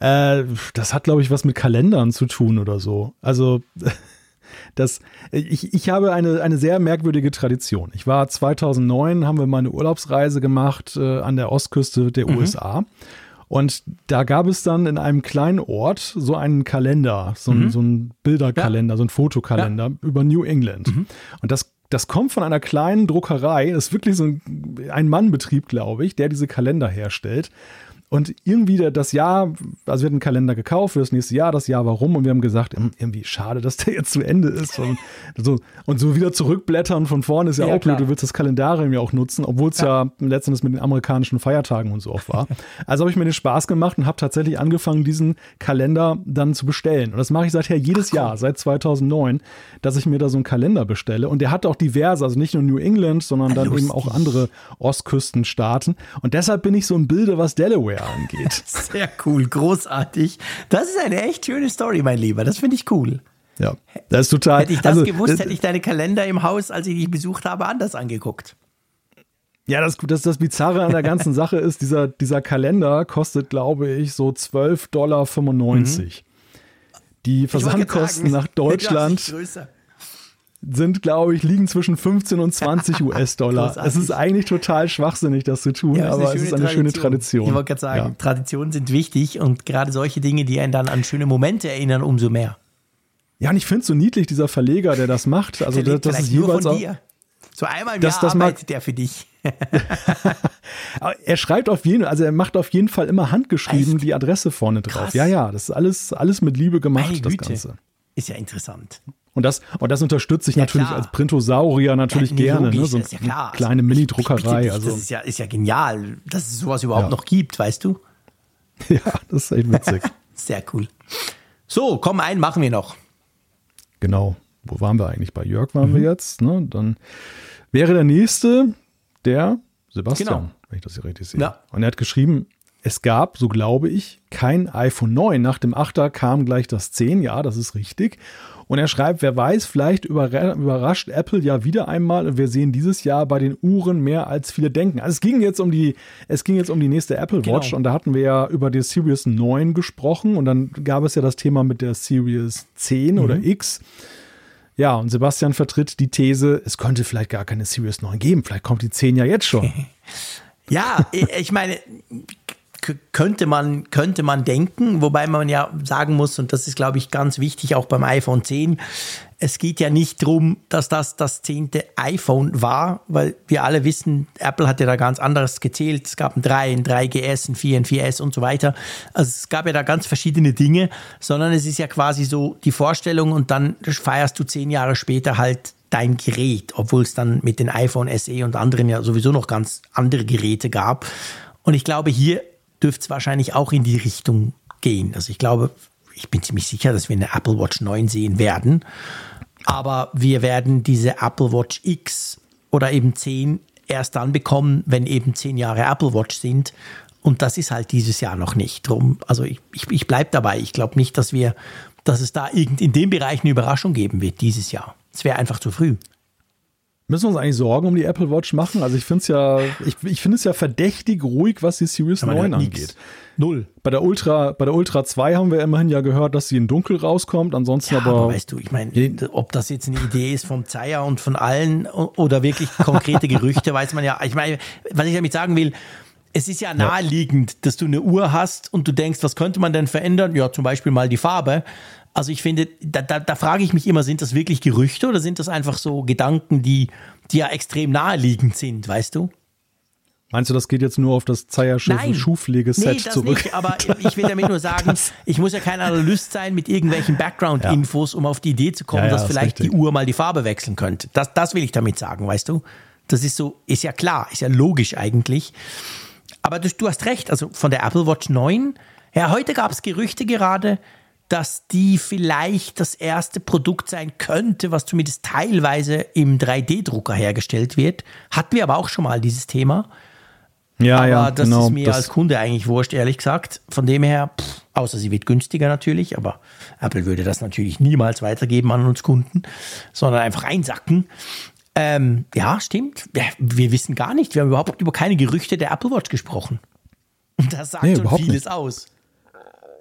S3: Äh, das hat, glaube ich, was mit Kalendern zu tun oder so. Also, <laughs> das, ich, ich habe eine, eine sehr merkwürdige Tradition. Ich war 2009, haben wir mal eine Urlaubsreise gemacht äh, an der Ostküste der mhm. USA. Und da gab es dann in einem kleinen Ort so einen Kalender, so, mhm. ein, so ein Bilderkalender, ja. so ein Fotokalender ja. über New England. Mhm. Und das das kommt von einer kleinen Druckerei. Das ist wirklich so ein, ein Mannbetrieb, glaube ich, der diese Kalender herstellt. Und irgendwie das Jahr, also wir hatten einen Kalender gekauft für das nächste Jahr, das Jahr war rum und wir haben gesagt, hm, irgendwie schade, dass der jetzt zu Ende ist. Und so, und so wieder zurückblättern von vorne ist ja, ja auch blöd, du willst das Kalendarium ja auch nutzen, obwohl es ja. ja letztendlich mit den amerikanischen Feiertagen und so auch war. Also habe ich mir den Spaß gemacht und habe tatsächlich angefangen, diesen Kalender dann zu bestellen. Und das mache ich seither jedes Ach, Jahr, seit 2009, dass ich mir da so einen Kalender bestelle. Und der hat auch diverse, also nicht nur New England, sondern dann Lustig. eben auch andere Ostküstenstaaten. Und deshalb bin ich so im Bilde, was Delaware Hardware angeht. <laughs>
S2: Sehr cool, großartig. Das ist eine echt schöne Story, mein Lieber. Das finde ich cool.
S3: Ja, das ist total.
S2: Hätte ich das also, gewusst, hätte ich deine Kalender im Haus, als ich dich besucht habe, anders angeguckt.
S3: Ja, das, das, das Bizarre an der ganzen <laughs> Sache ist, dieser, dieser Kalender kostet, glaube ich, so 12,95 Dollar. Mhm. Die Versandkosten nach <laughs> Deutschland sind, glaube ich, liegen zwischen 15 und 20 <laughs> US-Dollar. es ist eigentlich total schwachsinnig, das zu tun, ja, aber es ist eine Tradition. schöne Tradition.
S2: Ich wollte gerade sagen, ja. Traditionen sind wichtig und gerade solche Dinge, die einen dann an schöne Momente erinnern, umso mehr.
S3: Ja, und ich finde es so niedlich, dieser Verleger, der das macht. Also, das, das ist jeweils auch.
S2: So einmal im das, Jahr das arbeitet der für dich. <laughs>
S3: er schreibt auf jeden, also er macht auf jeden Fall immer handgeschrieben Echt? die Adresse vorne drauf. Krass. Ja, ja, das ist alles, alles mit Liebe gemacht, das Ganze.
S2: Ist ja interessant.
S3: Und das, und das unterstütze ich ja, natürlich klar. als Printosaurier natürlich ja, nee, gerne. Ne? So ja klar. kleine Mini-Druckerei. Also.
S2: Das ist ja, ist ja genial, dass es sowas überhaupt noch gibt, weißt du? <laughs>
S3: Ja, das ist echt witzig. <laughs>
S2: Sehr cool. So, komm, einen machen wir noch.
S3: Genau. Wo waren wir eigentlich? Bei Jörg waren mhm. wir jetzt. Ne? Dann wäre der nächste der Sebastian, genau. wenn ich das hier richtig sehe. Ja. Und er hat geschrieben, es gab, so glaube ich, kein iPhone 9. Nach dem 8er kam gleich das 10. Ja, das ist richtig. Und er schreibt, wer weiß, vielleicht überrascht Apple ja wieder einmal und wir sehen dieses Jahr bei den Uhren mehr als viele denken. Also es ging jetzt um die, es ging jetzt um die nächste Apple Watch genau. und da hatten wir ja über die Series 9 gesprochen und dann gab es ja das Thema mit der Series 10 mhm. oder X. Ja, und Sebastian vertritt die These, es könnte vielleicht gar keine Series 9 geben. Vielleicht kommt die 10 ja jetzt schon. <laughs>
S2: ja, ich meine, könnte man, könnte man denken, wobei man ja sagen muss, und das ist, glaube ich, ganz wichtig auch beim iPhone 10, es geht ja nicht darum, dass das das zehnte iPhone war, weil wir alle wissen, Apple hat ja da ganz anderes gezählt. Es gab ein 3, ein 3GS, ein 4, ein 4S und so weiter. Also es gab ja da ganz verschiedene Dinge, sondern es ist ja quasi so die Vorstellung und dann feierst du zehn Jahre später halt dein Gerät, obwohl es dann mit den iPhone SE und anderen ja sowieso noch ganz andere Geräte gab. Und ich glaube, hier dürfte es wahrscheinlich auch in die Richtung gehen. Also ich glaube, ich bin ziemlich sicher, dass wir eine Apple Watch 9 sehen werden. Aber wir werden diese Apple Watch X oder eben 10 erst dann bekommen, wenn eben 10 Jahre Apple Watch sind. Und das ist halt dieses Jahr noch nicht. Drum, also ich, ich, ich bleibe dabei. Ich glaube nicht, dass wir, dass es da irgend in dem Bereich eine Überraschung geben wird dieses Jahr. Es wäre einfach zu früh.
S3: Müssen wir uns eigentlich Sorgen um die Apple Watch machen? Also ich finde es ja, ich, ich finde es ja verdächtig ruhig, was die Series Aber 9 angeht. Null. Bei der Ultra, bei der Ultra 2 haben wir immerhin ja gehört, dass sie in Dunkel rauskommt. Ansonsten ja, aber, aber.
S2: weißt du, ich meine, ob das jetzt eine Idee ist vom Zeier und von allen oder wirklich konkrete Gerüchte, <laughs> weiß man ja. Ich meine, was ich damit sagen will, es ist ja naheliegend, ja. dass du eine Uhr hast und du denkst, was könnte man denn verändern? Ja, zum Beispiel mal die Farbe. Also ich finde, da, da, da frage ich mich immer, sind das wirklich Gerüchte oder sind das einfach so Gedanken, die, die ja extrem naheliegend sind, weißt du?
S3: Meinst du, das geht jetzt nur auf das Zeierschiffen Schuhpflegeset nee, das zurück?
S2: Nicht, aber <laughs> ich will damit nur sagen, ich muss ja kein Analyst sein mit irgendwelchen Background-Infos, um auf die Idee zu kommen, ja, ja, dass vielleicht richtig. die Uhr mal die Farbe wechseln könnte. Das, das will ich damit sagen, weißt du? Das ist so, ist ja klar, ist ja logisch eigentlich. Aber du, du hast recht, also von der Apple Watch 9, ja, heute gab es Gerüchte gerade, dass die vielleicht das erste Produkt sein könnte, was zumindest teilweise im 3D-Drucker hergestellt wird. Hatten wir aber auch schon mal dieses Thema. Ja, aber ja, das genau, ist mir das als Kunde eigentlich wurscht, ehrlich gesagt. Von dem her, pff, außer sie wird günstiger natürlich, aber Apple würde das natürlich niemals weitergeben an uns Kunden, sondern einfach einsacken. Ähm, ja, stimmt. Wir wissen gar nicht. Wir haben überhaupt über keine Gerüchte der Apple Watch gesprochen. Und <laughs> das sagt nee, schon vieles nicht. aus.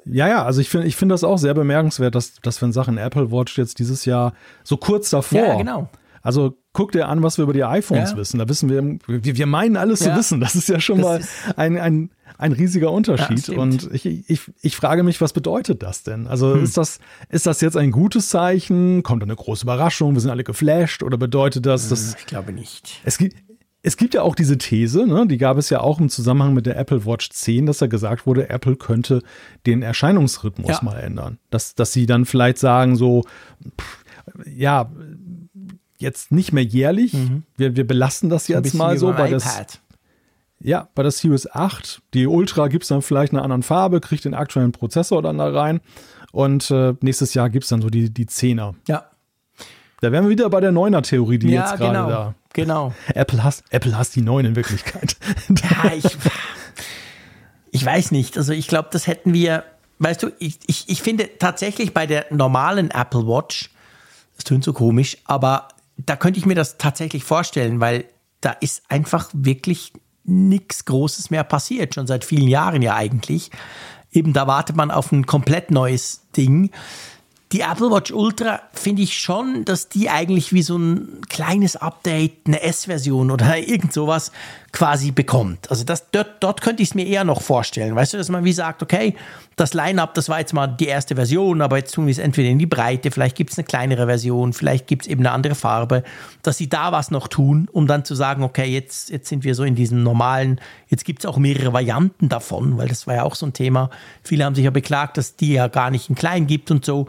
S3: Ja, ja, also ich finde ich finde das auch sehr bemerkenswert, dass, dass wir in Sachen Apple Watch jetzt dieses Jahr so kurz davor. Ja, genau. Also guck dir an, was wir über die iPhones ja. wissen. Da wissen wir, wir, wir meinen alles ja. zu wissen. Das ist ja schon das mal ein, ein, ein riesiger Unterschied. Ja, und ich, ich, ich frage mich, was bedeutet das denn? Also hm. ist, das, ist das jetzt ein gutes Zeichen? Kommt eine große Überraschung? Wir sind alle geflasht? Oder bedeutet das, dass.
S2: Ich glaube nicht.
S3: Es gibt, es gibt ja auch diese These, ne, die gab es ja auch im Zusammenhang mit der Apple Watch 10, dass da gesagt wurde, Apple könnte den Erscheinungsrhythmus ja. mal ändern. Dass, dass sie dann vielleicht sagen, so, pff, ja, jetzt nicht mehr jährlich, mhm. wir, wir belassen das jetzt mal so bei das. Ja, bei der Series 8, die Ultra gibt es dann vielleicht eine andere Farbe, kriegt den aktuellen Prozessor dann da rein. Und äh, nächstes Jahr gibt es dann so die, die 10er.
S2: Ja.
S3: Da wären wir wieder bei der 9er-Theorie, die ja, jetzt gerade
S2: genau.
S3: da
S2: Genau. <laughs>
S3: Apple hasst, Apple hasst die neuen in Wirklichkeit. <laughs>
S2: ja, ich, ich weiß nicht. Also ich glaube, das hätten wir, weißt du, ich, ich, ich finde tatsächlich bei der normalen Apple Watch, das tönt so komisch, aber da könnte ich mir das tatsächlich vorstellen, weil da ist einfach wirklich nichts Großes mehr passiert, schon seit vielen Jahren ja eigentlich. Eben da wartet man auf ein komplett neues Ding. Die Apple Watch Ultra finde ich schon, dass die eigentlich wie so ein kleines Update, eine S-Version oder <laughs> irgend sowas quasi bekommt. Also das, dort, dort könnte ich es mir eher noch vorstellen. Weißt du, dass man wie sagt, okay, das Line-Up, das war jetzt mal die erste Version, aber jetzt tun wir es entweder in die Breite, vielleicht gibt es eine kleinere Version, vielleicht gibt es eben eine andere Farbe, dass sie da was noch tun, um dann zu sagen, okay, jetzt, jetzt sind wir so in diesem normalen, jetzt gibt es auch mehrere Varianten davon, weil das war ja auch so ein Thema. Viele haben sich ja beklagt, dass die ja gar nicht in klein gibt und so.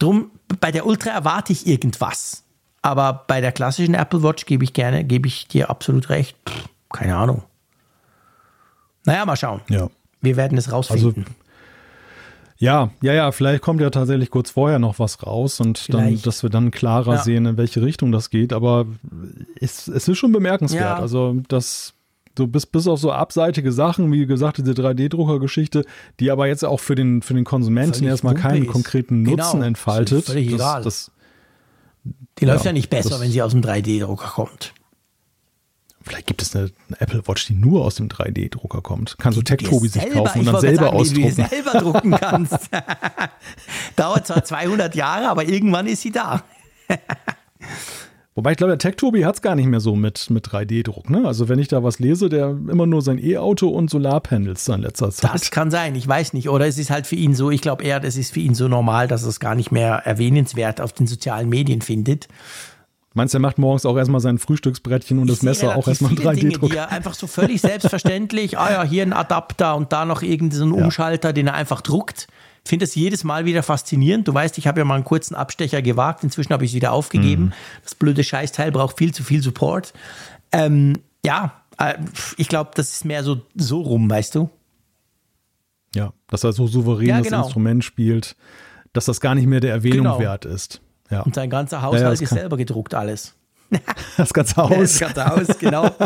S2: Drum, bei der Ultra erwarte ich irgendwas. Aber bei der klassischen Apple Watch gebe ich gerne, gebe ich dir absolut recht. Pff, keine Ahnung. Naja, mal schauen.
S3: Ja.
S2: Wir werden es rausfinden. Also,
S3: ja, ja, ja, vielleicht kommt ja tatsächlich kurz vorher noch was raus und dann, dass wir dann klarer ja. sehen, in welche Richtung das geht. Aber es, es ist schon bemerkenswert. Ja. Also, das so bis, bis auf so abseitige Sachen, wie gesagt, diese 3D-Drucker-Geschichte, die aber jetzt auch für den, für den Konsumenten völlig erstmal keinen konkreten genau. Nutzen entfaltet.
S2: Völlig das, egal. Das, die läuft ja nicht besser, das, wenn sie aus dem 3D-Drucker kommt.
S3: Vielleicht gibt es eine, eine, Apple Watch, die nur aus dem 3D-Drucker kommt. Kannst du Tech-Tobi sich kaufen und dann selber sagen, ausdrucken. Die du
S2: selber drucken kannst. <laughs> Dauert zwar 200 Jahre, aber irgendwann ist sie da.
S3: Wobei ich glaube, der Tech-Tobi hat es gar nicht mehr so mit, mit 3D-Druck. Ne? Also wenn ich da was lese, der immer nur sein E-Auto und Solarpanels in letzter Zeit.
S2: Das kann sein, ich weiß nicht. Oder es ist halt für ihn so, ich glaube eher, das ist für ihn so normal, dass er es gar nicht mehr erwähnenswert auf den sozialen Medien findet.
S3: Meinst du, er macht morgens auch erstmal sein Frühstücksbrettchen und ich das Messer auch erstmal 3D-Druck?
S2: Die er einfach so völlig selbstverständlich, <laughs> ah ja, hier ein Adapter und da noch irgendeinen ja. Umschalter, den er einfach druckt. Ich finde das jedes Mal wieder faszinierend. Du weißt, ich habe ja mal einen kurzen Abstecher gewagt. Inzwischen habe ich es wieder aufgegeben. Mhm. Das blöde Scheißteil braucht viel zu viel Support. Ähm, ja, äh, ich glaube, das ist mehr so, so rum, weißt du?
S3: Ja, dass er so souverän ja, genau. das Instrument spielt, dass das gar nicht mehr der Erwähnung genau. wert ist. Ja.
S2: Und sein ganzer Haushalt ja, ist selber gedruckt alles. <laughs>
S3: Das ganze Haus.
S2: das ganze Haus, genau. <laughs>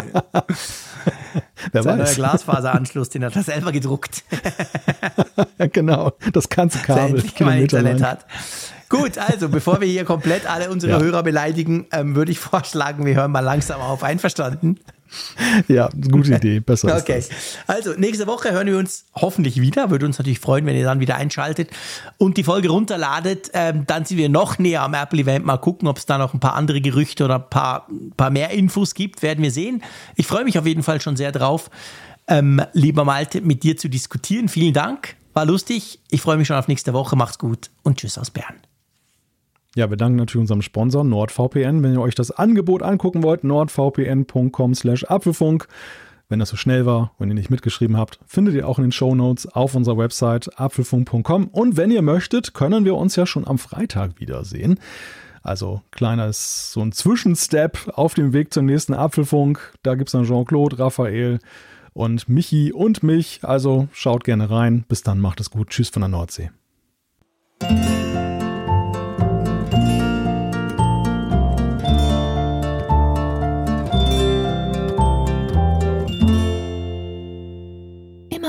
S2: Wer Sein weiß. neuer Glasfaseranschluss, den hat er selber gedruckt. <laughs>
S3: ja, genau, das ganze Kabel.
S2: Internet hat. Gut, also bevor wir hier komplett alle unsere ja. Hörer beleidigen, ähm, würde ich vorschlagen, wir hören mal langsam auf. Einverstanden? <laughs>
S3: Ja, gute Idee. Besser
S2: okay. Also, nächste Woche hören wir uns hoffentlich wieder. Würde uns natürlich freuen, wenn ihr dann wieder einschaltet und die Folge runterladet. Ähm, dann sind wir noch näher am Apple-Event. Mal gucken, ob es da noch ein paar andere Gerüchte oder ein paar, paar mehr Infos gibt. Werden wir sehen. Ich freue mich auf jeden Fall schon sehr drauf, ähm, lieber Malte, mit dir zu diskutieren. Vielen Dank. War lustig. Ich freue mich schon auf nächste Woche. Macht's gut und tschüss aus Bern.
S3: Ja, wir danken natürlich unserem Sponsor NordVPN. Wenn ihr euch das Angebot angucken wollt, nordvpn.com slash Apfelfunk. Wenn das so schnell war, wenn ihr nicht mitgeschrieben habt, findet ihr auch in den Show Notes auf unserer Website apfelfunk.com. Und wenn ihr möchtet, können wir uns ja schon am Freitag wiedersehen. Also kleiner ist so ein Zwischenstep auf dem Weg zum nächsten Apfelfunk. Da gibt es dann Jean-Claude, Raphael und Michi und mich. Also schaut gerne rein. Bis dann, macht es gut. Tschüss von der Nordsee.